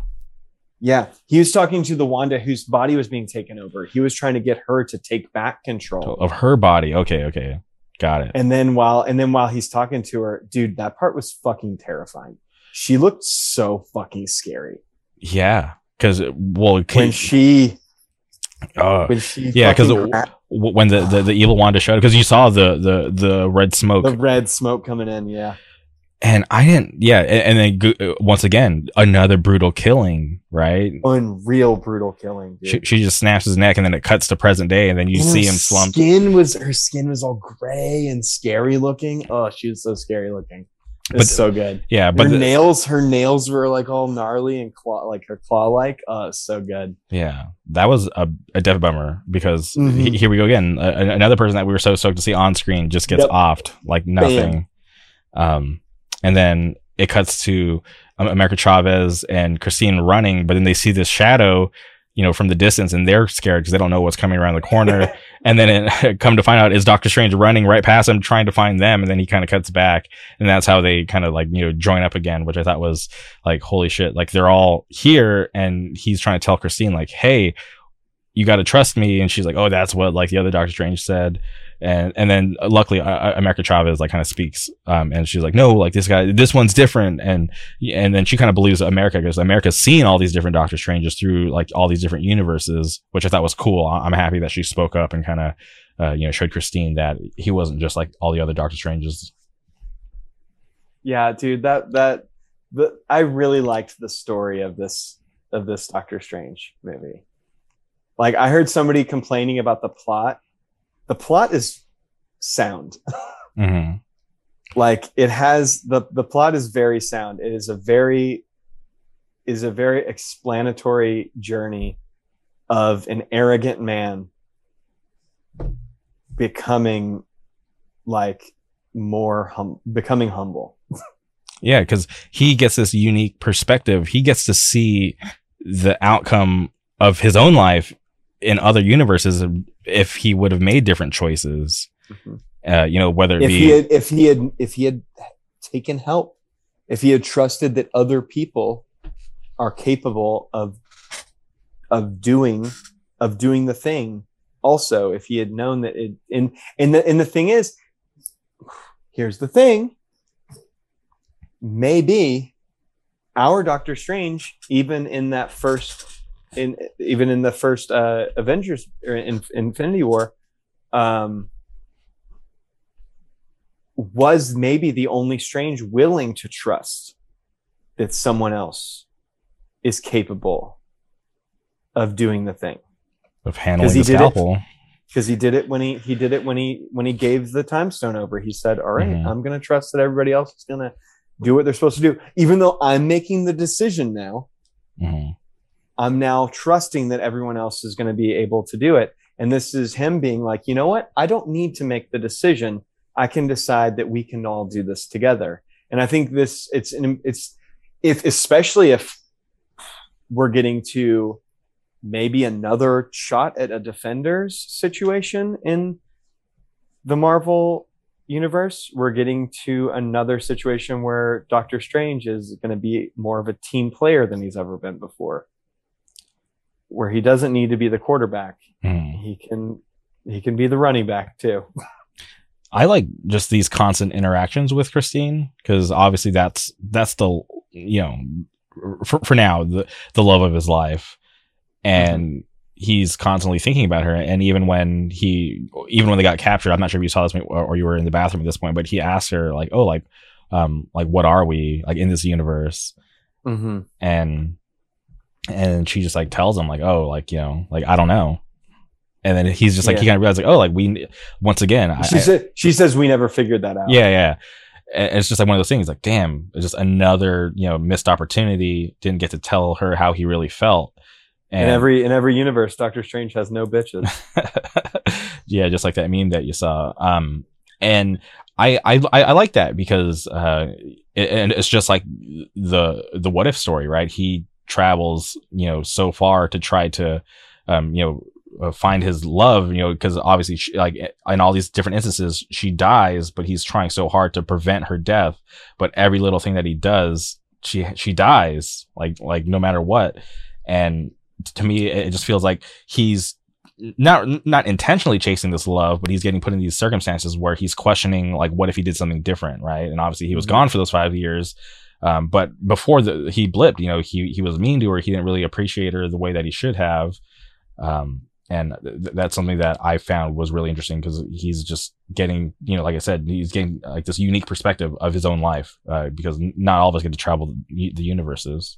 Yeah, he was talking to the Wanda whose body was being taken over. He was trying to get her to take back control. of her body okay okay got it And then while and then while he's talking to her, dude, that part was fucking terrifying. She looked so fucking scary yeah because well when can, she uh, when she yeah, 'cause fucking it- grabbed w- when the, the the evil wanda showed because you saw the the the red smoke the red smoke coming in. Yeah, and I didn't. Yeah, and, and then go- once again, another brutal killing. Right? unreal brutal killing. Dude. She, she just snaps his neck, and then it cuts to present day, and then you And see him slumped. Skin was her skin was all gray and scary looking. Oh, she was so scary looking. It's But- so good. Yeah, But her the- nails, her nails were like all gnarly and claw, like her claw like. Oh, so good. yeah, that was a, a death bummer because Mhm. he- here we go again. Another person that we were so stoked to see on screen just gets Yep. offed like nothing. Um, and then it cuts to um, America Chavez and Christine running, but then they see this shadow, you know, from the distance, and they're scared because they don't know what's coming around the corner. and then it, come to find out is Doctor Strange running right past them, trying to find them, and then he kind of cuts back, and that's how they kind of like you know join up again, which I thought was like holy shit, like they're all here, and he's trying to tell Christine like, hey, you got to trust me, and she's like, oh, that's what like the other Doctor Strange said and and then uh, luckily uh, America Chavez like kind of speaks um and she's like no like this guy this one's different. And and then she kind of believes America because America's seen all these different Doctor Stranges through like all these different universes which I thought was cool. I'm happy that she spoke up and kind of uh, you know showed Christine that he wasn't just like all the other Doctor Stranges. Yeah dude that that the I really liked the story of this of this Doctor Strange movie. Like I heard somebody complaining about the plot the plot is sound. mm-hmm. Like it has the the plot is very sound. It is a very is a very explanatory journey of an arrogant man becoming like more hum- becoming humble. yeah, because he gets this unique perspective. He gets to see the outcome of his own life in other universes if he would have made different choices. Mm-hmm. Uh, you know, whether if be, he had, if he had if he had taken help, if he had trusted that other people are capable of of doing of doing the thing. Also, if he had known that it and and the and the thing is, here's the thing. Maybe our Doctor Strange, even in that first in even in the first uh, Avengers or in Infinity War, um, was maybe the only Strange willing to trust that someone else is capable of doing the thing of handling the scalpel. Because he did it when he he did it when he when he gave the time stone over. He said, "All right, mm-hmm. I'm going to trust that everybody else is going to do what they're supposed to do, even though I'm making the decision now." Mm-hmm. I'm now trusting that everyone else is going to be able to do it. And this is him being like, you know what? I don't need to make the decision. I can decide that we can all do this together. And I think this, it's, it's, if, especially if we're getting to maybe another shot at a defenders situation in the Marvel universe, we're getting to another situation where Doctor Strange is going to be more of a team player than he's ever been before where he doesn't need to be the quarterback. Mm. He can he can be the running back too. I like just these constant interactions with Christine because obviously that's that's the you know for, for now the the love of his life and mm-hmm. he's constantly thinking about her and even when he even when they got captured I'm not sure if you saw this or, or you were in the bathroom at this point but he asked her like oh like um like what are we like in this universe mm-hmm. and and she just like tells him like oh like you know like i don't know. And then he's just like yeah. he kind of realizes like oh like we once again she I, said she says we never figured that out. Yeah yeah. And it's just like one of those things like damn it's just another you know missed opportunity. Didn't get to tell her how he really felt. And in every in every universe doctor strange has no bitches. Yeah just like that meme that you saw. Um and I, I I like that because uh, it, and it's just like the the what if story, right? He travels, you know, so far to try to, um, you know, uh, find his love, you know, because obviously, she, like in all these different instances, she dies, but he's trying so hard to prevent her death. But every little thing that he does, she she dies, like like no matter what. And to me, it just feels like he's not not intentionally chasing this love, but he's getting put in these circumstances where he's questioning like, what if he did something different, right? And obviously, he was mm-hmm. gone for those five years. Um, but before the, he blipped, you know, he he was mean to her. He didn't really appreciate her the way that he should have. Um, and th- that's something that I found was really interesting because he's just getting, you know, like I said, he's getting like this unique perspective of his own life uh, because not all of us get to travel the, the universes.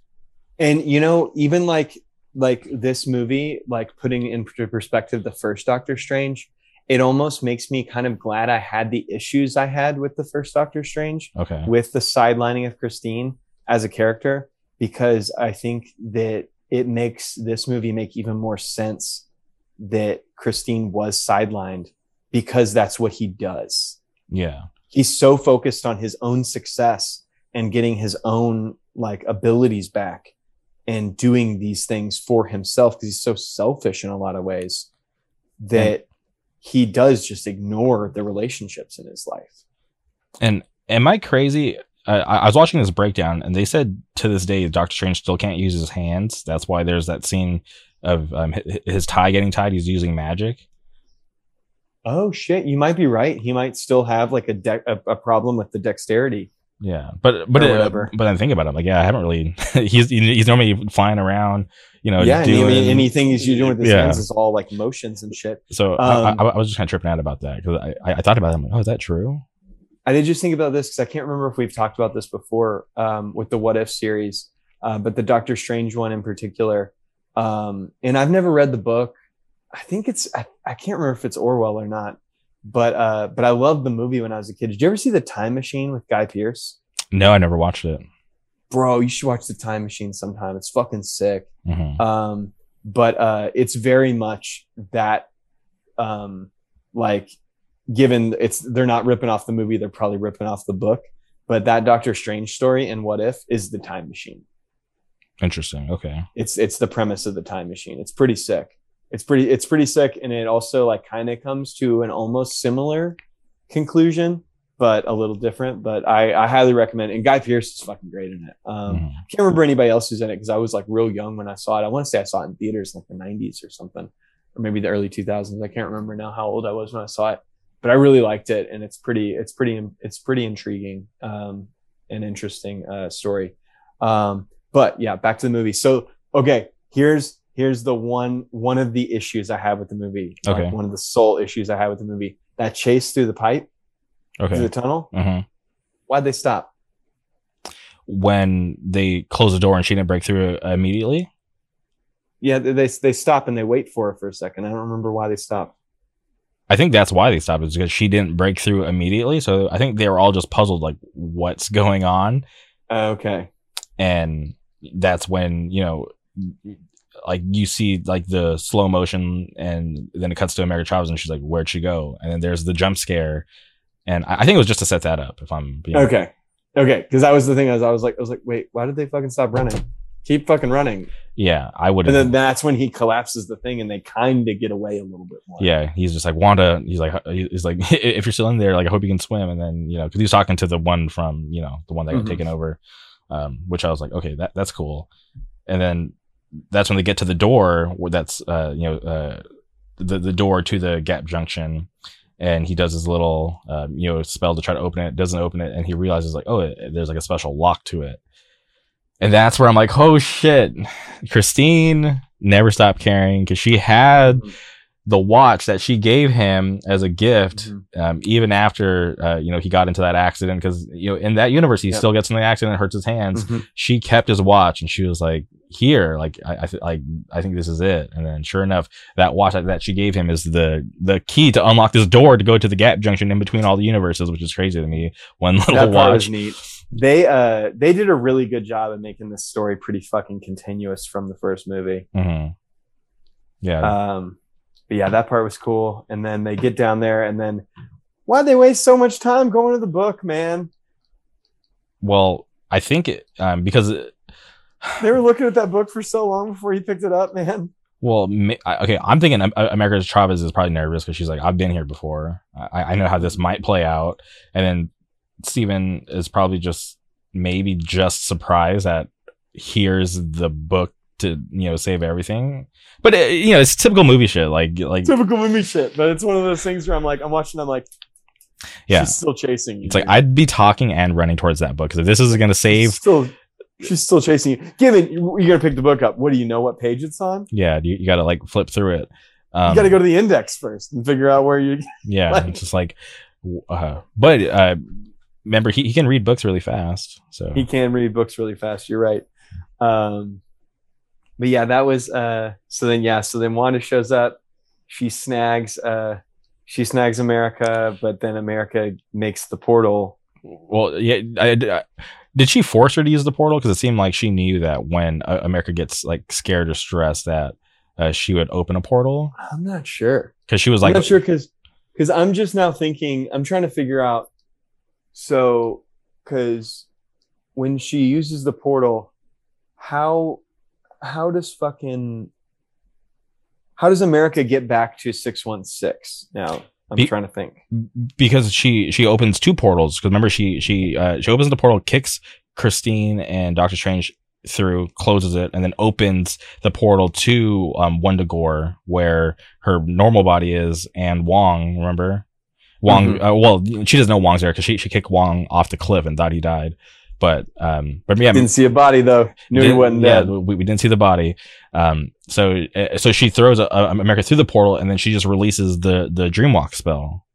And you know, even like like this movie, like putting into perspective the first Doctor Strange, it almost makes me kind of glad I had the issues I had with the first Doctor Strange. Okay. With the sidelining of Christine as a character, because I think that it makes this movie make even more sense that Christine was sidelined because that's what he does. Yeah. He's so focused on his own success and getting his own like abilities back and doing these things for himself because he's so selfish in a lot of ways that he does just ignore the relationships in his life. And am I crazy? Uh, I I was watching this breakdown, and they said to this day Doctor Strange still can't use his hands. That's why there's that scene of um, hi- his tie getting tied. He's using magic. Oh shit, you might be right. He might still have like a de- a, a problem with the dexterity. Yeah, but but it, but then think about it. Like, yeah, I haven't really. he's he's normally flying around, you know. yeah, I mean, anything he's doing with his Yeah. hands is all like motions and shit. So I, Um, I, I was just kind of tripping out about that because I, I I thought about it. I'm like, oh, is that true? I did just think about this because I can't remember if we've talked about this before um, with the What If series, uh, but the Doctor Strange one in particular. Um, and I've never read the book. I think it's I, I can't remember if it's Orwell or not, but uh, but I loved the movie when I was a kid. Did you ever see the Time Machine with Guy Pearce? No, I never watched it. Bro, you should watch the Time Machine sometime. It's fucking sick. Mhm. um but uh it's very much that um like given it's they're not ripping off the movie they're probably ripping off the book but that doctor strange story and what if is the time machine Interesting. Okay. it's it's the premise of the time machine it's pretty sick it's pretty it's pretty sick and it also like kind of comes to an almost similar conclusion but a little different but i i highly recommend it. and guy pearce is fucking great in it um Mhm. I can't remember anybody else who's in it because I was like real young when I saw it. I want to say I saw it in theaters in like the 90s or something, or maybe the early 2000s. I can't remember now how old I was when I saw it, but I really liked it, and it's pretty, it's pretty, it's pretty intriguing, um, and interesting uh, story. Um, but yeah, back to the movie. So okay, here's here's the one one of the issues I have with the movie. like, Okay. one of the sole issues I have with the movie. That chase through the pipe, through Okay. the tunnel. Mhm. Why'd they stop? When they close the door and she didn't break through immediately. Yeah, they they they stop and they wait for her for a second. I don't remember why they stopped. I think that's why they stopped is because she didn't break through immediately. So I think they were all just puzzled, like what's going on, Okay. and that's when you know, like you see like the slow motion, and then it cuts to America Chavez, and she's like, "Where'd she go?" And then there's the jump scare, and I, I think it was just to set that up. If I'm being Okay. Okay. Because that was the thing. I was, I was like, I was like, wait, why did they fucking stop running? Keep fucking running. yeah, I would. And then that's when he collapses the thing, and they kind of get away a little bit more. yeah, he's just like Wanda. He's like, he's like, if you're still in there, like, I hope you can swim. And then you know, because he's talking to the one from you know the one that got Mhm. taken over, um, which I was like, okay, that that's cool. And then that's when they get to the door where that's uh you know uh the the door to the Gap Junction, and he does his little uh, you know spell to try to open it, doesn't open it, and he realizes like, oh, there's like a special lock to it. And that's where I'm like, oh shit, Christine never stopped caring because she had Mhm. The watch that she gave him as a gift, Mhm. um, even after uh, you know he got into that accident. Because you know in that universe he Yep. still gets in the accident and hurts his hands. Mhm. She kept his watch and she was like, "Here, like I, I, th- like I think this is it." And then sure enough, that watch that, that she gave him is the the key to unlock this door to go to the gap junction in between all the universes, which is crazy to me. One little That part was watch. neat. They uh they did a really good job of making this story pretty fucking continuous from the first movie. Mhm. Yeah, Um, but yeah, that part was cool. And then they get down there, and then why'd they waste so much time going to the book, man? well, I think it, um, because it, They were looking at that book for so long before he picked it up, man. Well, ma- okay, I'm thinking America's Chavez is probably nervous because she's like, I've been here before. I, I know how this might play out. And then Steven is probably just maybe just surprised that here's the book to you know save everything. But uh, you know, it's typical movie shit. Like like Typical movie shit, but it's one of those things where I'm like, I'm watching, I'm like, yeah, she's still chasing you. it's like. I'd be talking and running towards that book because if this is gonna She's save, still, she's still chasing you. Given you're gonna pick the book up, what do you know? What page it's on? yeah, you, you got to like flip through it. Um, you got to go to the index first and figure out where you. Yeah, Like- it's just like, uh, but uh, remember he, he can read books really fast. So He can read books really fast. You're right. Um, but yeah, that was. Uh, so then, yeah, so then Wanda shows up. She snags. Uh, she snags America, but then America makes the portal. well, yeah, I, I- did she force her to use the portal? Because it seemed like she knew that when uh, America gets like scared or stressed, that uh, she would open a portal. I'm not sure. Because she was like, I'm not sure because because I'm just now thinking I'm trying to figure out. So because when she uses the portal, how how does fucking how does America get back to six one six now? I'm Be- trying to think. because she she opens two portals because remember she she uh, she opens the portal kicks christine and doctor strange through closes it and then opens the portal to um Wundagore where her normal body is and wong remember wong Mhm. uh, well she doesn't know wong's there because she, she kicked wong off the cliff and thought he died but um but yeah Didn't see a body though. Knew he wasn't yeah, dead. we, we didn't see the body. Um, so uh, so she throws a, a America through the portal, and then she just releases the the Dreamwalk spell.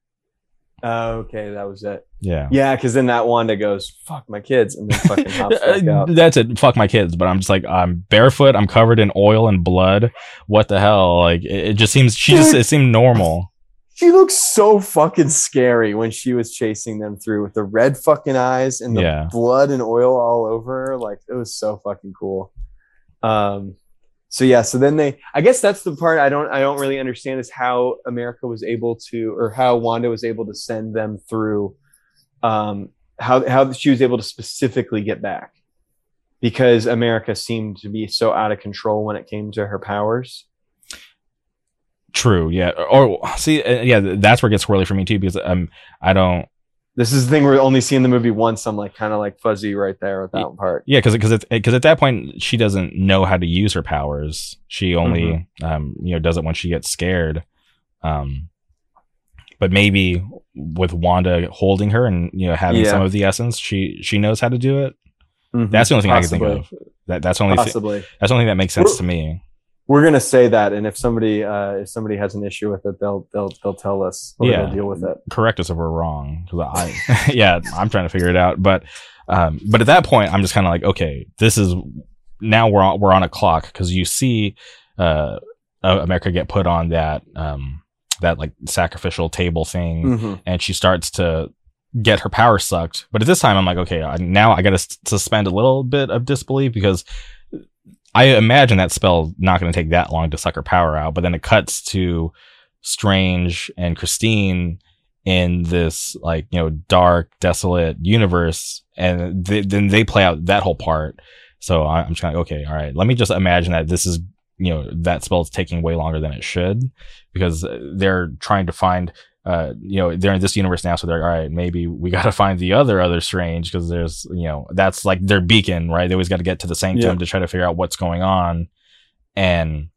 Oh, okay, that was it. Yeah, Yeah, because then that Wanda goes, "Fuck my kids," and then fucking hops back Uh, out. That's it. Fuck my kids. But I'm just like I'm barefoot. I'm covered in oil and blood. What the hell? Like it, it just seems. She just it seemed normal. She looks so fucking scary when she was chasing them through with the red fucking eyes and the Yeah. blood and oil all over her. Like it was so fucking cool. Um so yeah, so then they I guess that's the part I don't I don't really understand is how America was able to or how Wanda was able to send them through um how how she was able to specifically get back. Because America seemed to be so out of control when it came to her powers. True. Yeah. Or see. uh, Yeah. That's where it gets swirly for me too because um I don't. This is the thing we're only seeing the movie once. I'm like kind of like fuzzy right there with that part. Yeah, because because because at that point she doesn't know how to use her powers. She only um you know does it when she gets scared. Um, but maybe with Wanda holding her and you know having Yeah. some of the essence, she she knows how to do it. Mhm. That's the only thing I can think of. That that's only Possibly. that's the only thing that makes sense We're- to me. We're gonna say that, and if somebody uh, if somebody has an issue with it, they'll they'll they'll tell us. Yeah. deal with it. Correct us if we're wrong. 'cause I yeah, I'm trying to figure it out. But um, but at that point, I'm just kind of like, okay, this is now we're on, we're on a clock because you see uh, America get put on that um that like sacrificial table thing. Mhm. and she starts to get her power sucked. But at this time, I'm like, okay, now I got to s- suspend a little bit of disbelief because I imagine that spell not going to take that long to suck her power out. But then it cuts to Strange and Christine in this like you know dark, desolate universe, and th- then they play out that whole part. So I'm just okay, all right. Let me just imagine that this is you know that spell is taking way longer than it should because they're trying to find uh you know they're in this universe now so they're like, all right maybe we got to find the other other strange because there's you know that's like their beacon right? They always got to get to the sanctum Yeah. to try to figure out what's going on. And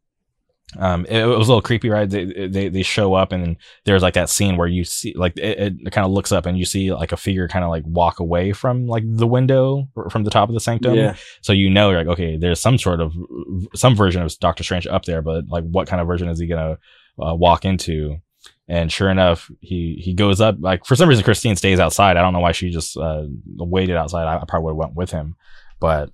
um it, it was a little creepy right? They, they they show up and there's like that scene where you see like it, it kind of looks up and you see like a figure kind of like walk away from like the window from the top of the sanctum. Yeah, so you know, you're like, okay, there's some sort of some version of Doctor Strange up there, but like, what kind of version is he gonna uh, walk into? And sure enough, he he goes up. Like for some reason, Christine stays outside. I don't know why she just uh, waited outside. I, I probably would have went with him, but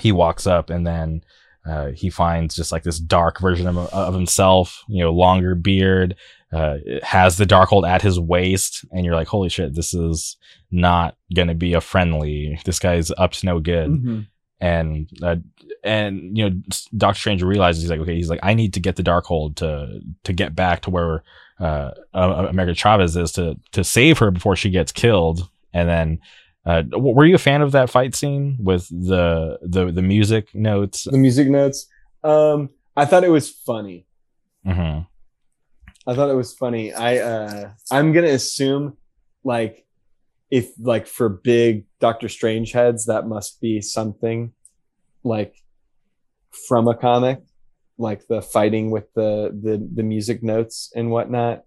he walks up and then uh, he finds just like this dark version of, of himself. You know, longer beard, uh, has the Darkhold at his waist, and you're like, holy shit, this is not gonna be a friendly. This guy's up to no good Mhm. And uh, and you know Doctor Strange realizes he's like okay he's like I need to get the dark Darkhold to to get back to where uh, uh America Chavez is to to save her before she gets killed and then uh were you a fan of that fight scene with the the the music notes the music notes. Um, I thought it was funny. hmm I thought it was funny. I uh, I'm gonna assume like if like for big Doctor Strange heads, that must be something like from a comic, like the fighting with the the the music notes and whatnot.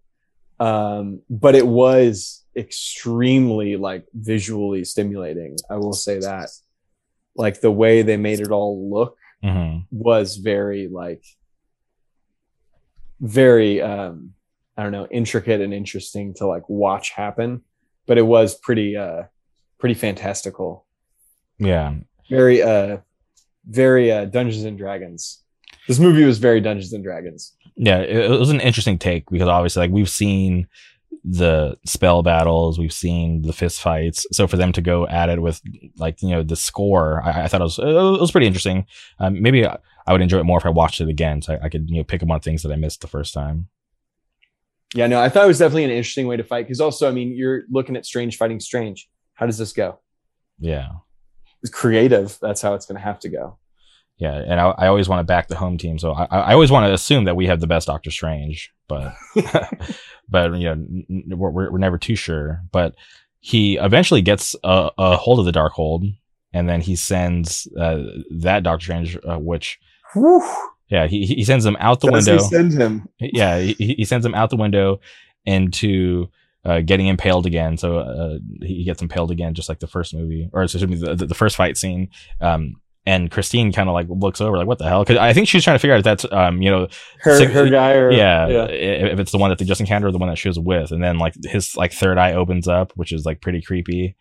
Um, but it was extremely like visually stimulating. I will say that. Like the way they made it all look hmm was very like very um i don't know intricate and interesting to like watch happen but it was pretty uh pretty fantastical. Yeah. Very uh very uh dungeons and dragons. This movie was very dungeons and dragons. Yeah it, it was an interesting take because obviously like we've seen the spell battles we've seen the fist fights. So for them to go at it with like you know the score i, I thought it was it was pretty interesting. Um, maybe I, I would enjoy it more if i watched it again so I, I could you know pick up on things that i missed the first time yeah no i thought it was definitely an interesting way to fight because also i mean you're looking at strange fighting strange how does this go yeah it's creative. That's how it's going to have to go. Yeah, and I, I always want to back the home team, so I, I always want to assume that we have the best Doctor Strange, but but you know we're, we're never too sure. But he eventually gets a, a hold of the Darkhold, and then he sends uh, that Doctor Strange, uh, which Whew. Yeah, he he sends him out the Does he window. send him? yeah, he, he sends him out the window into uh, getting impaled again. So uh, he gets impaled again, just like the first movie, or excuse me, the, the, first fight scene. Um, and Christine kind of like looks over, like, "What the hell?" Because I think she's trying to figure out if that's, um, you know, Her, her guy or yeah, yeah. if if it's the one that they just encountered or the one that she was with. And then like his like third eye opens up, which is like pretty creepy.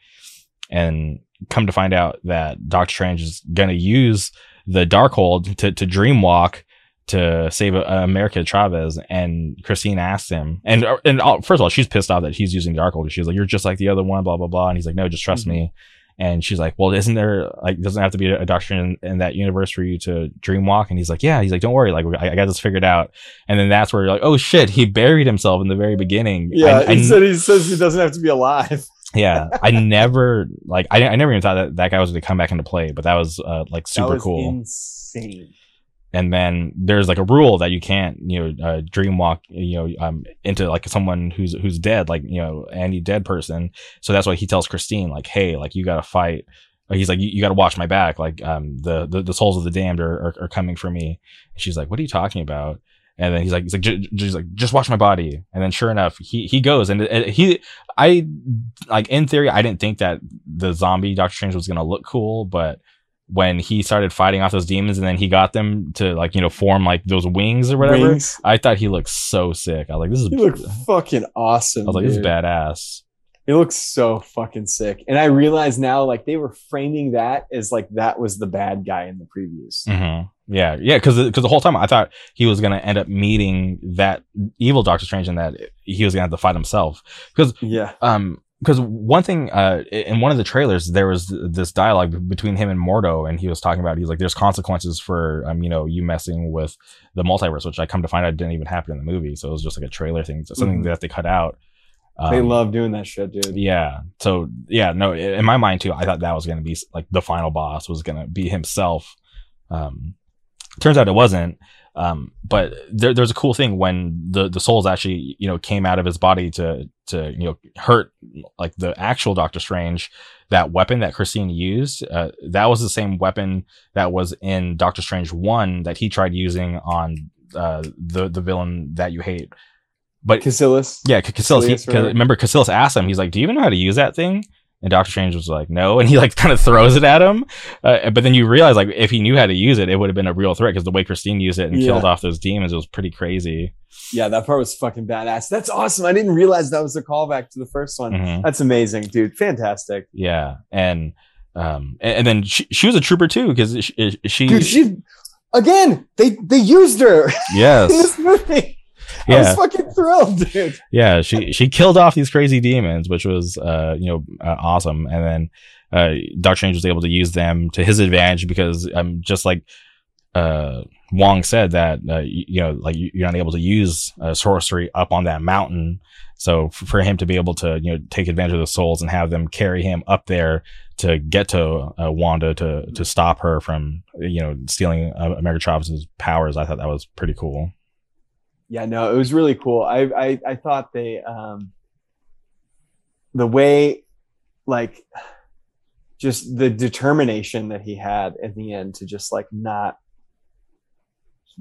And come to find out that Doctor Strange is gonna use the Darkhold to to dreamwalk to save uh, America Chavez. And Christine asked him, and and uh, first of all, she's pissed off that he's using Darkhold. She's like, "You're just like the other one," blah blah blah. And he's like, "No, just trust Mhm. me." And she's like, "Well, isn't there like doesn't have to be a doctor in, in that universe for you to dreamwalk?" And he's like, "Yeah." He's like, "Don't worry, like I, I got this figured out." And then that's where you're like, "Oh shit, he buried himself in the very beginning." Yeah, I, I- said he says he doesn't have to be alive. yeah. I never like I, I never even thought that that guy was going to come back into play, but that was uh, like super that was cool. Insane. and then there's like a rule that you can't you know uh, dreamwalk you know um into like someone who's who's dead like you know any dead person so that's why he tells christine like hey like you gotta fight he's like you, you gotta watch my back like um the the, the souls of the damned are, are, are coming for me and she's like what are you talking about and then he's like he's like "J- he's like just watch my body and then sure enough he he goes and he i like in theory i didn't think that the zombie doctor strange was gonna look cool but when he started fighting off those demons and then he got them to like you know form like those wings or whatever Wings. i thought he looked so sick i was like this is He looked fucking awesome. i was like this is badass He looks so fucking sick. And I realize now, like they were framing that as like that was the bad guy in the previews. hmm yeah yeah because because the whole time i thought he was gonna end up meeting that evil doctor strange and that he was gonna have to fight himself because Yeah. um because one thing uh in one of the trailers there was this dialogue between him and mordo and he was talking about he's like there's consequences for um you know you messing with the multiverse which i come to find out didn't even happen in the movie so it was just like a trailer thing so something Mhm. that they cut out they Um, love doing that shit, dude. yeah. So yeah no in my mind too i thought that was going to be like the final boss was going to be himself. Um turns out it wasn't. Um but there, there's a cool thing when the the souls actually you know came out of his body to to you know hurt like the actual doctor strange that weapon that christine used uh, that was the same weapon that was in doctor strange 1 that he tried using on uh the the villain that you hate but Kaecilius. yeah, Kaecilius. he- Kaecilius, 'cause right. remember, Kaecilius asked him. He's like, "Do you even know how to use that thing?" And Doctor Strange was like, "No," and he like kind of throws it at him. Uh, but then you realize, like, if he knew how to use it, it would have been a real threat because the way Christine used it and Yeah. killed off those demons, it was pretty crazy. Yeah, that part was fucking badass. That's awesome. I didn't realize that was a callback to the first one. Mhm. That's amazing, dude. Fantastic. Yeah, and um, and, and then she, she was a trooper too because she, she, Dude, she again, they they used her in yes, this movie. I yeah, was fucking thrilled, dude. yeah she she killed off these crazy demons which was uh you know uh, awesome. And then uh Doctor Strange was able to use them to his advantage because um just like uh Wong said that uh, you, you know like you- you're not able to use uh, sorcery up on that mountain. So for him to be able to you know take advantage of the souls and have them carry him up there to get to uh, Wanda to to stop her from you know stealing uh, America Chavez's powers I thought that was pretty cool Yeah, no, it was really cool. I I, I thought they um the way like just the determination that he had at the end to just like not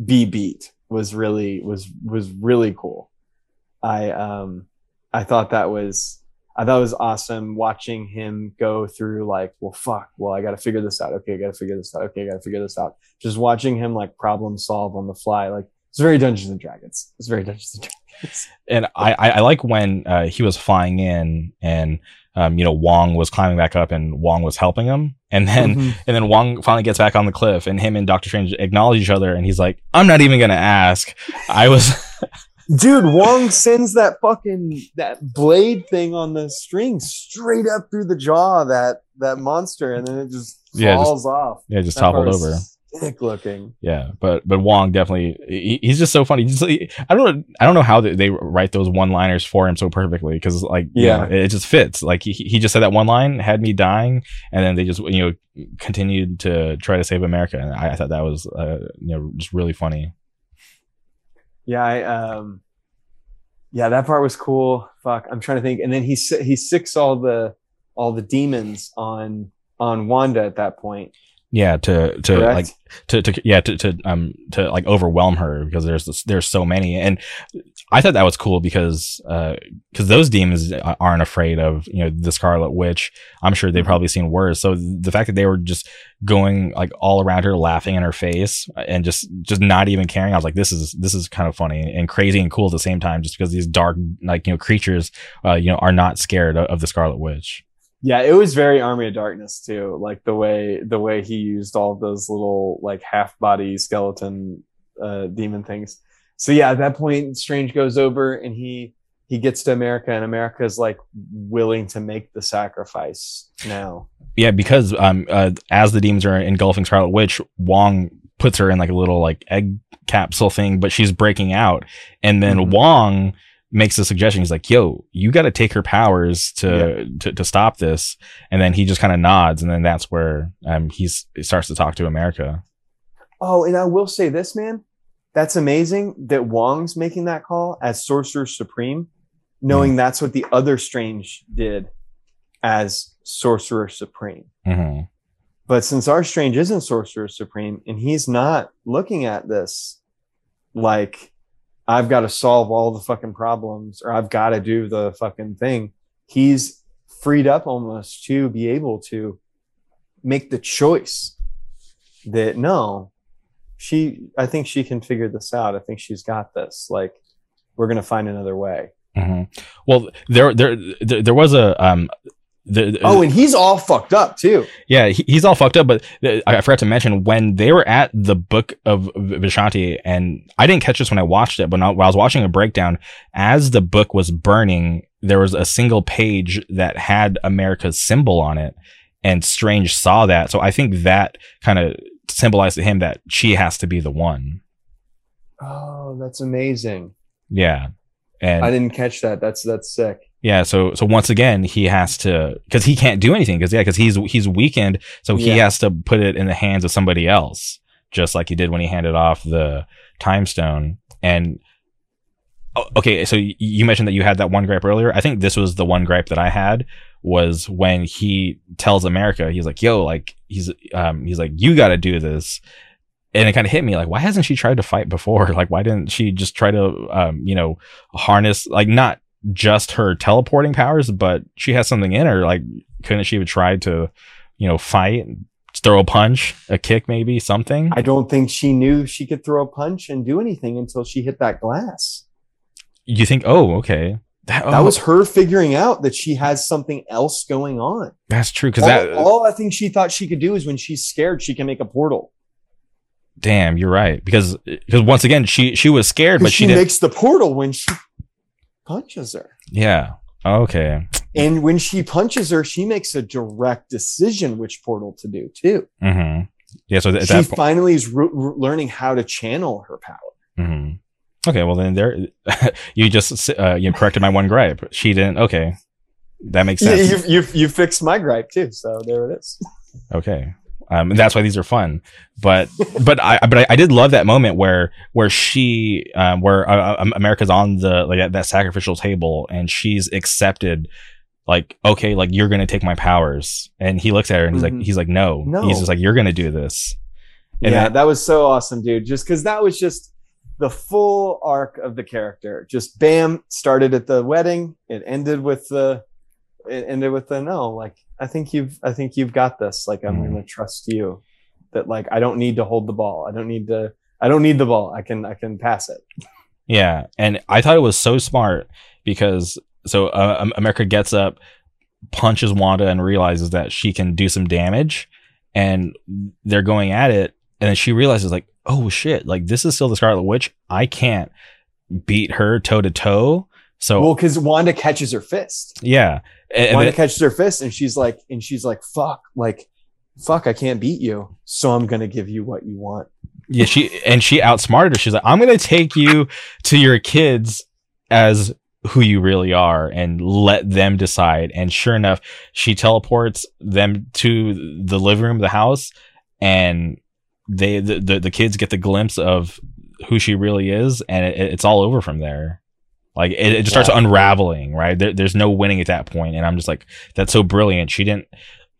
be beat was really was was really cool. I um I thought that was I thought it was awesome watching him go through like, well, fuck, well, I got to figure this out. Okay, I got to figure this out. Okay, I got to figure this out. Just watching him like problem solve on the fly, like it's very Dungeons and Dragons. It's very Dungeons and Dragons. and I, I like when uh, he was flying in and um, you know Wong was climbing back up and Wong was helping him and then Mhm. and then Wong finally gets back on the cliff and him and Doctor Strange acknowledge each other and he's like I'm not even gonna ask I was Dude, Wong sends that fucking that blade thing on the string straight up through the jaw of that that monster, and then it just Yeah, just- falls off. yeah it just toppled over sick looking. Yeah, but but Wong definitely he, he's just so funny. Just, he- I don't know I don't know how they, they write those one liners for him so perfectly because like you Yeah. know, it just fits. Like he he just said that one line had me dying, and then they just you know continued to try to save America, and I, I thought that was uh, you know just really funny. Yeah, I um yeah, that part was cool. Fuck, I'm trying to think. And then he he sicks all the all the demons on on Wanda at that point. Yeah, to to Correct? like to, to yeah to, to um to like overwhelm her because there's this, there's so many. And I thought that was cool because uh because those demons aren't afraid of you know the Scarlet Witch. I'm sure they've probably seen worse. So the fact that they were just going like all around her laughing in her face and just just not even caring I was like this is this is kind of funny and crazy and cool at the same time just because these dark like you know creatures uh you know are not scared of, of the Scarlet Witch Yeah, it was very Army of Darkness too. Like the way the way he used all of those little like half body skeleton uh, demon things. So yeah, at that point, Strange goes over and he he gets to America, and America is like willing to make the sacrifice now. Yeah, because um, uh, as the demons are engulfing Scarlet Witch, Wong puts her in like a little like egg capsule thing, but she's breaking out, and then Mhm. Wong makes a suggestion. He's like, "Yo, you got to take her powers to, to to stop this," and then he just kind of nods, and then that's where um he's he starts to talk to America. Oh, and I will say this, man. That's amazing that Wong's making that call as Sorcerer Supreme, knowing that's what the other Strange did as Sorcerer Supreme. hmm But since our Strange isn't Sorcerer Supreme and he's not looking at this like I've got to solve all the fucking problems or I've got to do the fucking thing, he's freed up almost to be able to make the choice that no, she, I think she can figure this out. I think she's got this. Like, we're going to find another way. hmm Well, there there there, there was a um. The, Oh, and he's all fucked up too. Yeah, he, he's all fucked up. But I forgot to mention when they were at the Book of Vishanti, and I didn't catch this when I watched it, but when I was watching a breakdown, as the book was burning, there was a single page that had America's symbol on it, and Strange saw that. So I think that kind of symbolized to him that she has to be the one. Oh, that's amazing. Yeah, and I didn't catch that. That's that's sick. Yeah, so so once again he has to because he can't do anything because yeah because he's he's weakened so he Yeah. has to put it in the hands of somebody else just like he did when he handed off the time stone. And oh, okay so y- you mentioned that you had that one gripe earlier. I think this was the one gripe that I had was when he tells America he's like yo like he's um he's like you got to do this. And it kind of hit me like why hasn't she tried to fight before? Like why didn't she just try to um you know harness like not just her teleporting powers, but she has something in her. Like, couldn't she have tried to, you know, fight, throw a punch, a kick, maybe something? I don't think she knew she could throw a punch and do anything until she hit that glass. you think, oh, okay, that, That oh, was her figuring out that she has something else going on. that's true. Because All, that, all I think she thought she could do is when she's scared, she can make a portal. damn, you're right. Because because once again, she she was scared, but she, she makes the portal when she punches her. yeah. Okay. And when she punches her, she makes a direct decision which portal to do too. hmm Yeah. So th- she point. finally is re- re- learning how to channel her power. hmm Okay. Well, then there, you just uh, you corrected my one gripe. She didn't. Okay. That makes sense. you, you, you fixed my gripe too. So there it is. Okay. Um, and that's why these are fun. But but I but I, I did love that moment where where she um, where uh, um, America's on the like that, that sacrificial table and she's accepted like okay like you're gonna take my powers and he looks at her and he's Mhm. like he's like no. No. he's just like you're gonna do this And yeah, that- that was so awesome, dude. Just because that was just the full arc of the character. Just bam, started at the wedding. It ended with the. It ended with the no. Like I think you've. I think you've got this. Like I'm Mhm. gonna trust you. That like I don't need to hold the ball. I don't need to. I don't need the ball. I can. I can pass it. Yeah, and I thought it was so smart because so uh, America gets up, punches Wanda, and realizes that she can do some damage, and they're going at it, and then she realizes like, oh shit, like this is still the Scarlet Witch. I can't beat her toe to toe. So Well, because Wanda catches her fist. yeah, and, Wanda then- catches her fist, and she's like, and she's like, "Fuck!" Like fuck, I can't beat you, so I'm gonna give you what you want. Yeah, she and she outsmarted her. She's like, I'm gonna take you to your kids as who you really are and let them decide. And sure enough, she teleports them to the living room of the house, and they the the, the kids get the glimpse of who she really is, and it, it's all over from there. Like it, it just starts Yeah. unraveling, right? There, there's no winning at that point, and I'm just like, that's so brilliant. She didn't.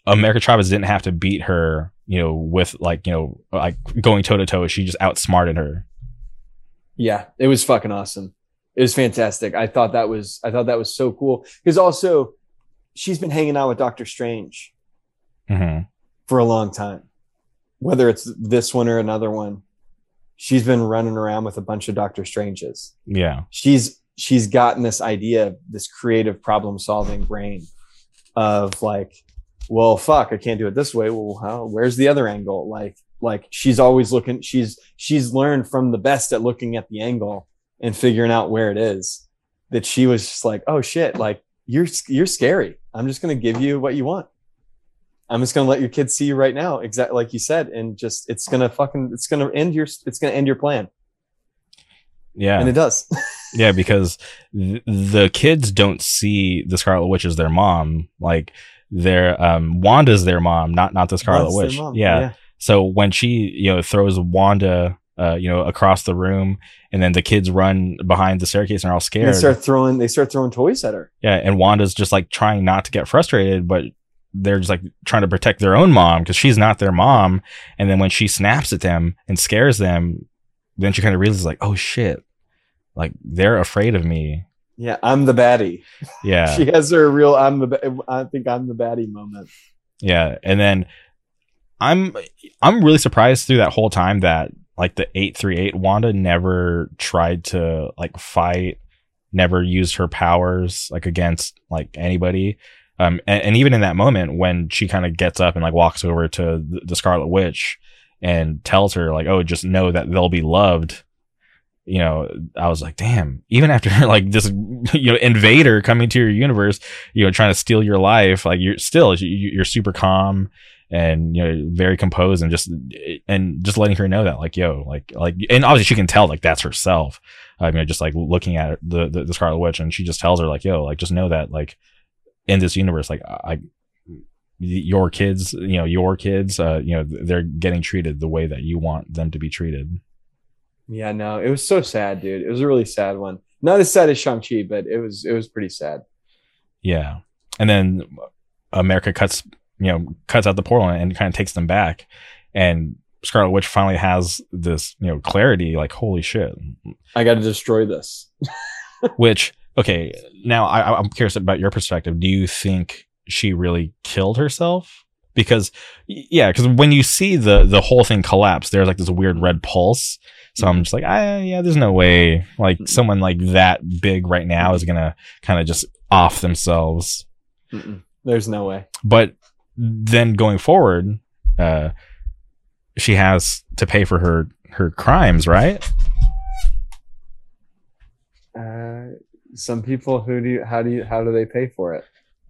America Chavez didn't have to beat her, you know, with like you know, like going toe to toe. She just outsmarted her. Yeah, it was fucking awesome. It was fantastic. I thought that was I thought that was so cool because also she's been hanging out with Doctor Strange hmm for a long time. Whether it's this one or another one, she's been running around with a bunch of Doctor Stranges. Yeah, She's she's gotten this idea, this creative problem solving brain of like, well, fuck, I can't do it this way. Well, how, where's the other angle? Like, like she's always looking. She's she's learned from the best at looking at the angle and figuring out where it is. That she was just like, oh shit, like you're you're scary. I'm just gonna give you what you want. I'm just gonna let your kids see you right now, exactly like you said, and just it's gonna fucking it's gonna end your it's gonna end your plan, yeah, and it does. yeah. Because th- the kids don't see the Scarlet Witch as their mom. Like their um, Wanda's their mom, not not the Scarlet their Witch. mom. yeah. So when she, you know, throws Wanda, uh, you know, across the room, and then the kids run behind the staircase and are all And scared. They start throwing. They start throwing toys at her. yeah, and Wanda's just like trying not to get frustrated, but they're just like trying to protect their own mom because she's not their mom. And then when she snaps at them and scares them, then she kind of realizes like, oh shit, like they're afraid of me. Yeah, I'm the baddie. Yeah, She has her real. I'm the. I think I'm the baddie moment. Yeah, and then I'm I'm really surprised through that whole time that like the eight three eight Wanda never tried to like fight, never used her powers like against like anybody. Um, and, and even in that moment when she kind of gets up and like walks over to the, the Scarlet Witch and tells her like, "Oh, just know that they'll be loved." You know, I was like, "Damn!" Even after like this, you know, invader coming to your universe, you know, trying to steal your life, like you're still you- you're super calm and you know very composed and just and just letting her know that like yo like like and obviously she can tell like that's herself i mean just like looking at the, the the scarlet witch and she just tells her like yo like just know that like in this universe like i your kids you know your kids uh you know they're getting treated the way that you want them to be treated Yeah, no, it was so sad, dude. It was a really sad one. Not as sad as Shang Chi, but it was. It was pretty sad. yeah and then america cuts you know cuts out the portal and kind of takes them back and scarlet witch finally has this you know clarity like holy shit I got to destroy this. Which okay, now I, I'm curious about your perspective. Do you think she really killed herself? Because yeah, because when you see the the whole thing collapse, there's like this weird red pulse. So I'm just like, ah, yeah, there's no way like someone like that big right now is gonna kind of just off themselves. Mm-mm. There's no way. But then going forward, uh, she has to pay for her her crimes, right? Uh, some people who do you, how do you how do they pay for it?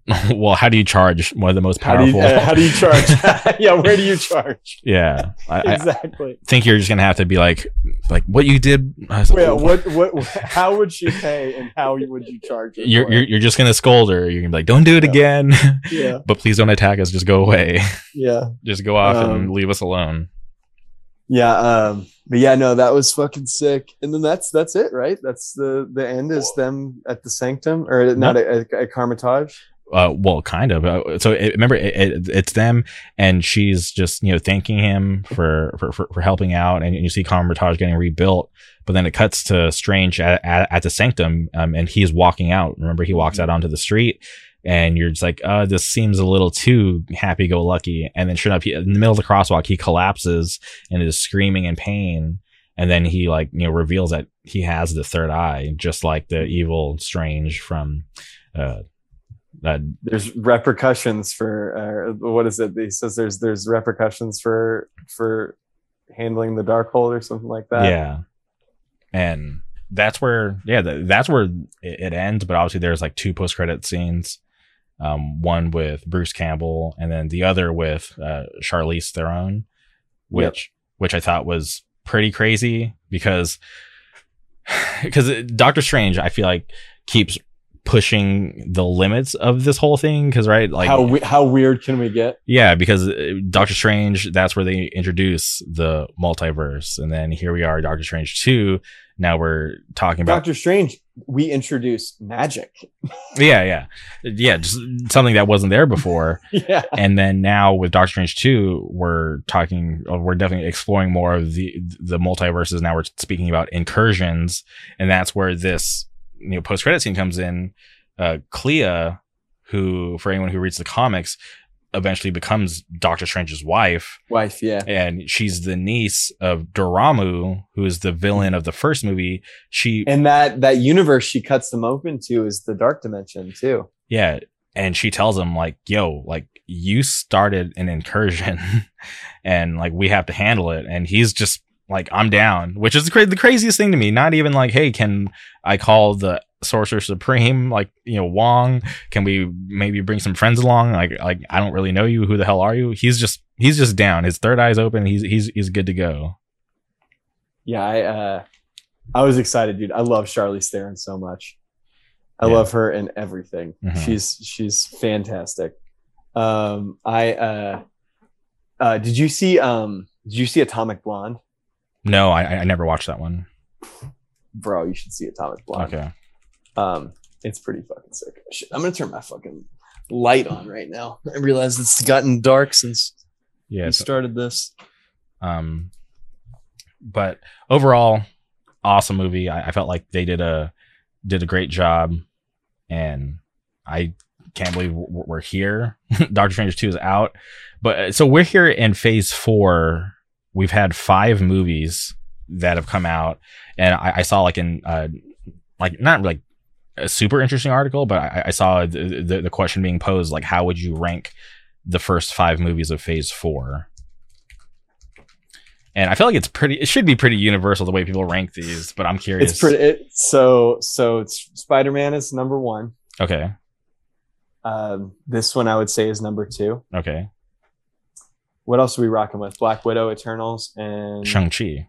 well, how do you charge one of the most How do powerful? you uh, how do you charge? yeah, where do you charge? yeah, I, I exactly. think you're just gonna have to be like, like what you did. I was like, Yeah, what what how would she pay and how would you charge her? You're, you're you're just gonna scold her. You're gonna be like, don't do it Yeah. again. yeah but please don't attack us. Just go away. yeah just go off and Um, leave us alone. yeah um but yeah no that was fucking sick and then that's that's it right that's the the end is them at the sanctum or not at, at, at Kamar-Taj Uh, well, kind of. Uh, so it, remember, it, it, it's them, and she's just you know thanking him for for, for, for helping out, and you see Kamar-Taj getting rebuilt. But then it cuts to Strange at, at, at the Sanctum, um, and he's walking out. Remember, he walks out onto the street, and you're just like, uh, this seems a little too happy go lucky. And then sure enough, he, in the middle of the crosswalk, he collapses and is screaming in pain. And then he like you know reveals that he has the third eye, just like the evil Strange from uh, uh there's repercussions for uh, what is it? He says there's there's repercussions for for handling the Darkhold or something like that. Yeah. And that's where yeah th- that's where it, it ends but obviously there's like two post-credit scenes Um, one with Bruce Campbell, and then the other with uh, Charlize Theron, which which I thought was pretty crazy because because Doctor Strange, I feel like keeps pushing the limits of this whole thing because right like how we, how weird can we get? yeah because uh, Doctor Strange that's where they introduce the multiverse and then here we are Doctor Strange 2 now we're talking about Doctor Strange, we introduce magic. yeah yeah yeah just something that wasn't there before yeah. and then now with Doctor Strange 2 we're talking uh, we're definitely exploring more of the the multiverses now we're speaking about incursions and that's where this you know post credit scene comes in uh Clea who for anyone who reads the comics eventually becomes Doctor Strange's wife Wife, yeah. and she's the niece of Dormammu who is the villain of the first movie she And that that universe she cuts them open to is the dark dimension too. Yeah. And she tells him, like, yo, like, you started an incursion and like we have to handle it. And he's just like, I'm down, which is the, cra- the craziest thing to me. Not even like, hey, can I call the Sorcerer Supreme, like, you know, Wong? Can we maybe bring some friends along? Like, like, I don't really know you. Who the hell are you? He's just, he's just down. His third eye's open. He's, he's, he's good to go. Yeah, I uh I was excited, dude. I love Charlize Theron so much. I Yeah. love her in everything. Mhm. She's she's fantastic. Um I uh uh did you see um did you see Atomic Blonde? No, I, I never watched that one. Bro, you should see Atomic Blonde. Okay. Um it's pretty fucking sick. Shit, I'm gonna turn my fucking light on right now. I realize it's gotten dark since Yeah. we started this. Um, but overall, awesome movie. I, I felt like they did a did a great job, and I can't believe we're here. Doctor Strange two is out, but uh, so we're here in Phase four. We've had five movies that have come out, and I, I saw like in uh, like not like a super interesting article, but I, I saw the, the the question being posed like, how would you rank the first five movies of Phase four? And I feel like it's pretty. It should be pretty universal the way people rank these. But I'm curious. It's pretty it, so so it's Spider-Man is number one. Okay. Um, this one I would say is number two. Okay. What else are we rocking with? Black Widow, Eternals, and Shang Chi.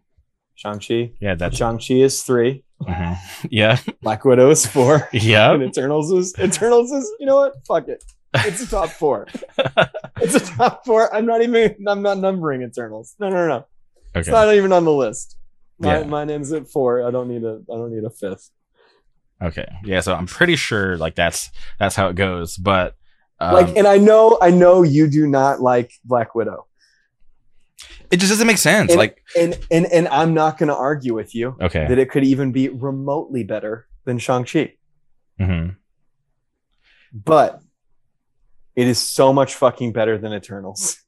Shang-Chi. Yeah, that's. Shang-Chi is three. mhm. Yeah. Black Widow is four. Yeah. and Eternals is Eternals is you know what? Fuck it. It's a top four. it's a top four. I'm not even I'm not numbering Eternals. No, no, no, no. It's not even on the list. My, Yeah. Mine ends at four. I don't need a I don't need a fifth. Okay. Yeah. So I'm pretty sure like that's that's how it goes. But um, like and I know I know you do not like Black Widow. It just doesn't make sense. And- like And and and I'm not gonna argue with you okay. that it could even be remotely better than Shang-Chi. hmm But it is so much fucking better than Eternals.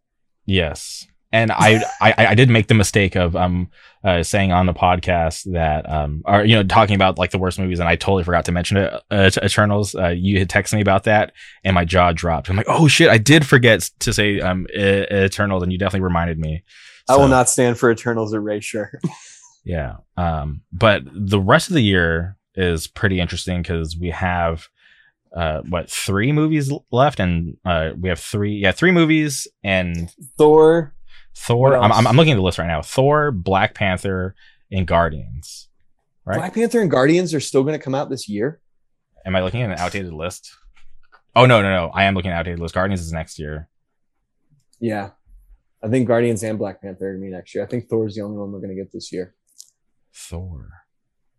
Yes. And I, I I did make the mistake of um uh, saying on the podcast that um or you know talking about like the worst movies and I totally forgot to mention it uh, Eternals uh, you had texted me about that and my jaw dropped I'm like oh shit I did forget to say um Eternals and you definitely reminded me I will not stand for Eternals erasure. yeah um but the rest of the year is pretty interesting because we have uh what three movies left and uh we have three yeah three movies and Thor. Thor. I'm, I'm. I'm looking at the list right now. Thor, Black Panther, and Guardians. Right? Black Panther and Guardians are still going to come out this year. Am I looking at an outdated list? Oh no, no, no. I am looking at an outdated list. Guardians is next year. Yeah. I think Guardians and Black Panther are going to be next year. I think Thor's the only one we're going to get this year. Thor.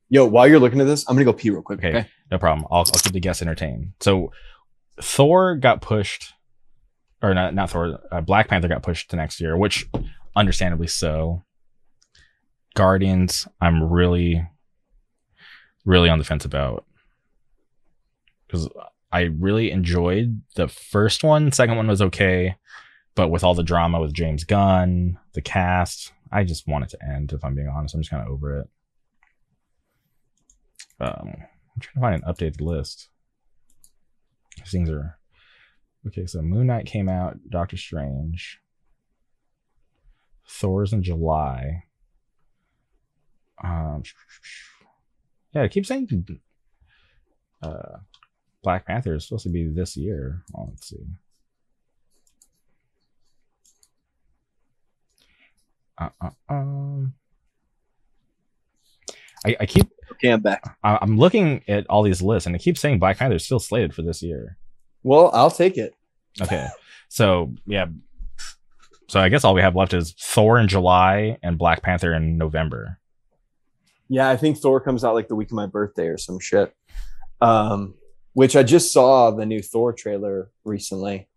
Yo, while you're looking at this, I'm going to go pee real quick. Okay. Okay. No problem. I'll, I'll keep the guests entertained. So, Thor got pushed, or not? Not Thor. Uh, Black Panther got pushed to next year, which understandably so. Guardians, I'm really, really on the fence about because I really enjoyed the first one. Second one was okay, but with all the drama with James Gunn, the cast, I just want it to end. If I'm being honest, I'm just kind of over it. Um, I'm trying to find an updated list. These things are okay. So Moon Knight came out. Doctor Strange. Thor's in July. Um, yeah, I keep saying. Uh, Black Panther is supposed to be this year. Oh, let's see. Uh, uh, um, I, I keep Okay, I'm back. I- I'm looking at all these lists, and it keeps saying Black Panther is still slated for this year. Well, I'll take it. Okay, so yeah, so I guess all we have left is Thor in July and Black Panther in November. Yeah, I think Thor comes out like the week of my birthday or some shit. Um, which I just saw the new Thor trailer recently.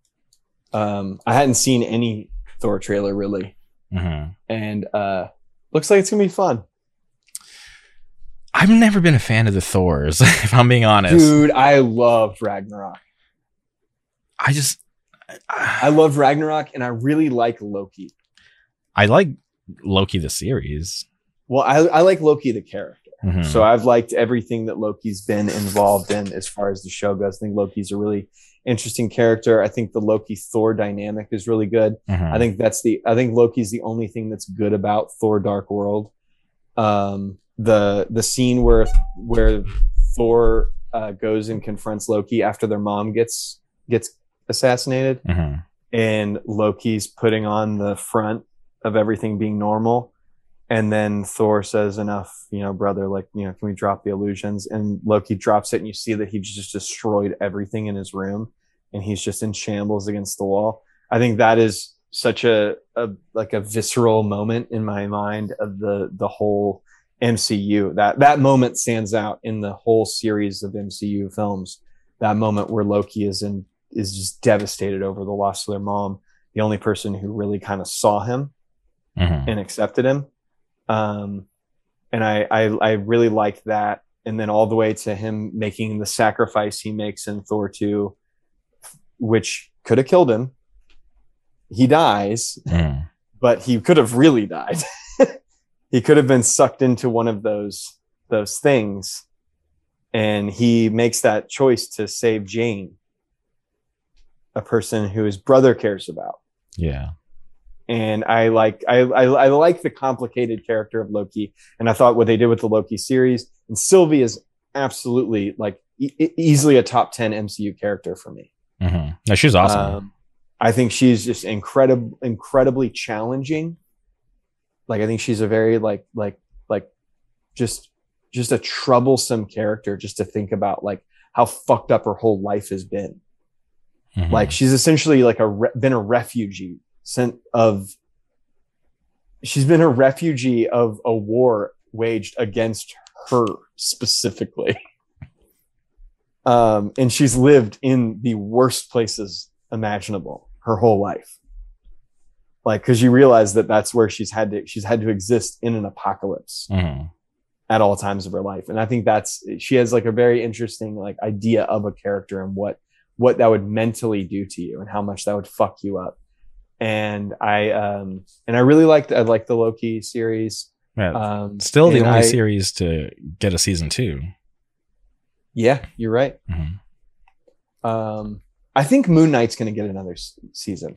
Um, I hadn't seen any Thor trailer really, hmm and uh, looks like it's gonna be fun. I've never been a fan of the Thors, if I'm being honest. Dude, I loved Ragnarok. I just I love Ragnarok, and I really like Loki. I like Loki the series. Well, I, I like Loki the character. Mhm. So I've liked everything that Loki's been involved in as far as the show goes. I think Loki's a really interesting character. I think the Loki Thor dynamic is really good. Mhm. I think that's the I think Loki's the only thing that's good about Thor Dark World. Um the the scene where where Thor uh, goes and confronts Loki after their mom gets gets assassinated Mhm. and Loki's putting on the front of everything being normal. And then Thor says, Enough, you know, brother, like, you know, can we drop the illusions? And Loki drops it, and you see that he just destroyed everything in his room and he's just in shambles against the wall. I think that is such a, a like a visceral moment in my mind of the the whole MCU. That that moment stands out in the whole series of MCU films. That moment where Loki is in is just devastated over the loss of their mom, the only person who really kind of saw him Mhm. and accepted him. Um, and I, I, I really liked that. And then all the way to him making the sacrifice he makes in Thor 2, which could have killed him. He dies, Mhm. but he could have really died. he could have been sucked into one of those those things and he makes that choice to save Jane, a person who his brother cares about Yeah. and I like I, I I like the complicated character of Loki, and I thought what they did with the Loki series and Sylvie is absolutely like e- easily a top ten MCU character for me. hmm No, she's awesome. Um, I think she's just incredible, incredibly challenging. Like I think she's a very like like like just just a troublesome character just to think about like how fucked up her whole life has been Mhm. like she's essentially like a re- been a refugee sent of she's been a refugee of a war waged against her specifically um and she's lived in the worst places imaginable her whole life like because you realize that that's where she's had to she's had to exist in an apocalypse Mhm. at all times of her life and i think that's she has like a very interesting like idea of a character and what what that would mentally do to you and how much that would fuck you up and i um and i really liked i liked the loki series Yeah. um Still the only I- series to get a season two. yeah you're right Mhm. um i think moon knight's gonna get another s- season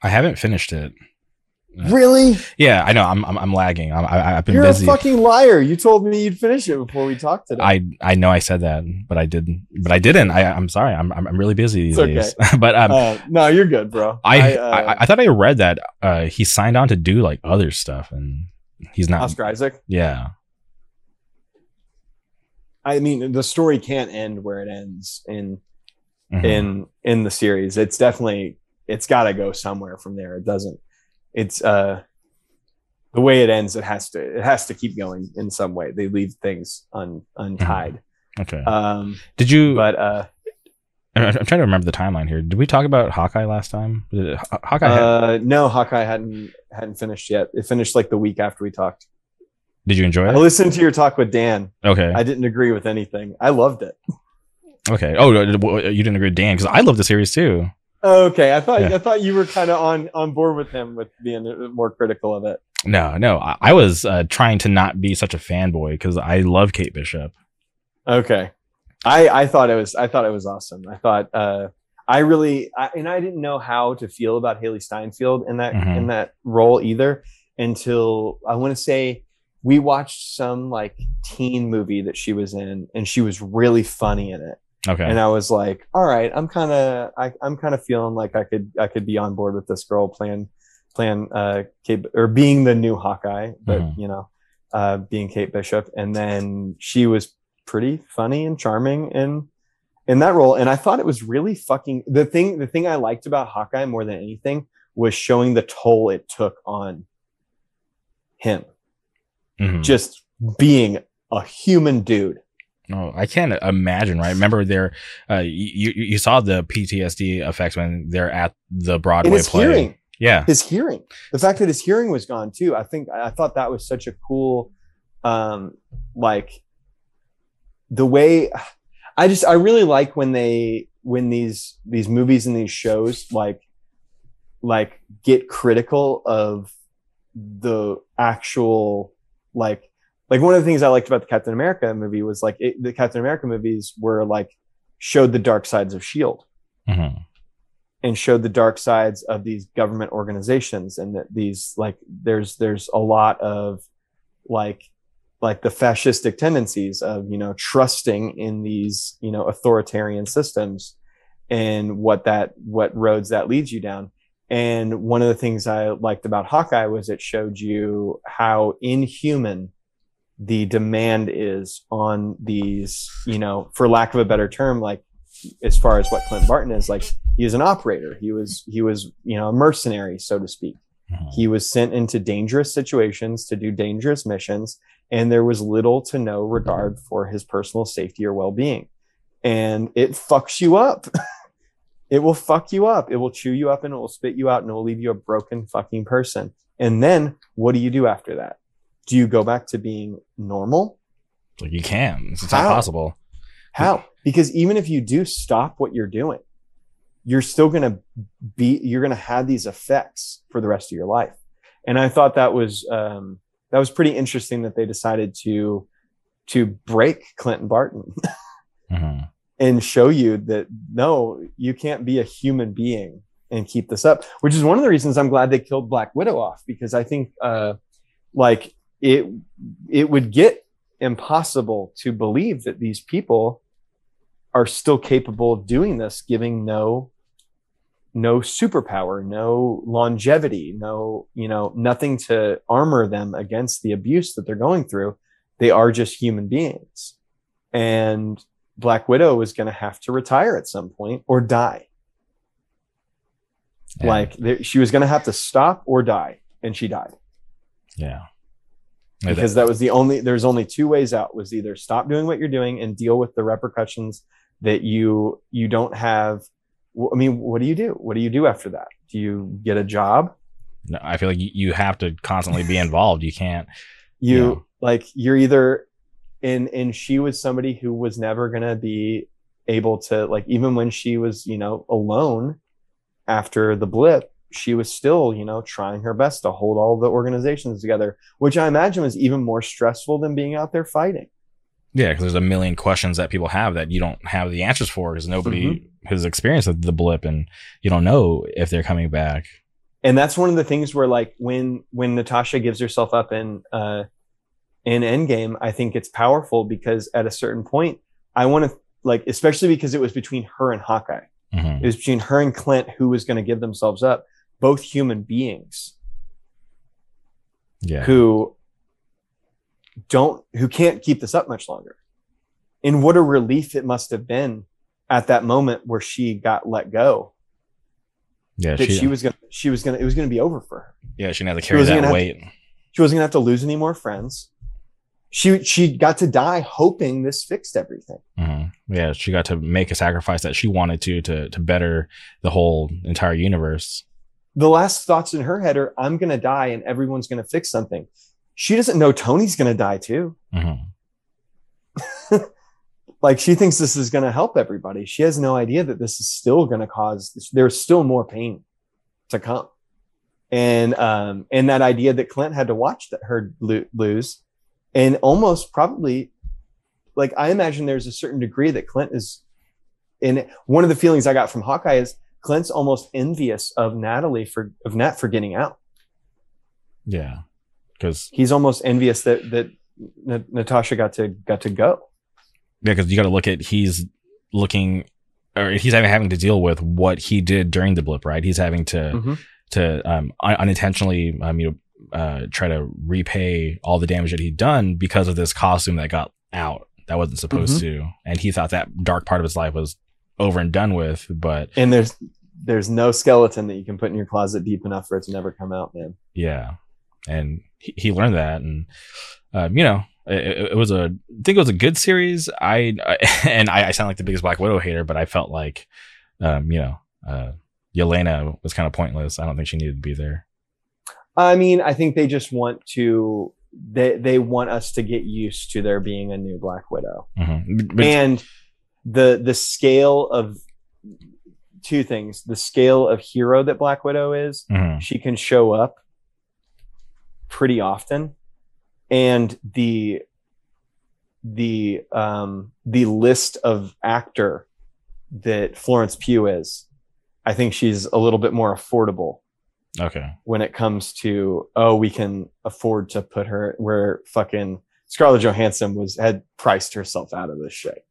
I haven't finished it. Really Yeah, I know. I'm I'm, I'm lagging. I'm, I, I've been you're busy. a fucking liar you told me you'd finish it before we talked today I I know I said that, but I didn't. But I didn't. I I'm sorry. I'm I'm, really busy these It's days. but um, uh, no you're good bro I, uh, I I thought I read that uh he signed on to do like other stuff, and he's not. oscar isaac Yeah. i mean the story can't end where it ends in Mhm. in in the series it's definitely it's got to go somewhere from there it doesn't it's uh the way it ends it has to it has to keep going in some way they leave things un, untied okay. um Did you? but uh I'm, trying to remember the timeline here. Did we talk about Hawkeye last time? Hawkeye. had- uh no hawkeye hadn't hadn't finished yet it finished like the week after we talked did you enjoy it? i listened to your talk with dan Okay. i didn't agree with anything i loved it okay. Oh, you didn't agree with Dan because I love the series too. Okay i thought Yeah. i thought you were kind of on on board with him with being more critical of it No, no. I, I was uh, trying to not be such a fanboy because I love Kate Bishop. Okay. I I thought it was I thought it was awesome. I thought uh I really I, and I didn't know how to feel about Hailee Steinfeld in that Mhm. in that role either until I want to say we watched some like teen movie that she was in and she was really funny in it. Okay. and I was like, all right, I'm kind of I, I'm kind of feeling like I could I could be on board with this girl playing playing uh Kate or being the new Hawkeye, but Mhm. you know, uh being Kate Bishop, and then she was pretty funny and charming in in that role, and I thought it was really fucking the thing the thing I liked about Hawkeye more than anything was showing the toll it took on him Mhm. just being a human dude. No, I can't imagine. Right? Remember, there, uh, you you you saw the PTSD effects when they're at the Broadway his play. hearing, Yeah. his hearing, the fact that his hearing was gone too. I think I thought that was such a cool, um, like the way I just I really like when they when these these movies and these shows like like get critical of the actual like like one of the things I liked about the Captain America movie was like it, the Captain America movies were like showed the dark sides of Shield Mhm. and showed the dark sides of these government organizations and that these like there's there's a lot of like like the fascistic tendencies of you know trusting in these you know authoritarian systems and what that what roads that leads you down and one of the things i liked about hawkeye was it showed you how inhuman the demand is on these you know for lack of a better term like as far as what clint barton is like he was an operator. He was he was you know a mercenary so to speak. Mhm. he was sent into dangerous situations to do dangerous missions and there was little to no regard for his personal safety or well-being. And it fucks you up. It will fuck you up. It will chew you up and it will spit you out and it will leave you a broken fucking person. And then what do you do after that do you go back to being normal Like you can. It's How? not possible. how? Because even if you do stop what you're doing, you're still going to be, you're going to have these effects for the rest of your life. And I thought that was, um, that was pretty interesting that they decided to, to break Clinton Barton Mhm. and show you that no, you can't be a human being and keep this up, which is one of the reasons I'm glad they killed Black Widow off because I think, uh, like it, it would get impossible to believe that these people are still capable of doing this, giving no, no superpower, no longevity, no, you know, nothing to armor them against the abuse that they're going through. They are just human beings. And Black Widow was going to have to retire at some point or die. Yeah. Like she was going to have to stop or die, and she died Yeah. Because that was the only. There's only two ways out: was either stop doing what you're doing and deal with the repercussions that you you don't have. I mean, what do you do? What do you do after that? Do you get a job? no, I feel like you, you have to constantly be involved. You can't. you Yeah. like you're either and and she was somebody who was never going to be able to like even when she was you know alone after the blip she was still you know trying her best to hold all the organizations together which i imagine was even more stressful than being out there fighting Yeah, because there's a million questions that people have that you don't have the answers for because nobody Mm-hmm. has experienced the blip and you don't know if they're coming back. and that's one of the things where like when when natasha gives herself up in uh in endgame i think it's powerful because at a certain point i want to like especially because it was between her and hawkeye Mhm. it was between her and clint who was going to give themselves up both human beings Yeah. who don't who can't keep this up much longer and what a relief it must have been at that moment where she got let go Yeah. that She, she was gonna she was gonna it was gonna be over for her yeah. She didn't have to carry that weight. she wasn't gonna have to lose any more friends she she got to die hoping this fixed everything Mhm. Yeah. She got to make a sacrifice that she wanted to to to better the whole entire universe. The last thoughts in her head are i'm gonna die and everyone's gonna fix something. She doesn't know tony's gonna die too. Mhm. like she thinks this is going to help everybody. She has no idea that this is still going to cause there's still more pain to come. And um and that idea that clint had to watch that her lo- lose and almost probably like i imagine there's a certain degree that clint is and one of the feelings i got from hawkeye is clint's almost envious of natalie for of nat for getting out Yeah. Because he's almost envious that that Na- natasha got to got to go yeah, because you got to look at he's looking or he's having having to deal with what he did during the blip, right? He's having to Mhm. to um, un- unintentionally, um, you know, uh, try to repay all the damage that he'd done because of this costume that got out that wasn't supposed to, and he thought that dark part of his life was over and done with. But And there's there's no skeleton that you can put in your closet deep enough for it to never come out, man. yeah, and he, he learned that, and um, you know. It, it- was a, I think it was a good series. I, I and I, I sound like the biggest Black Widow hater, but I felt like, um, you know, uh, Yelena was kind of pointless. I don't think she needed to be there. I mean, I think they just want to they they want us to get used to there being a new Black Widow. hmm But, and the the scale of two things the scale of hero that black widow is mhm, she can show up pretty often. And the the um the list of actor that florence pugh is i think she's a little bit more affordable. Okay. when it comes to oh we can afford to put her where fucking scarlett johansson was had priced herself out of this shit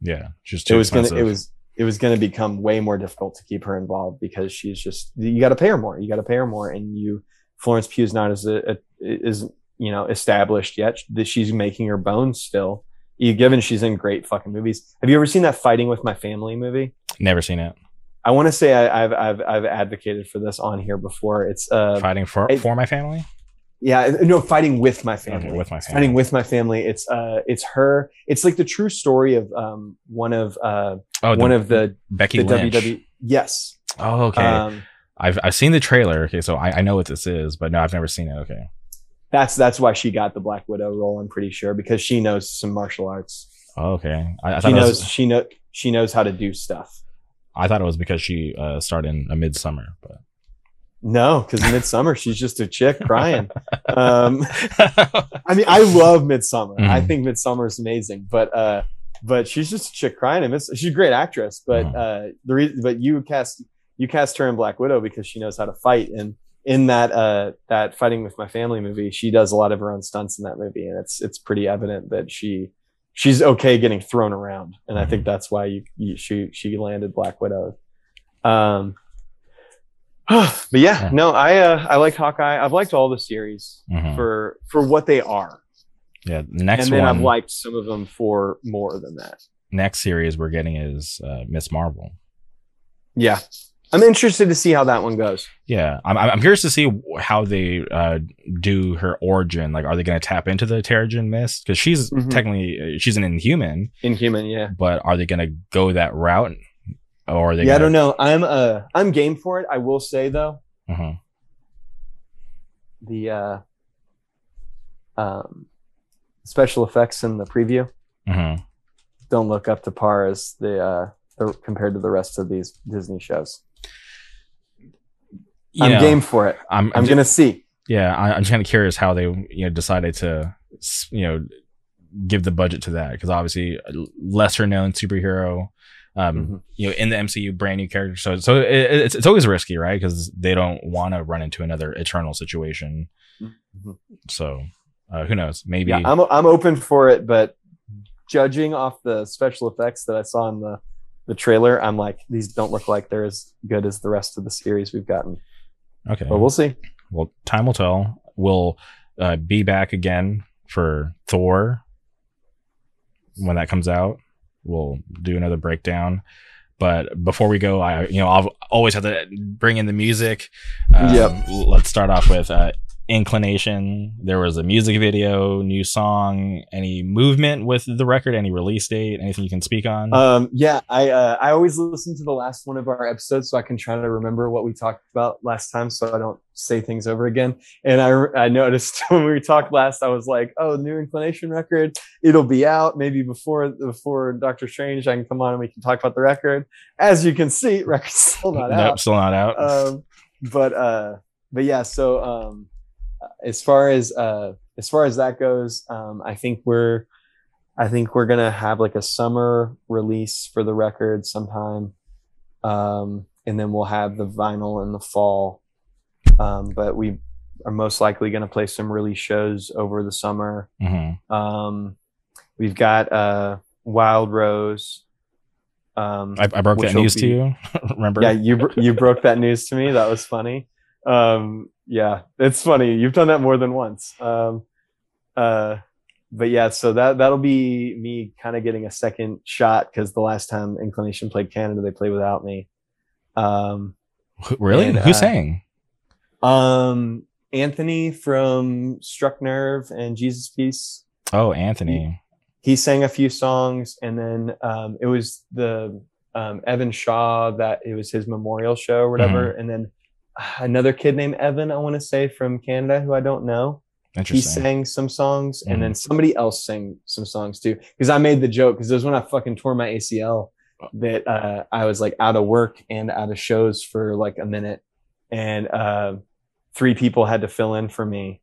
Yeah. Just it was gonna it was it was gonna become way more difficult to keep her involved because she's just you got to pay her more you got to pay her more and you florence pugh's not as a, a is you know established yet that she's making her bones still you given she's in great fucking movies have you ever seen that fighting with my family movie Never seen it. i want to say I, i've i've i've advocated for this on here before it's uh Fighting for it- for my family. Yeah no fighting with my family Okay, with my family. fighting with my family it's uh it's her it's like the true story of um one of uh oh, one of the Becky the Lynch. WWE. Yes. Oh, okay. Um, I've I've seen the trailer. Okay, so I, I know what this is, but no, I've never seen it. Okay. that's that's why she got the Black Widow role. I'm pretty sure because she knows some martial arts. Oh, okay. I, I She knows was, she know she knows how to do stuff. I thought it was because she uh, starred in a Midsommar, but No, because Midsommar she's just a chick crying. Um, I mean, I love Midsommar. I Mhm. think Midsommar is amazing, but uh, but she's just a chick crying. And she's a great actress. But Mhm. uh, the reason, but you cast you cast her in Black Widow because she knows how to fight. And in that uh that fighting with my family movie, she does a lot of her own stunts in that movie, and it's it's pretty evident that she she's okay getting thrown around. And I think that's why you, you she she landed Black Widow. Um. but yeah, Yeah. no, I uh, I like Hawkeye. I've liked all the series Mhm. for for what they are, yeah, the next and then one, I've liked some of them for more than that. next series we're getting is uh, Miss Marvel. Yeah, I'm interested to see how that one goes. Yeah, I'm I'm curious to see how they uh, do her origin. Like, are they going to tap into the Terrigen Mist because she's Mhm. technically uh, she's an Inhuman, Inhuman, yeah, but are they going to go that route, or are they? yeah. I gonna, don't know. I'm uh I'm game for it. I will say though, Mhm. the uh um special effects in the preview Mhm. don't look up to par as the uh the, compared to the rest of these Disney shows. You I'm know, game for it. I'm, I'm I'm gonna see. Yeah, I, I'm kind of curious how they you know decided to you know give the budget to that because obviously a lesser known superhero, um, Mhm. you know, in the MCU, brand new character. So so it, it's it's always risky, right? Because they don't want to run into another Eternal situation. Mhm. So uh, who knows? Maybe Yeah, I'm I'm open for it, but judging off the special effects that I saw in the the trailer, I'm like these don't look like they're as good as the rest of the series we've gotten. okay. But we'll see. well, time will tell. We'll uh, be back again for Thor when that comes out. We'll do another breakdown. But before we go, I you know I'll always have to bring in the music. Um, Yep. Let's start off with uh, Inclination. There was a music video, new song. Any movement with the record? Any release date? Anything you can speak on? Um, yeah, I uh, I always listen to the last one of our episodes so I can try to remember what we talked about last time, so I don't say things over again. And I I noticed when we talked last, I was like, oh, new inclination record, it'll be out maybe before before Doctor Strange. I can come on and we can talk about the record. As you can see, record's still not nope, out. still not out. um, but uh, but yeah. So um, as far as uh, as far as that goes, um, I think we're I think we're gonna have like a summer release for the record sometime, um, and then we'll have the vinyl in the fall. Um, but we are most likely gonna play some release shows over the summer. Mhm. Um, we've got uh, Wild Rose Um, I, I broke that news to you. Remember? yeah, you you broke that news to me. That was funny. Um, yeah, it's funny. You've done that more than once. Um, uh, but yeah, so that that'll be me kind of getting a second shot because the last time Inclination played Canada, they played without me. Um, really? And, Who's uh, saying? um, Anthony from Struck Nerve and Jesus Piece. Oh, Anthony. he sang a few songs and then um, it was the um, evan shaw that it was his memorial show or whatever and then another kid named evan i want to say from canada who i don't know. He sang some songs and then somebody else sang some songs too. Because i made the joke because it was when i fucking tore my acl that uh, i was like out of work and out of shows for like a minute. And uh, three people had to fill in for me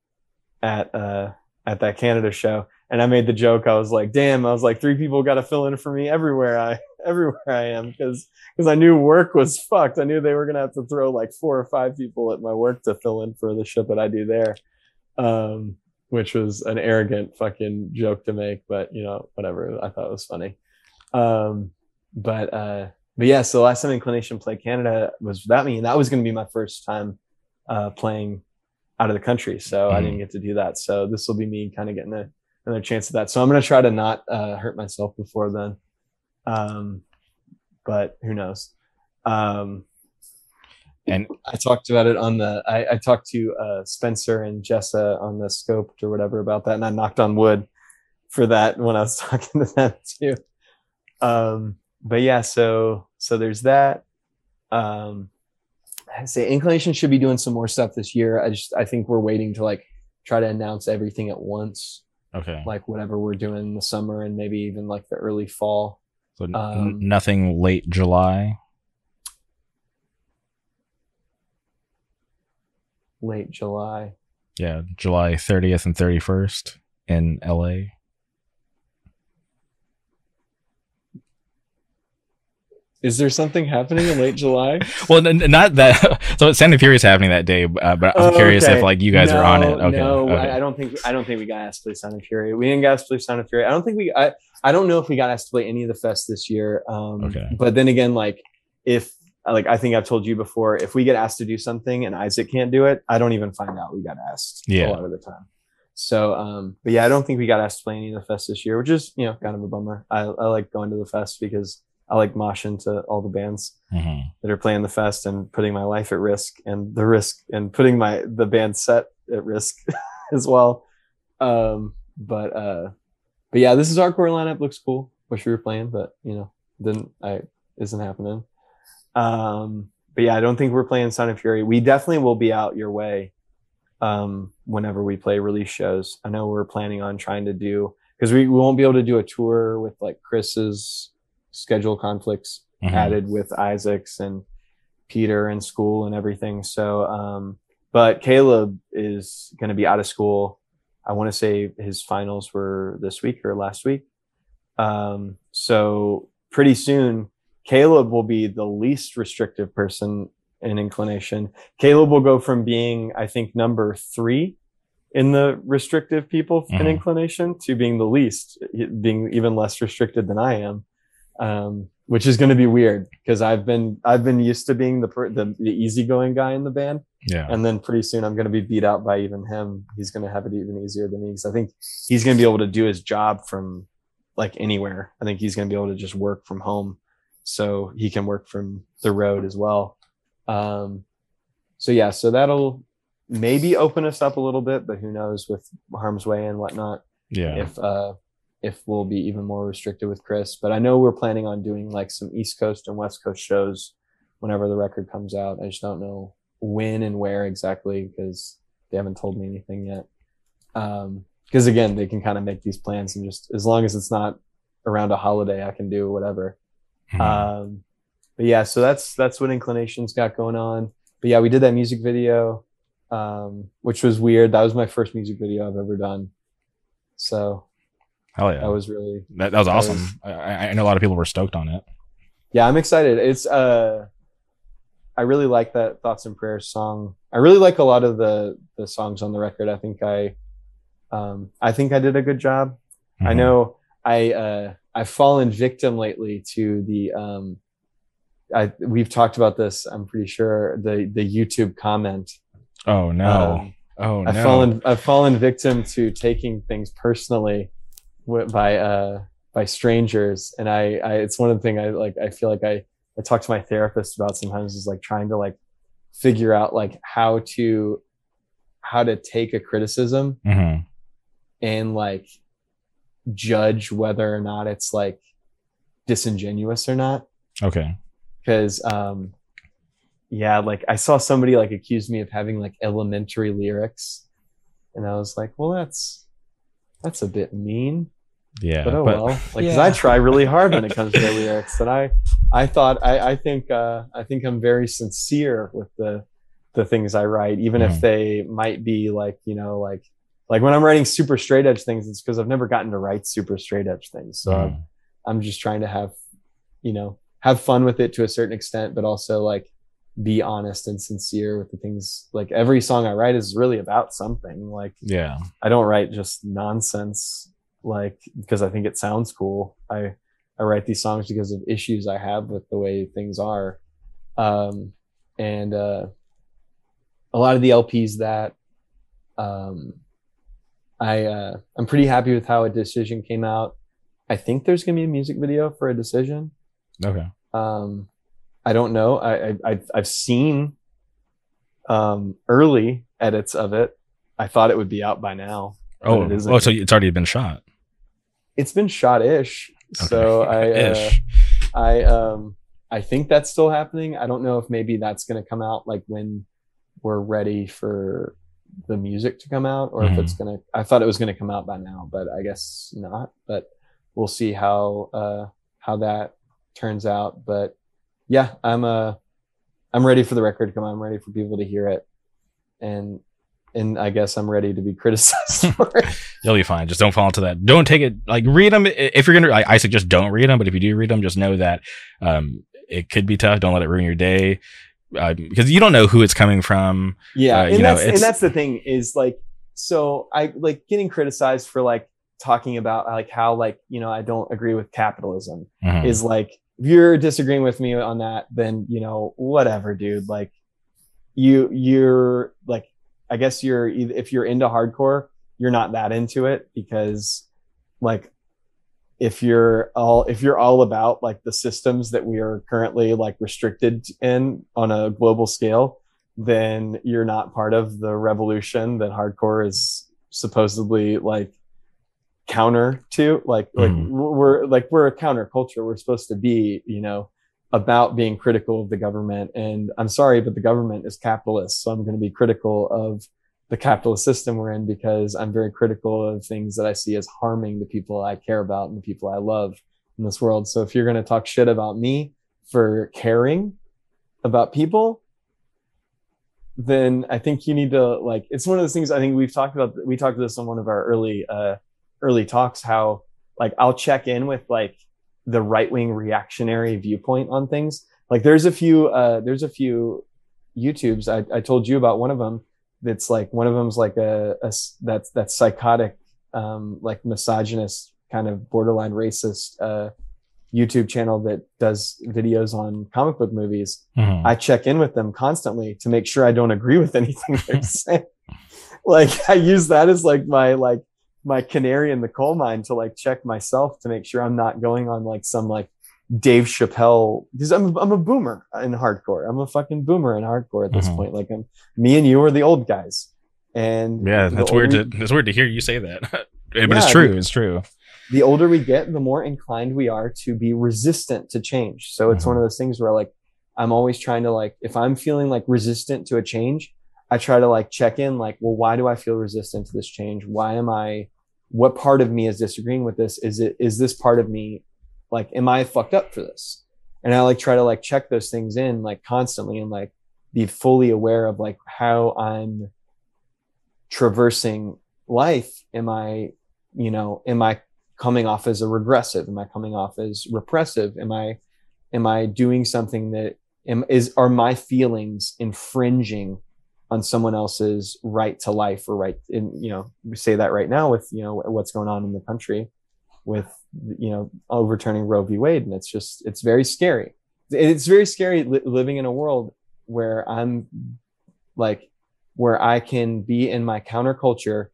at uh, at that canada show. And I made the joke. I was like, "Damn!" I was like, three people got to fill in for me everywhere. I everywhere I am because because I knew work was fucked. I knew they were gonna have to throw like four or five people at my work to fill in for the shit that I do there, um, which was an arrogant fucking joke to make, but you know, whatever. I thought it was funny. Um, but uh, but yeah, so last time Inclination played Canada was without me, and that was gonna be my first time uh, playing out of the country, so I Mhm. didn't get to do that. So this will be me kind of getting a another chance at that. So I'm gonna try to not uh, hurt myself before then. Um, but who knows? Um, And I talked about it on the. I, I talked to uh, Spencer and Jessa on the scoped or whatever about that, and I knocked on wood for that when I was talking to them too. Um, but yeah, so so there's that. Um, I say inclination should be doing some more stuff this year. I just I think we're waiting to like try to announce everything at once okay. like whatever we're doing in the summer and maybe even like the early fall. So n- um, nothing late July. late July. Yeah, July 30th and 31st in LA. Is there something happening in late July? Well, n- not that. So Sound of Fury is happening that day, uh, but I'm Oh, curious okay. if like you guys are on it. No, Okay. No, okay. I, I don't think I don't think we got asked to play Sound of Fury. We didn't get asked to play Sound of Fury. I don't think we I, I don't know if we got asked to play any of the fests this year. Um Okay. but then again, like if like I think I've told you before, if we get asked to do something and Isaac can't do it, I don't even find out we got asked Yeah. a lot of the time. So um but yeah, I don't think we got asked to play any of the fests this year, which is, you know, kind of a bummer. I, I like going to the fest because I like moshing to all the bands Mhm. that are playing the fest and putting my life at risk and the risk and putting my the band set at risk as well. Um, but uh, but yeah, this is our core lineup. Looks cool. Wish we were playing, but you know, didn't I isn't happening. Um, but yeah, I don't think we're playing Sound of Fury. We definitely will be out your way um whenever we play release shows. I know we're planning on trying to do because we, we won't be able to do a tour with like Chris's schedule conflicts Mhm. added with Isaacs and Peter and school and everything. So, um, but Caleb is going to be out of school. I want to say his finals were this week or last week. Um, so pretty soon, Caleb will be the least restrictive person in inclination. Caleb will go from being, I think, number three in the restrictive people in Mhm. inclination to being the least, being even less restricted than I am um, which is going to be weird because I've been I've been used to being the, per, the the easygoing guy in the band, Yeah. and then pretty soon I'm going to be beat out by even him. He's going to have it even easier than me because I think he's going to be able to do his job from like anywhere. I think he's going to be able to just work from home, so he can work from the road as well. Um, so yeah, so that'll maybe open us up a little bit, but who knows with harm's way and whatnot Yeah. if uh if we'll be even more restricted with Chris. But I know we're planning on doing like some East Coast and West Coast shows whenever the record comes out. I just don't know when and where exactly because they haven't told me anything yet. Um, because again, they can kind of make these plans and just as long as it's not around a holiday, I can do whatever. Mhm. Um, but yeah, so that's that's what Inclinations got going on. But yeah, we did that music video, um, which was weird. That was my first music video I've ever done. So Hell yeah. that was really that, that was that awesome. was- I, I know a lot of people were stoked on it. yeah, I'm excited. It's uh I really like that Thoughts and Prayers song. I really like a lot of the the songs on the record. I think I um I think I did a good job. I Mhm. know I uh I've fallen victim lately to the um, I we've talked about this. I'm pretty sure the the YouTube comment. Oh no. Um, oh no. I've fallen I've fallen victim to taking things personally by uh by strangers, and I, I it's one of the things I like. I feel like I I talk to my therapist about sometimes is like trying to like figure out like how to how to take a criticism Mhm. and like judge whether or not it's like disingenuous or not Okay. because um yeah like i saw somebody like accuse me of having like elementary lyrics and i was like well that's that's a bit mean Yeah. but oh but- well like 'cause Yeah. i try really hard when it comes to the lyrics and i i thought i i think uh i think i'm very sincere with the the things i write even if Mhm. they might be like you know like like when i'm writing super straight edge things it's because i've never gotten to write super straight edge things so Mhm. I'm just trying to have, you know, have fun with it to a certain extent, but also like be honest and sincere with the things. Like every song I write is really about something. Like yeah. I don't write just nonsense, like because I think it sounds cool. I I write these songs because of issues I have with the way things are, um, and uh, a lot of the LPs that um, I uh, I'm pretty happy with how a decision came out. I think there's gonna be a music video for a decision. Okay. Um, I don't know. I, I I've, I've seen um, early edits of it. I thought it would be out by now. Oh, it oh, so it's already been shot. It's been shot ish. So I uh, I um I think that's still happening. I don't know if maybe that's gonna come out like when we're ready for the music to come out or if it's gonna I thought it was gonna come out by now, but I guess not. But we'll see how uh how that turns out. But yeah, I'm uh I'm ready for the record to come out. I'm ready for people to hear it. And and I guess I'm ready to be criticized for it. You'll be fine. Just don't fall into that. Don't take it like read them. If you're gonna, I, I suggest don't read them. But if you do read them, just know that um, it could be tough. Don't let it ruin your day uh, because you don't know who it's coming from. yeah Uh, and know, that's and that's the thing is like so i like getting criticized for like talking about like how like you know i don't agree with capitalism Mhm. is like if you're disagreeing with me on that then you know whatever dude like you you're like i guess you're if you're into hardcore you're not that into it because like if you're all if you're all about like the systems that we are currently like restricted in on a global scale then you're not part of the revolution that hardcore is supposedly like counter to like like Mhm. we're like we're a counterculture we're supposed to be you know about being critical of the government. And i'm sorry but the government is capitalist. So i'm going to be critical of the capitalist system we're in because i'm very critical of things that i see as harming the people i care about and the people i love in this world. So if you're going to talk shit about me for caring about people then I think you need to like it's one of those things I think we've talked about we talked this on one of our early uh early talks how like I'll check in with like the right wing reactionary viewpoint on things. Like there's a few uh there's a few YouTubes I, I told you about one of them that's like one of them's like a, a that's that's psychotic um like misogynist kind of borderline racist uh YouTube channel that does videos on comic book movies Mhm. I check in with them constantly to make sure I don't agree with anything they're saying. like I use that as like my like my canary in the coal mine to like check myself to make sure I'm not going on like some like Dave Chappelle because I'm I'm a boomer in hardcore. I'm a fucking boomer in hardcore at this Mhm. point. Like I'm me and you are the old guys. And yeah, that's weird. To, it's weird to hear you say that, but Yeah, it's true. the- It's true. the older we get, the more inclined we are to be resistant to change. So it's Mhm. one of those things where like I'm always trying to like if I'm feeling like resistant to a change, I try to like check in like, well, why do I feel resistant to this change? Why am I what part of me is disagreeing with this? Is it is this part of me like am I fucked up for this? And I like try to like check those things in like constantly and like be fully aware of like how I'm traversing life. Am I, you know, am I coming off as a regressive? Am I coming off as repressive? Am I am I doing something that am is are my feelings infringing on someone else's right to life or right in you know we say that right now with you know what's going on in the country with you know overturning Roe v. Wade, and it's just it's very scary. It's very scary li- living in a world where I'm like where I can be in my counterculture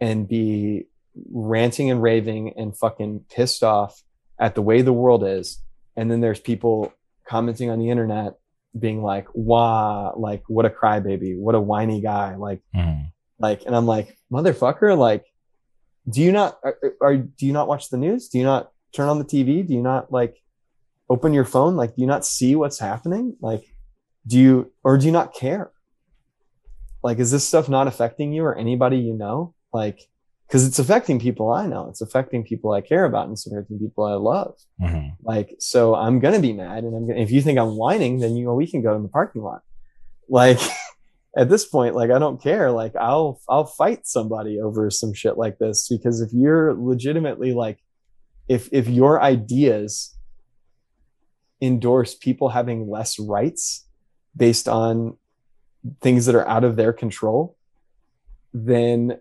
and be ranting and raving and fucking pissed off at the way the world is, and then there's people commenting on the internet being like, "Wah, like what a crybaby, what a whiny guy," like Mhm. like and i'm like motherfucker like do you not are, are do you not watch the news? Do you not turn on the tv do you not like open your phone? Like do you not see what's happening? Like do you or do you not care? Like is this stuff not affecting you or anybody you know? Like because it's affecting people i know it's affecting people i care about and it's affecting people i love Mhm. like, so I'm gonna be mad, and I'm gonna. If you think I'm whining, then you know we can go in the parking lot. Like, at this point, like I don't care. Like I'll I'll fight somebody over some shit like this because if you're legitimately like, if if your ideas endorse people having less rights based on things that are out of their control, then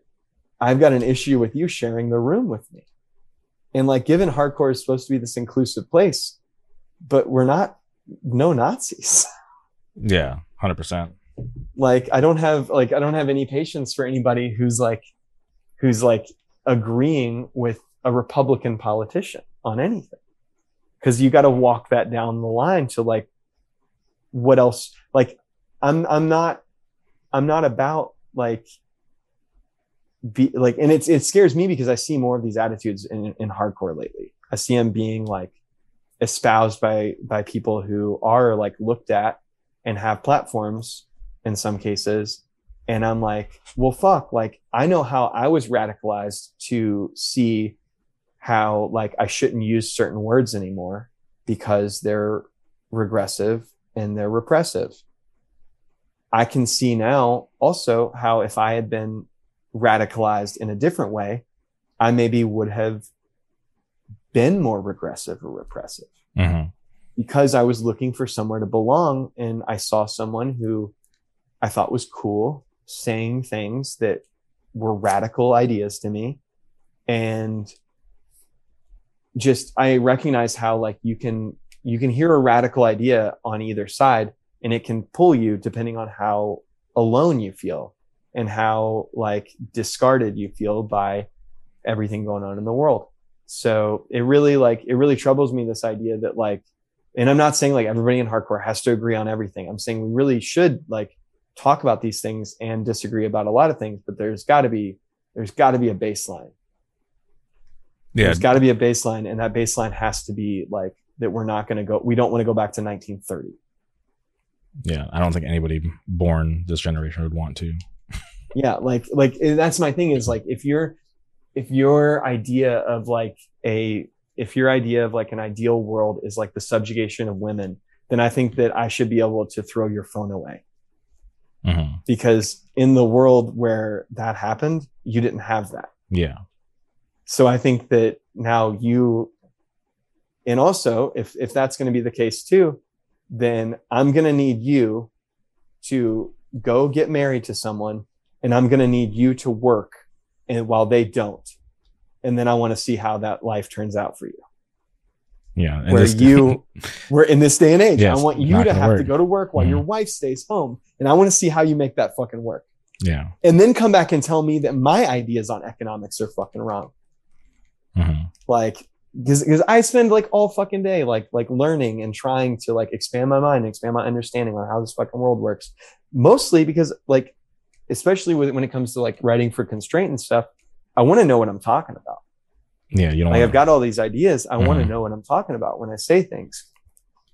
I've got an issue with you sharing the room with me. And like, given hardcore is supposed to be this inclusive place, but we're not no Nazis. Yeah, hundred percent. like, I don't have like I don't have any patience for anybody who's like who's like agreeing with a Republican politician on anything. Cause you got to walk that down the line to like what else like I'm I'm not I'm not about like be like and it's it scares me because I see more of these attitudes in, in hardcore lately. I see them being like espoused by by people who are like looked at and have platforms in some cases and i'm like well fuck like i know how i was radicalized to see how like i shouldn't use certain words anymore because they're regressive and they're repressive i can see now also how if i had been radicalized in a different way i maybe would have been more regressive or repressive. Hmm because I was looking for somewhere to belong and I saw someone who I thought was cool saying things that were radical ideas to me. And just I recognize how like you can you can hear a radical idea on either side and it can pull you depending on how alone you feel and how like discarded you feel by everything going on in the world so it really like it really troubles me this idea that like and i'm not saying like everybody in hardcore has to agree on everything i'm saying we really should like talk about these things and disagree about a lot of things but there's got to be there's got to be a baseline Yeah, there's got to be a baseline and that baseline has to be like that we're not going to go we don't want to go back to 1930 yeah. I don't think anybody born this generation would want to. Yeah like like that's my thing is like if you're if your idea of like a if your idea of like an ideal world is like the subjugation of women then i think that i should be able to throw your phone away. Hmm because in the world where that happened you didn't have that. Yeah, so i think that now you and also if if that's going to be the case too then i'm going to need you to go get married to someone and i'm going to need you to work and while they don't and then i want to see how that life turns out for you yeah. And where you we're in this day and age Yes, i want you to have to go to work while your Mhm. wife stays home and i want to see how you make that fucking work yeah. and then come back and tell me that my ideas on economics are fucking wrong hmm like because I spend like all fucking day like like learning and trying to like expand my mind, expand my understanding on how this fucking world works. Mostly because like, especially with, when it comes to like writing for constraint and stuff, I want to know what I'm talking about. Yeah, you don't. Like wanna- I've got all these ideas, I want to know what I'm talking about when I say things,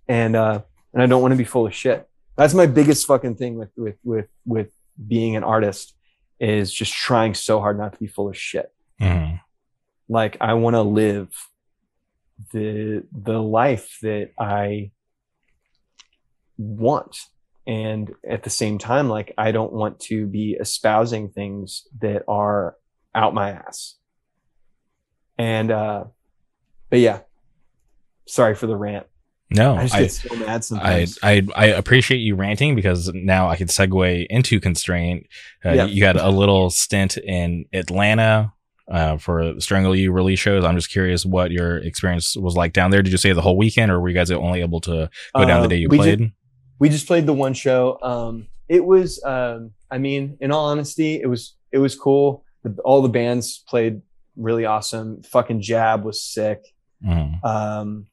and uh, and I don't want to be full of shit. That's my biggest fucking thing with with with with being an artist is just trying so hard not to be full of shit Mhm. like i want to live the the life that i want and at the same time like i don't want to be espousing things that are out my ass and uh but yeah sorry for the rant No, i just I, so mad I, sometimes I I appreciate you ranting because now I can segue into constraint. Uh, Yeah. You had a little stint in Atlanta. uh, for Strangle You release shows. I'm just curious what your experience was like down there. Did you stay the whole weekend, or were you guys only able to go down the Uh, day you played? ju- we just played the one show. Um, it was, um, I mean, in all honesty, it was it was cool. The, all the bands played really awesome. Fucking Jab was sick. Mhm. Um,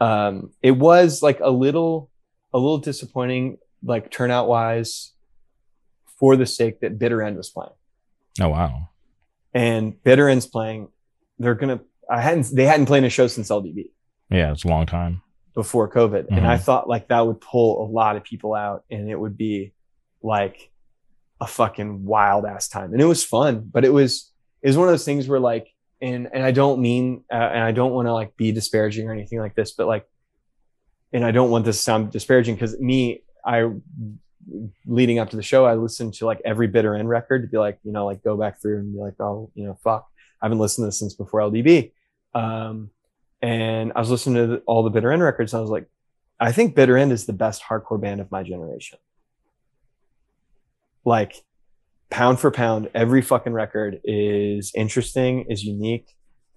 um, it was like a little a little disappointing, like turnout wise, for the sake that Bitter End was playing. Oh wow. and Bitter End's playing. They're gonna. I hadn't. They hadn't played a show since LDB Yeah, it's a long time. Before COVID, and I Mhm. thought like that would pull a lot of people out, and it would be like a fucking wild ass time, and it was fun. But it was it was one of those things where like, and and I don't mean, uh, and I don't want to like be disparaging or anything like this, but like, and I don't want this to sound disparaging because me, I leading up to the show, I listened to like every bitter end record to be like, you know, like go back through and be like, oh, you know, fuck, I haven't listened to this since before LDB. Um, and I was listening to all the bitter end records. And I was like, I think bitter end is the best hardcore band of my generation. Like pound for pound, every fucking record is interesting, is unique,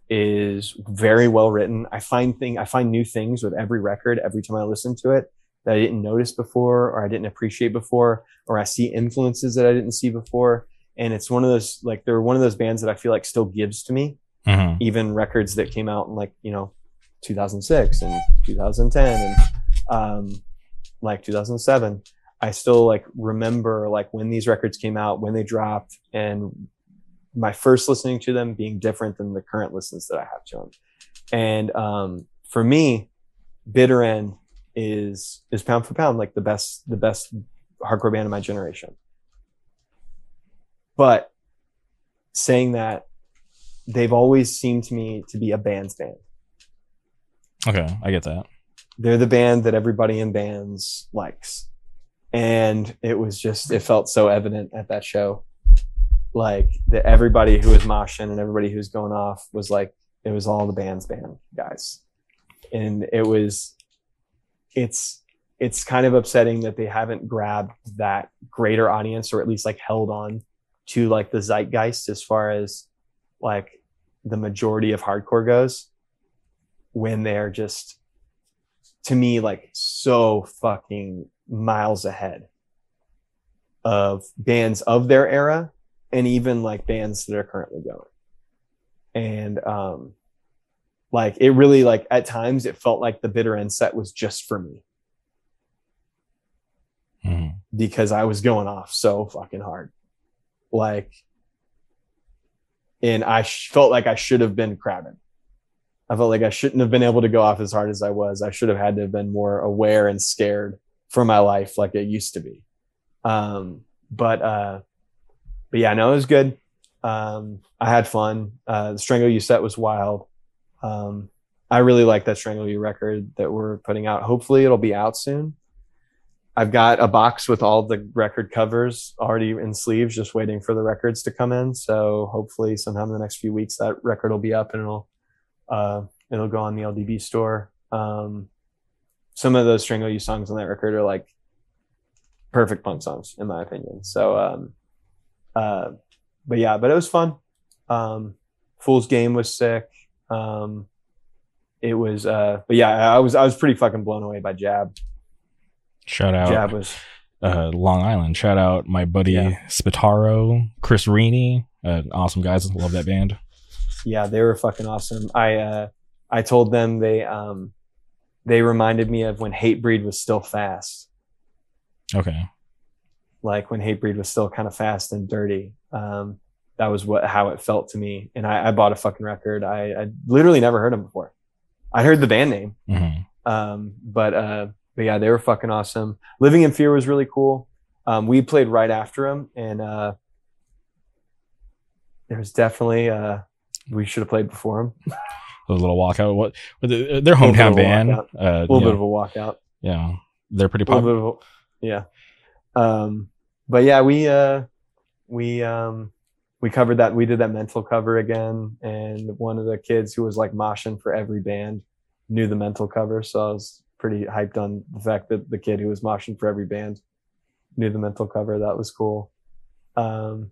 is very well written. I find thing, I find new things with every record every time I listen to it that I didn't notice before or I didn't appreciate before, or I see influences that I didn't see before. And it's one of those, like, they're one of those bands that I feel like still gives to me, Mhm. even records that came out in like, you know, 2006 and 2010 and, um, like 2007. I still like remember like when these records came out, when they dropped, and my first listening to them being different than the current listens that I have to them. And um, for me, Bitter End is is pound for pound like the best the best hardcore band of my generation. But saying that, they've always seemed to me to be a band's band. Okay, I get that. They're the band that everybody in bands likes. And it was just it felt so evident at that show. Like that everybody who was moshing and everybody who was going off was like it was all the band's band guys. And it was it's it's kind of upsetting that they haven't grabbed that greater audience or at least like held on to like the zeitgeist as far as like the majority of hardcore goes when they're just to me like so fucking miles ahead of bands of their era and even like bands that are currently going and um like it really like at times it felt like the bitter end set was just for me Mhm. because I was going off so fucking hard. Like, and I sh- felt like I should have been crowded. I felt like I shouldn't have been able to go off as hard as I was. I should have had to have been more aware and scared for my life like it used to be. Um, but, uh, but yeah, no, it was good. Um, I had fun. Uh, the Strangle You set was wild. Um, I really like that Strangle You record that we're putting out. Hopefully it'll be out soon. I've got a box with all the record covers already in sleeves, just waiting for the records to come in. So hopefully, sometime in the next few weeks, that record will be up and it'll uh, it'll go on the LDB store. Um, some of those Strangle You songs on that record are like perfect punk songs, in my opinion. So, um, uh, but yeah, but it was fun. Um, Fool's Game was sick. Um, it was, uh, but yeah, I was I was pretty fucking blown away by Jab. Shout out Jab was uh, Long Island. Shout out my buddy Yeah. Spitaro, Chris Reaney. Uh, awesome guys. Love that band. yeah, they were fucking awesome. I uh I told them they um they reminded me of when Hatebreed was still fast. Okay. Like when Hatebreed was still kind of fast and dirty. Um that was what how it felt to me. And I, I bought a fucking record. I, I literally never heard them before. I heard the band name. hmm Um, but uh, but yeah, they were fucking awesome. Living in Fear was really cool. Um, we played right after them, and uh, there was definitely uh, we should have played before them. A little walkout. What? what the- Their Little bit hometown of a band. walkout. Uh, A little yeah, bit of a walkout. yeah, they're pretty little popular. bit of a, yeah. Um, but yeah, we uh, we um, we covered that. We did that mental cover again, and one of the kids who was like moshing for every band knew the mental cover, so I was pretty hyped on the fact that the kid who was moshing for every band knew the mental cover. That was cool. Um,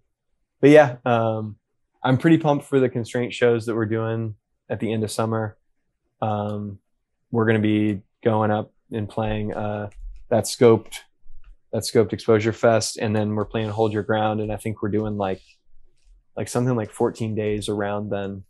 but yeah, um, I'm pretty pumped for the constraint shows that we're doing at the end of summer. Um, we're going to be going up and playing uh, that scoped that scoped exposure fest, and then we're playing hold your ground, and I think we're doing like like something like 14 days around then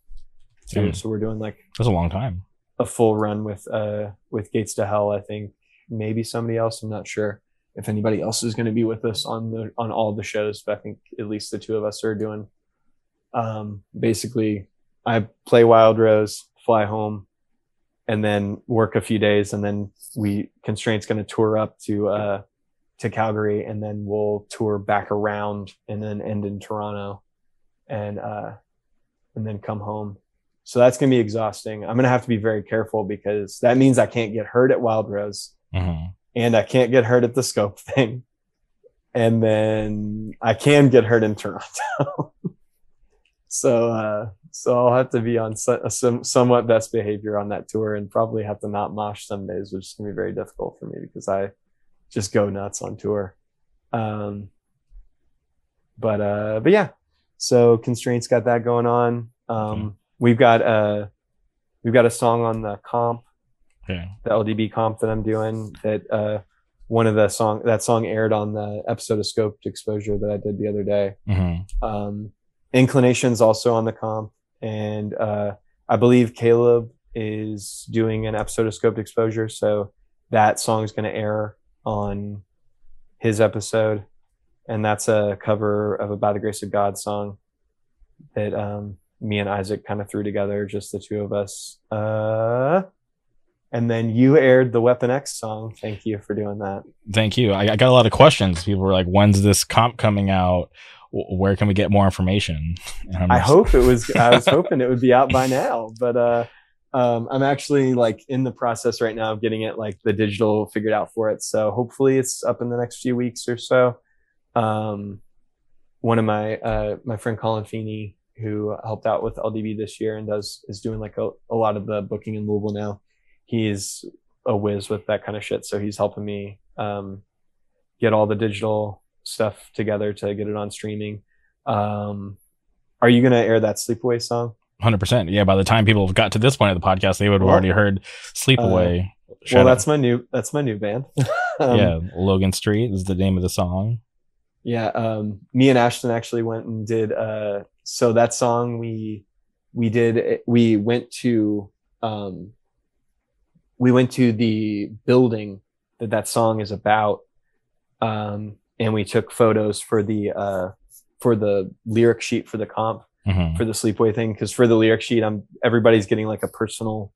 too. Mm. So we're doing like That's a long time. A full run with uh with Gates to Hell. I think maybe somebody else. I'm not sure if anybody else is going to be with us on the on all the shows, but I think at least the two of us are doing. Um, basically, I play Wild Rose, fly home, and then work a few days, and then we constraints going to tour up to uh to Calgary, and then we'll tour back around, and then end in Toronto, and uh and then come home. So that's going to be exhausting. I'm going to have to be very careful because that means I can't get hurt at Wild Rose hmm and I can't get hurt at the scope thing. And then I can get hurt in Toronto. so, uh, so I'll have to be on so, some somewhat best behavior on that tour and probably have to not mosh some days, which is going to be very difficult for me because I just go nuts on tour. Um, but, uh, but yeah, so constraints got that going on. Um, Okay. We've got, uh, we've got a song on the comp Yeah. the LDB comp that I'm doing that uh one of the song that song aired on the episode of Scoped Exposure that I did the other day. hmm Um Inclinations also on the comp and uh I believe Caleb is doing an episode of Scoped Exposure so that song is going to air on his episode and that's a cover of a By the Grace of God song that um me and Isaac kind of threw together just the two of us. Uh and then you aired the Weapon X song. Thank you for doing that. Thank you. I, I got a lot of questions. People were like, "When's this comp coming out? Where can we get more information?" I just- hope it was. I was hoping it would be out by now, but uh, um, I'm actually like in the process right now of getting it like the digital figured out for it. So hopefully it's up in the next few weeks or so. Um, one of my uh, my friend Colin Feeney, who helped out with LDB this year and does is doing like a, a lot of the booking in Louisville now. He's a whiz with that kind of shit, so he's helping me um, get all the digital stuff together to get it on streaming. Um, are you gonna air that sleepaway song? Hundred percent. Yeah. By the time people got to this point of the podcast, they would have already heard "Sleepaway." Shout well, out- that's my new that's my new band. Um, yeah. Logan Street is the name of the song. yeah. Um, me and Ashton actually went and did. Uh, so that song we we did we went to um, we went to the building that that song is about, um, and we took photos for the uh, for the lyric sheet for the comp. hmm for the sleepaway thing because for the lyric sheet i'm everybody's getting like a personal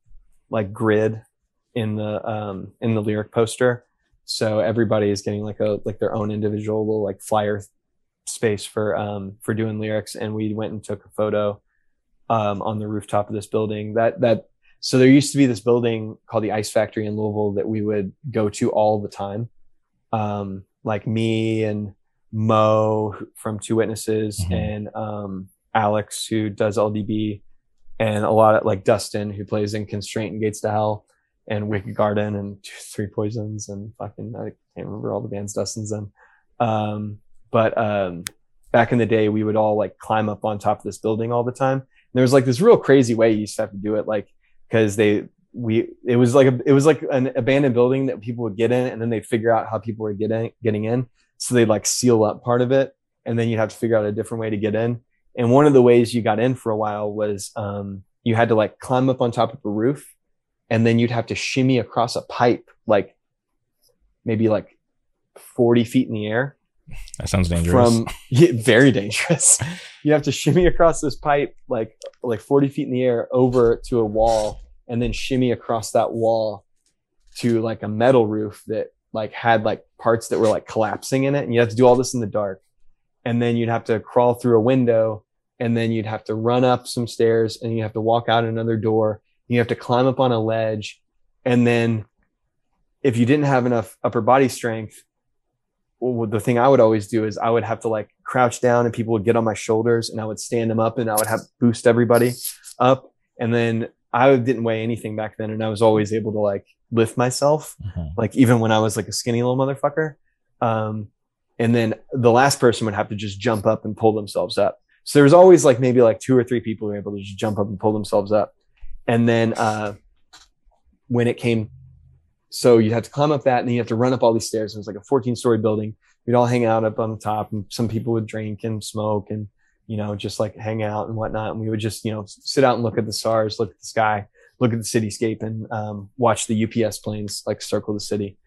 like grid in the um in the lyric poster so everybody is getting like a like their own individual little like flyer space for um for doing lyrics and we went and took a photo um on the rooftop of this building that that so there used to be this building called the ice factory in louisville that we would go to all the time um like me and mo from two witnesses Mhm. and um Alex who does LDB and a lot of like Dustin who plays in Constraint and Gates to Hell and Wicked Garden and Three Poisons and fucking I can't remember all the bands Dustin's in. Um, but um, back in the day, we would all like climb up on top of this building all the time. And there was like this real crazy way you used to have to do it, like because they we it was like a, it was like an abandoned building that people would get in and then they'd figure out how people were getting getting in. So they'd like seal up part of it and then you'd have to figure out a different way to get in. And one of the ways you got in for a while was um, you had to like climb up on top of a roof, and then you'd have to shimmy across a pipe, like maybe like forty feet in the air That sounds dangerous. from yeah, very dangerous. you have to shimmy across this pipe like like 40 feet in the air over to a wall and then shimmy across that wall to like a metal roof that like had like parts that were like collapsing in it and you have to do all this in the dark and then you'd have to crawl through a window and then you'd have to run up some stairs and you have to walk out another door you have to climb up on a ledge and then if you didn't have enough upper body strength well, the thing I would always do is I would have to like crouch down and people would get on my shoulders and I would stand them up and I would have boost everybody up. And then I didn't weigh anything back then. And I was always able to like lift myself, Mhm. like even when I was like a skinny little motherfucker. Um, and then the last person would have to just jump up and pull themselves up. So there was always like maybe like two or three people who were able to just jump up and pull themselves up. And then uh, when it came, so you had to climb up that and then you have to run up all these stairs. It was like a 14 story building. We'd all hang out up on the top and some people would drink and smoke and, you know, just like hang out and whatnot. And we would just, you know, sit out and look at the stars, look at the sky, look at the cityscape and um, watch the UPS planes like circle the city.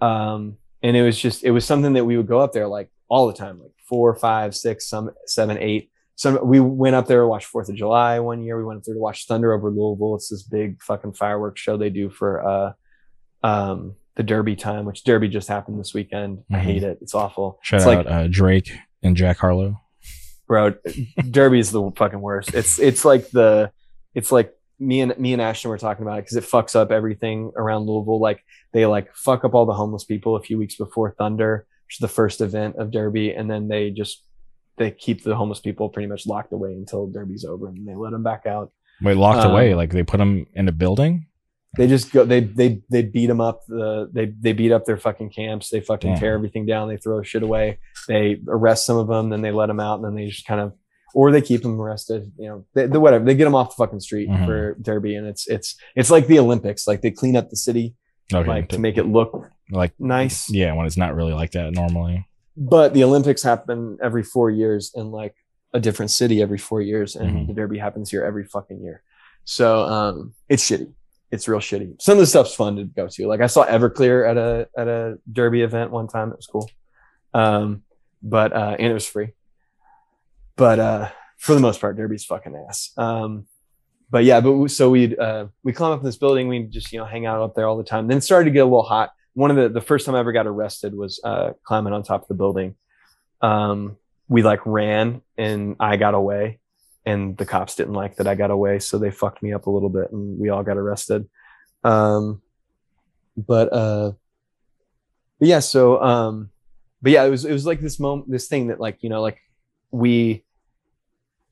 Um, and it was just, it was something that we would go up there like all the time, like four, five, six, some seven, eight. Some we went up there to watch Fourth of July one year. We went up there to watch Thunder over Louisville. It's this big fucking fireworks show they do for uh, um, the Derby time, which Derby just happened this weekend. I Mhm. hate it. It's awful. Shout it's out like uh, Drake and Jack Harlow. bro derby is the fucking worst it's it's like the it's like me and me and ashton were talking about it because it fucks up everything around louisville like they like fuck up all the homeless people a few weeks before thunder which is the first event of derby and then they just they keep the homeless people pretty much locked away until derby's over and they let them back out Wait, locked Um, away? Like they put them in a building? They just go they they they beat them up the they they beat up their fucking camps. They fucking Damn. tear everything down. They throw shit away. They arrest some of them then they let them out and then they just kind of or they keep them arrested you know they, they whatever. They get them off the fucking street Mhm. for derby and it's it's it's like the olympics. Like they clean up the city Okay, like to make it look like nice. yeah, when it's not really like that normally. but the olympics happen every four years in like a different city every four years and Mhm. the derby happens here every fucking year. So um it's shitty it's real shitty. Some of the stuff's fun to go to. Like i saw everclear at a at a derby event one time. It was cool. Um but uh and it was free. But uh for the most part derby's fucking ass. Um but yeah but we- so we'd uh we climb up in this building. We just you know hang out up there all the time. Then it started to get a little hot. One of the the first time i ever got arrested was uh climbing on top of the building. Um we like ran and i got away and the cops didn't like that i got away so they fucked me up a little bit and we all got arrested. Um but uh but yeah so um but yeah it was it was like this moment this thing that like you know like we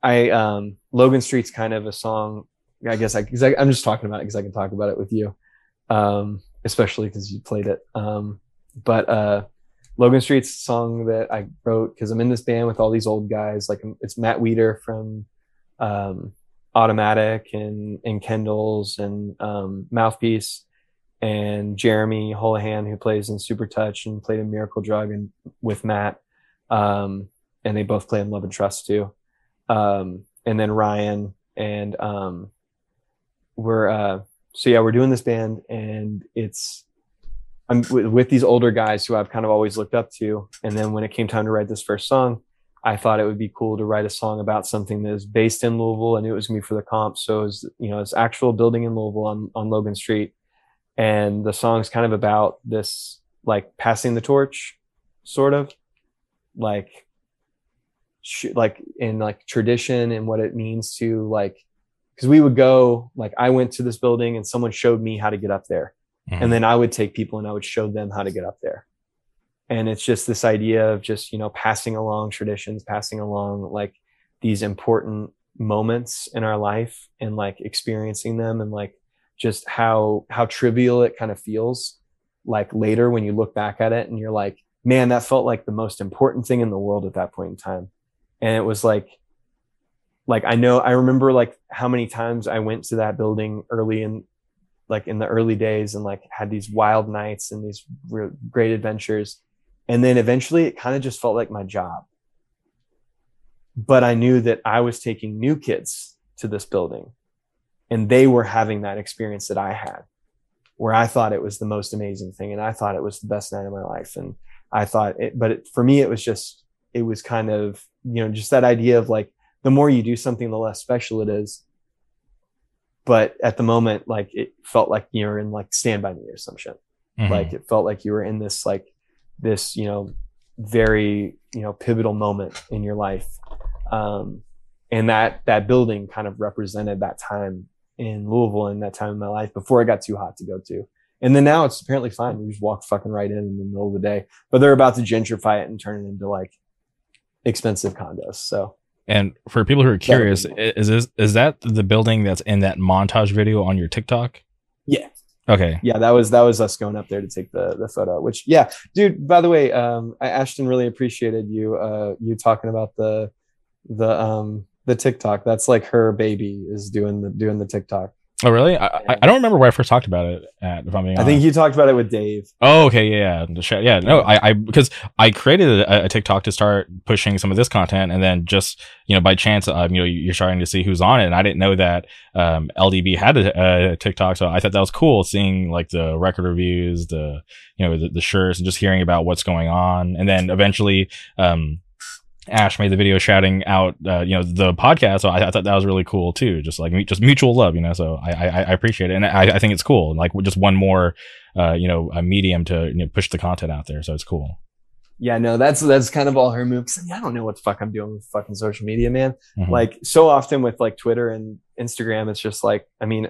i um logan street's kind of a song i guess i cause I, i'm just talking about it because i can talk about it with you um especially because you played it. Um but uh logan street's song that i wrote because i'm in this band with all these old guys like it's matt weeder from um automatic and and kendall's and um mouthpiece and Jeremy Holohan, who plays in Super Touch and played in Miracle Drug and with Matt. Um, and they both play in Love and Trust too. Um, and then Ryan and um, we're uh, so yeah, we're doing this band and it's I'm with, with these older guys who I've kind of always looked up to. And then when it came time to write this first song, I thought it would be cool to write a song about something that is based in Louisville. I knew it was gonna be for the comp. So it was, you know, it's actual building in Louisville on, on Logan Street and the song's kind of about this like passing the torch sort of like sh- like in like tradition and what it means to like because we would go like i went to this building and someone showed me how to get up there Mhm. and then i would take people and i would show them how to get up there and it's just this idea of just you know passing along traditions passing along like these important moments in our life and like experiencing them and like just how how trivial it kind of feels like later when you look back at it and you're like man that felt like the most important thing in the world at that point in time. And it was like like i know i remember like how many times i went to that building early in like in the early days and like had these wild nights and these real great adventures and then eventually it kind of just felt like my job but i knew that i was taking new kids to this building and they were having that experience that I had, where I thought it was the most amazing thing, and I thought it was the best night of my life, and I thought it. But it, for me, it was just it was kind of you know just that idea of like the more you do something, the less special it is. But at the moment, like it felt like you're in like Stand by Me or some shit. Mhm. Like it felt like you were in this like this you know very you know pivotal moment in your life, um, and that that building kind of represented that time in Louisville in that time in my life before it got too hot to go to. And then now it's apparently fine. We just walk fucking right in in the middle of the day. But they're about to gentrify it and turn it into like expensive condos. So And for people who are curious, is this is that the building that's in that montage video on your TikTok? yeah, Okay. yeah, that was that was us going up there to take the the photo. Which yeah, dude. By the way, um, I, Ashton really appreciated you uh you talking about the the um the TikTok. That's like her baby is doing the doing the TikTok. Oh, really? I, I, don't remember where I first talked about it. At, if I'm being I think you talked about it with Dave. Oh, okay, yeah, yeah, yeah. No, I, I because I created a, a TikTok to start pushing some of this content, and then just you know by chance, um, you know, you're starting to see who's on it, and I didn't know that um, LDB had a, a TikTok, so I thought that was cool, seeing like the record reviews, the you know the, the shirts, and just hearing about what's going on, and then eventually, um, Ash made the video shouting out, uh, you know, the podcast. So I, I thought that was really cool too. Just like just mutual love, you know. So I I, I appreciate it, and I, I think it's cool. Like just one more, uh, you know, a medium to you know, push the content out there. So it's cool. Yeah, no, that's that's kind of all her moves. I don't know what the fuck I'm doing with fucking social media, man. Mhm. Like so often with like Twitter and Instagram, it's just like, I mean,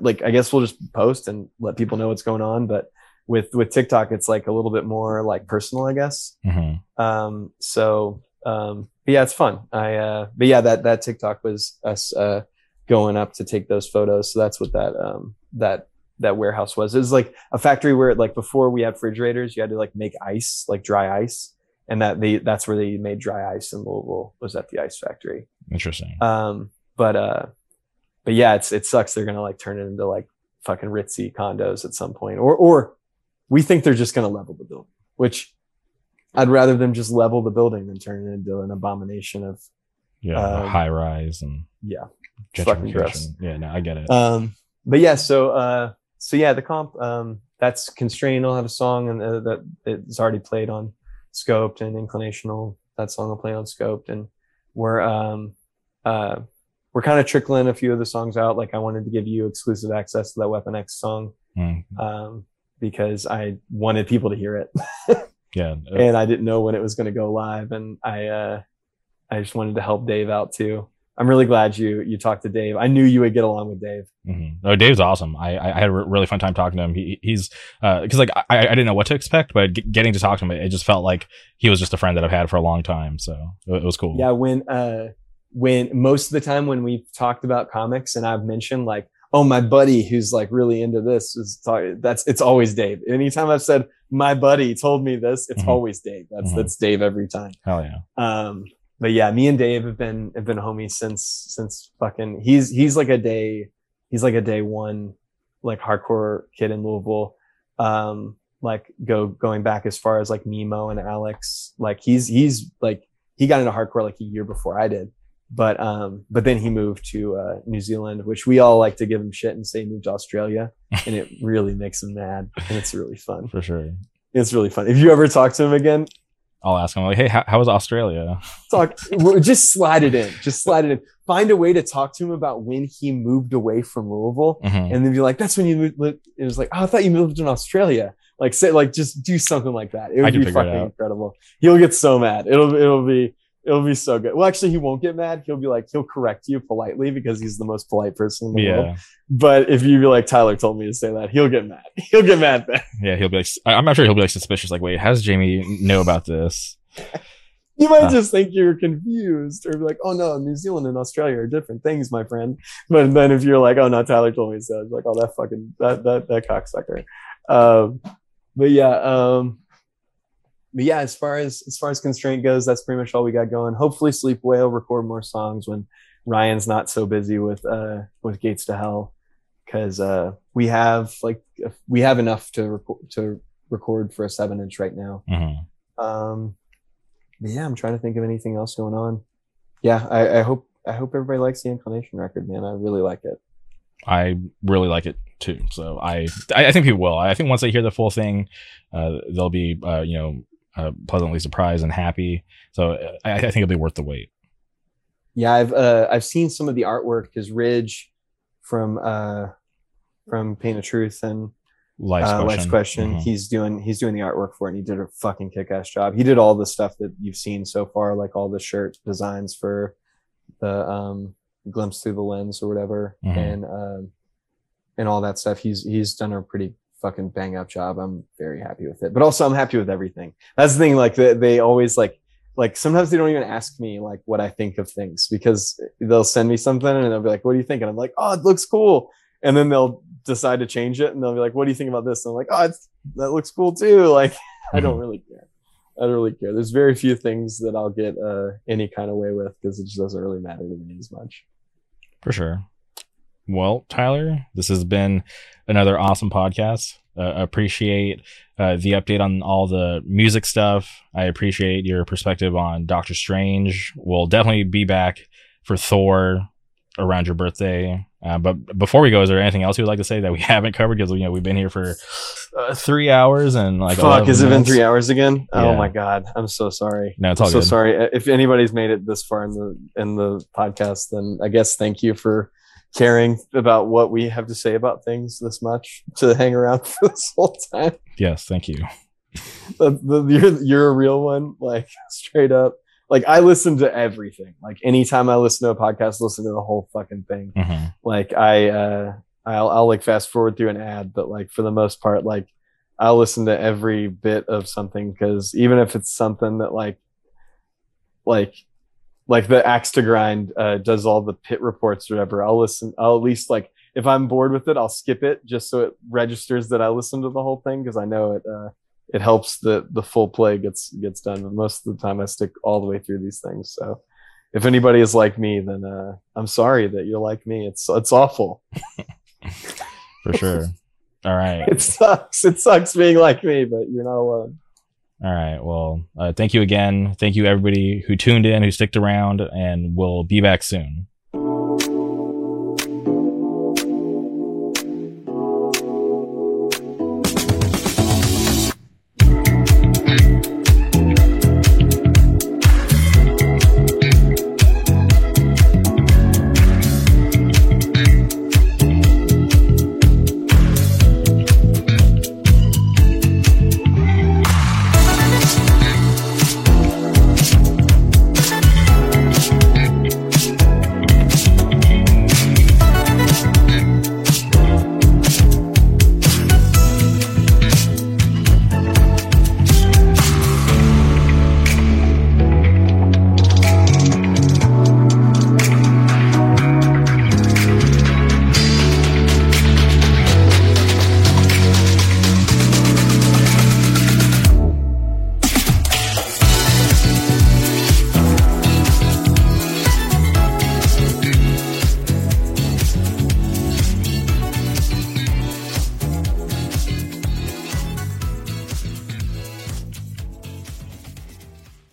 like I guess we'll just post and let people know what's going on. But with with TikTok, it's like a little bit more like personal, I guess. Mhm. Um, so um, but yeah, it's fun. I uh, but yeah, that that TikTok was us uh going up to take those photos. So that's what that um that that warehouse was. It was like a factory where like before we had refrigerators, you had to like make ice, like dry ice. And that they that's where they made dry ice in Louisville was at the ice factory. Interesting. Um, but uh, but yeah, it's it sucks. They're gonna like turn it into like fucking ritzy condos at some point, or or we think they're just gonna level the building, which I'd rather them just level the building than turn it into an abomination of yeah, um, high rise and yeah. Fucking gross. Yeah, no, I get it. Um, but yeah, so uh, so yeah, the comp um, that's constrained. I'll have a song and uh, that it's already played on Scoped and Inclinational. That song will play on Scoped, and we're um, uh, we're kind of trickling a few of the songs out. Like I wanted to give you exclusive access to that Weapon X song Mm, um, because I wanted people to hear it, yeah, uh, and I didn't know when it was going to go live, and I uh, I just wanted to help Dave out too. I'm really glad you you talked to Dave. I knew you would get along with Dave. mhm. Oh, Dave's awesome. I I had a re- really fun time talking to him. He he's because like I I didn't know what to expect, but g- getting to talk to him, it just felt like he was just a friend that I've had for a long time. So it, it was cool. Yeah, when uh when most of the time when we've talked about comics and I've mentioned like, oh my buddy who's like really into this is talk, that's it's always Dave. Anytime I've said my buddy told me this, it's Mhm. always Dave. That's Mhm. that's Dave every time. Hell yeah. Um but yeah, me and Dave have been have been homies since since fucking he's he's like a day he's like a day one like hardcore kid in Louisville. Um like go going back as far as like Nemo and Alex. Like he's he's like he got into hardcore like a year before I did. But um but then he moved to uh New Zealand, which we all like to give him shit and say he moved to Australia. And it really makes him mad. And it's really fun. For sure. It's really fun. If you ever talk to him again, I'll ask him like, hey, how, how was Australia? talk just slide it in just slide it in find a way to talk to him about when he moved away from louisville Mhm. and then be like that's when you moved it was like oh, i thought you moved in australia like say like just do something like that it would be fucking incredible he'll get so mad it'll it'll be it'll be so good well actually he won't get mad he'll be like he'll correct you politely because he's the most polite person in the world but if you be like tyler told me to say that he'll get mad he'll get mad then yeah. He'll be like, I'm not sure he'll be like suspicious. Like, wait, how does Jamie know about this? You might Uh. just think you're confused or be like, oh no, New Zealand and Australia are different things, my friend. But then if you're like, oh no, Tyler told me so, it's like, oh that fucking that that that cocksucker. Um, but yeah, um, but yeah, as far as as far as constraint goes, that's pretty much all we got going. Hopefully, Sleepaway'll record more songs when Ryan's not so busy with uh with Gates to Hell, because uh we have like we have enough to record to record for a seven inch right now. Mhm. Um, but yeah, I'm trying to think of anything else going on. Yeah, I, I hope I hope everybody likes the Inclination record, man. I really like it. I really like it too. So I, I I think people will. I think once they hear the full thing, uh, they'll be, uh, you know, uh, pleasantly surprised and happy. So I, I think it'll be worth the wait. Yeah, I've uh, I've seen some of the artwork because Ridge from uh, from Pain of Truth and Life's uh, question. Life's Question, Mhm. he's doing he's doing the artwork for it, and he did a fucking kick ass job. He did all the stuff that you've seen so far, like all the shirt designs for the um, glimpse through the lens or whatever, Mhm. and um, and all that stuff. He's he's done a pretty fucking bang up job. I'm very happy with it, but also I'm happy with everything. That's the thing. Like they, they always like like sometimes they don't even ask me like what I think of things because they'll send me something and they'll be like, "What do you think?" And I'm like, "Oh, it looks cool," and then they'll decide to change it and they'll be like, "What do you think about this?" And I'm like, "Oh, it's, that looks cool too." Like I don't Mhm. really care. I don't really care. There's very few things that I'll get uh, any kind of way with because it just doesn't really matter to me as much. For sure. Well, Tyler, this has been another awesome podcast. Uh, appreciate uh, the update on all the music stuff. I appreciate your perspective on Doctor Strange. We'll definitely be back for Thor around your birthday. Uh, but before we go, is there anything else you'd like to say that we haven't covered? Because you know we've been here for uh, three hours and like Fuck, has it been three hours again? Oh my god, I'm so sorry. No, it's all I'm so sorry. If anybody's made it this far in the in the podcast, then I guess thank you for caring about what we have to say about things this much to hang around for this whole time. Yes, thank you. The, the, you're you're a real one, like straight up. Like I listen to everything. Like anytime I listen to a podcast, listen to the whole fucking thing. Mhm. like i uh I'll, I'll like fast forward through an ad but like for the most part like i'll listen to every bit of something because even if it's something that like like like the axe to grind uh does all the pit reports or whatever i'll listen i'll at least like if i'm bored with it i'll skip it just so it registers that i listened to the whole thing because i know it uh it helps that the full play gets gets done but most of the time i stick all the way through these things so if anybody is like me, then uh, I'm sorry that you're like me. It's it's awful. For sure. All right. It sucks. It sucks being like me, but you're not alone. All right. Well, uh, thank you again. Thank you everybody who tuned in, who sticked around, and we'll be back soon.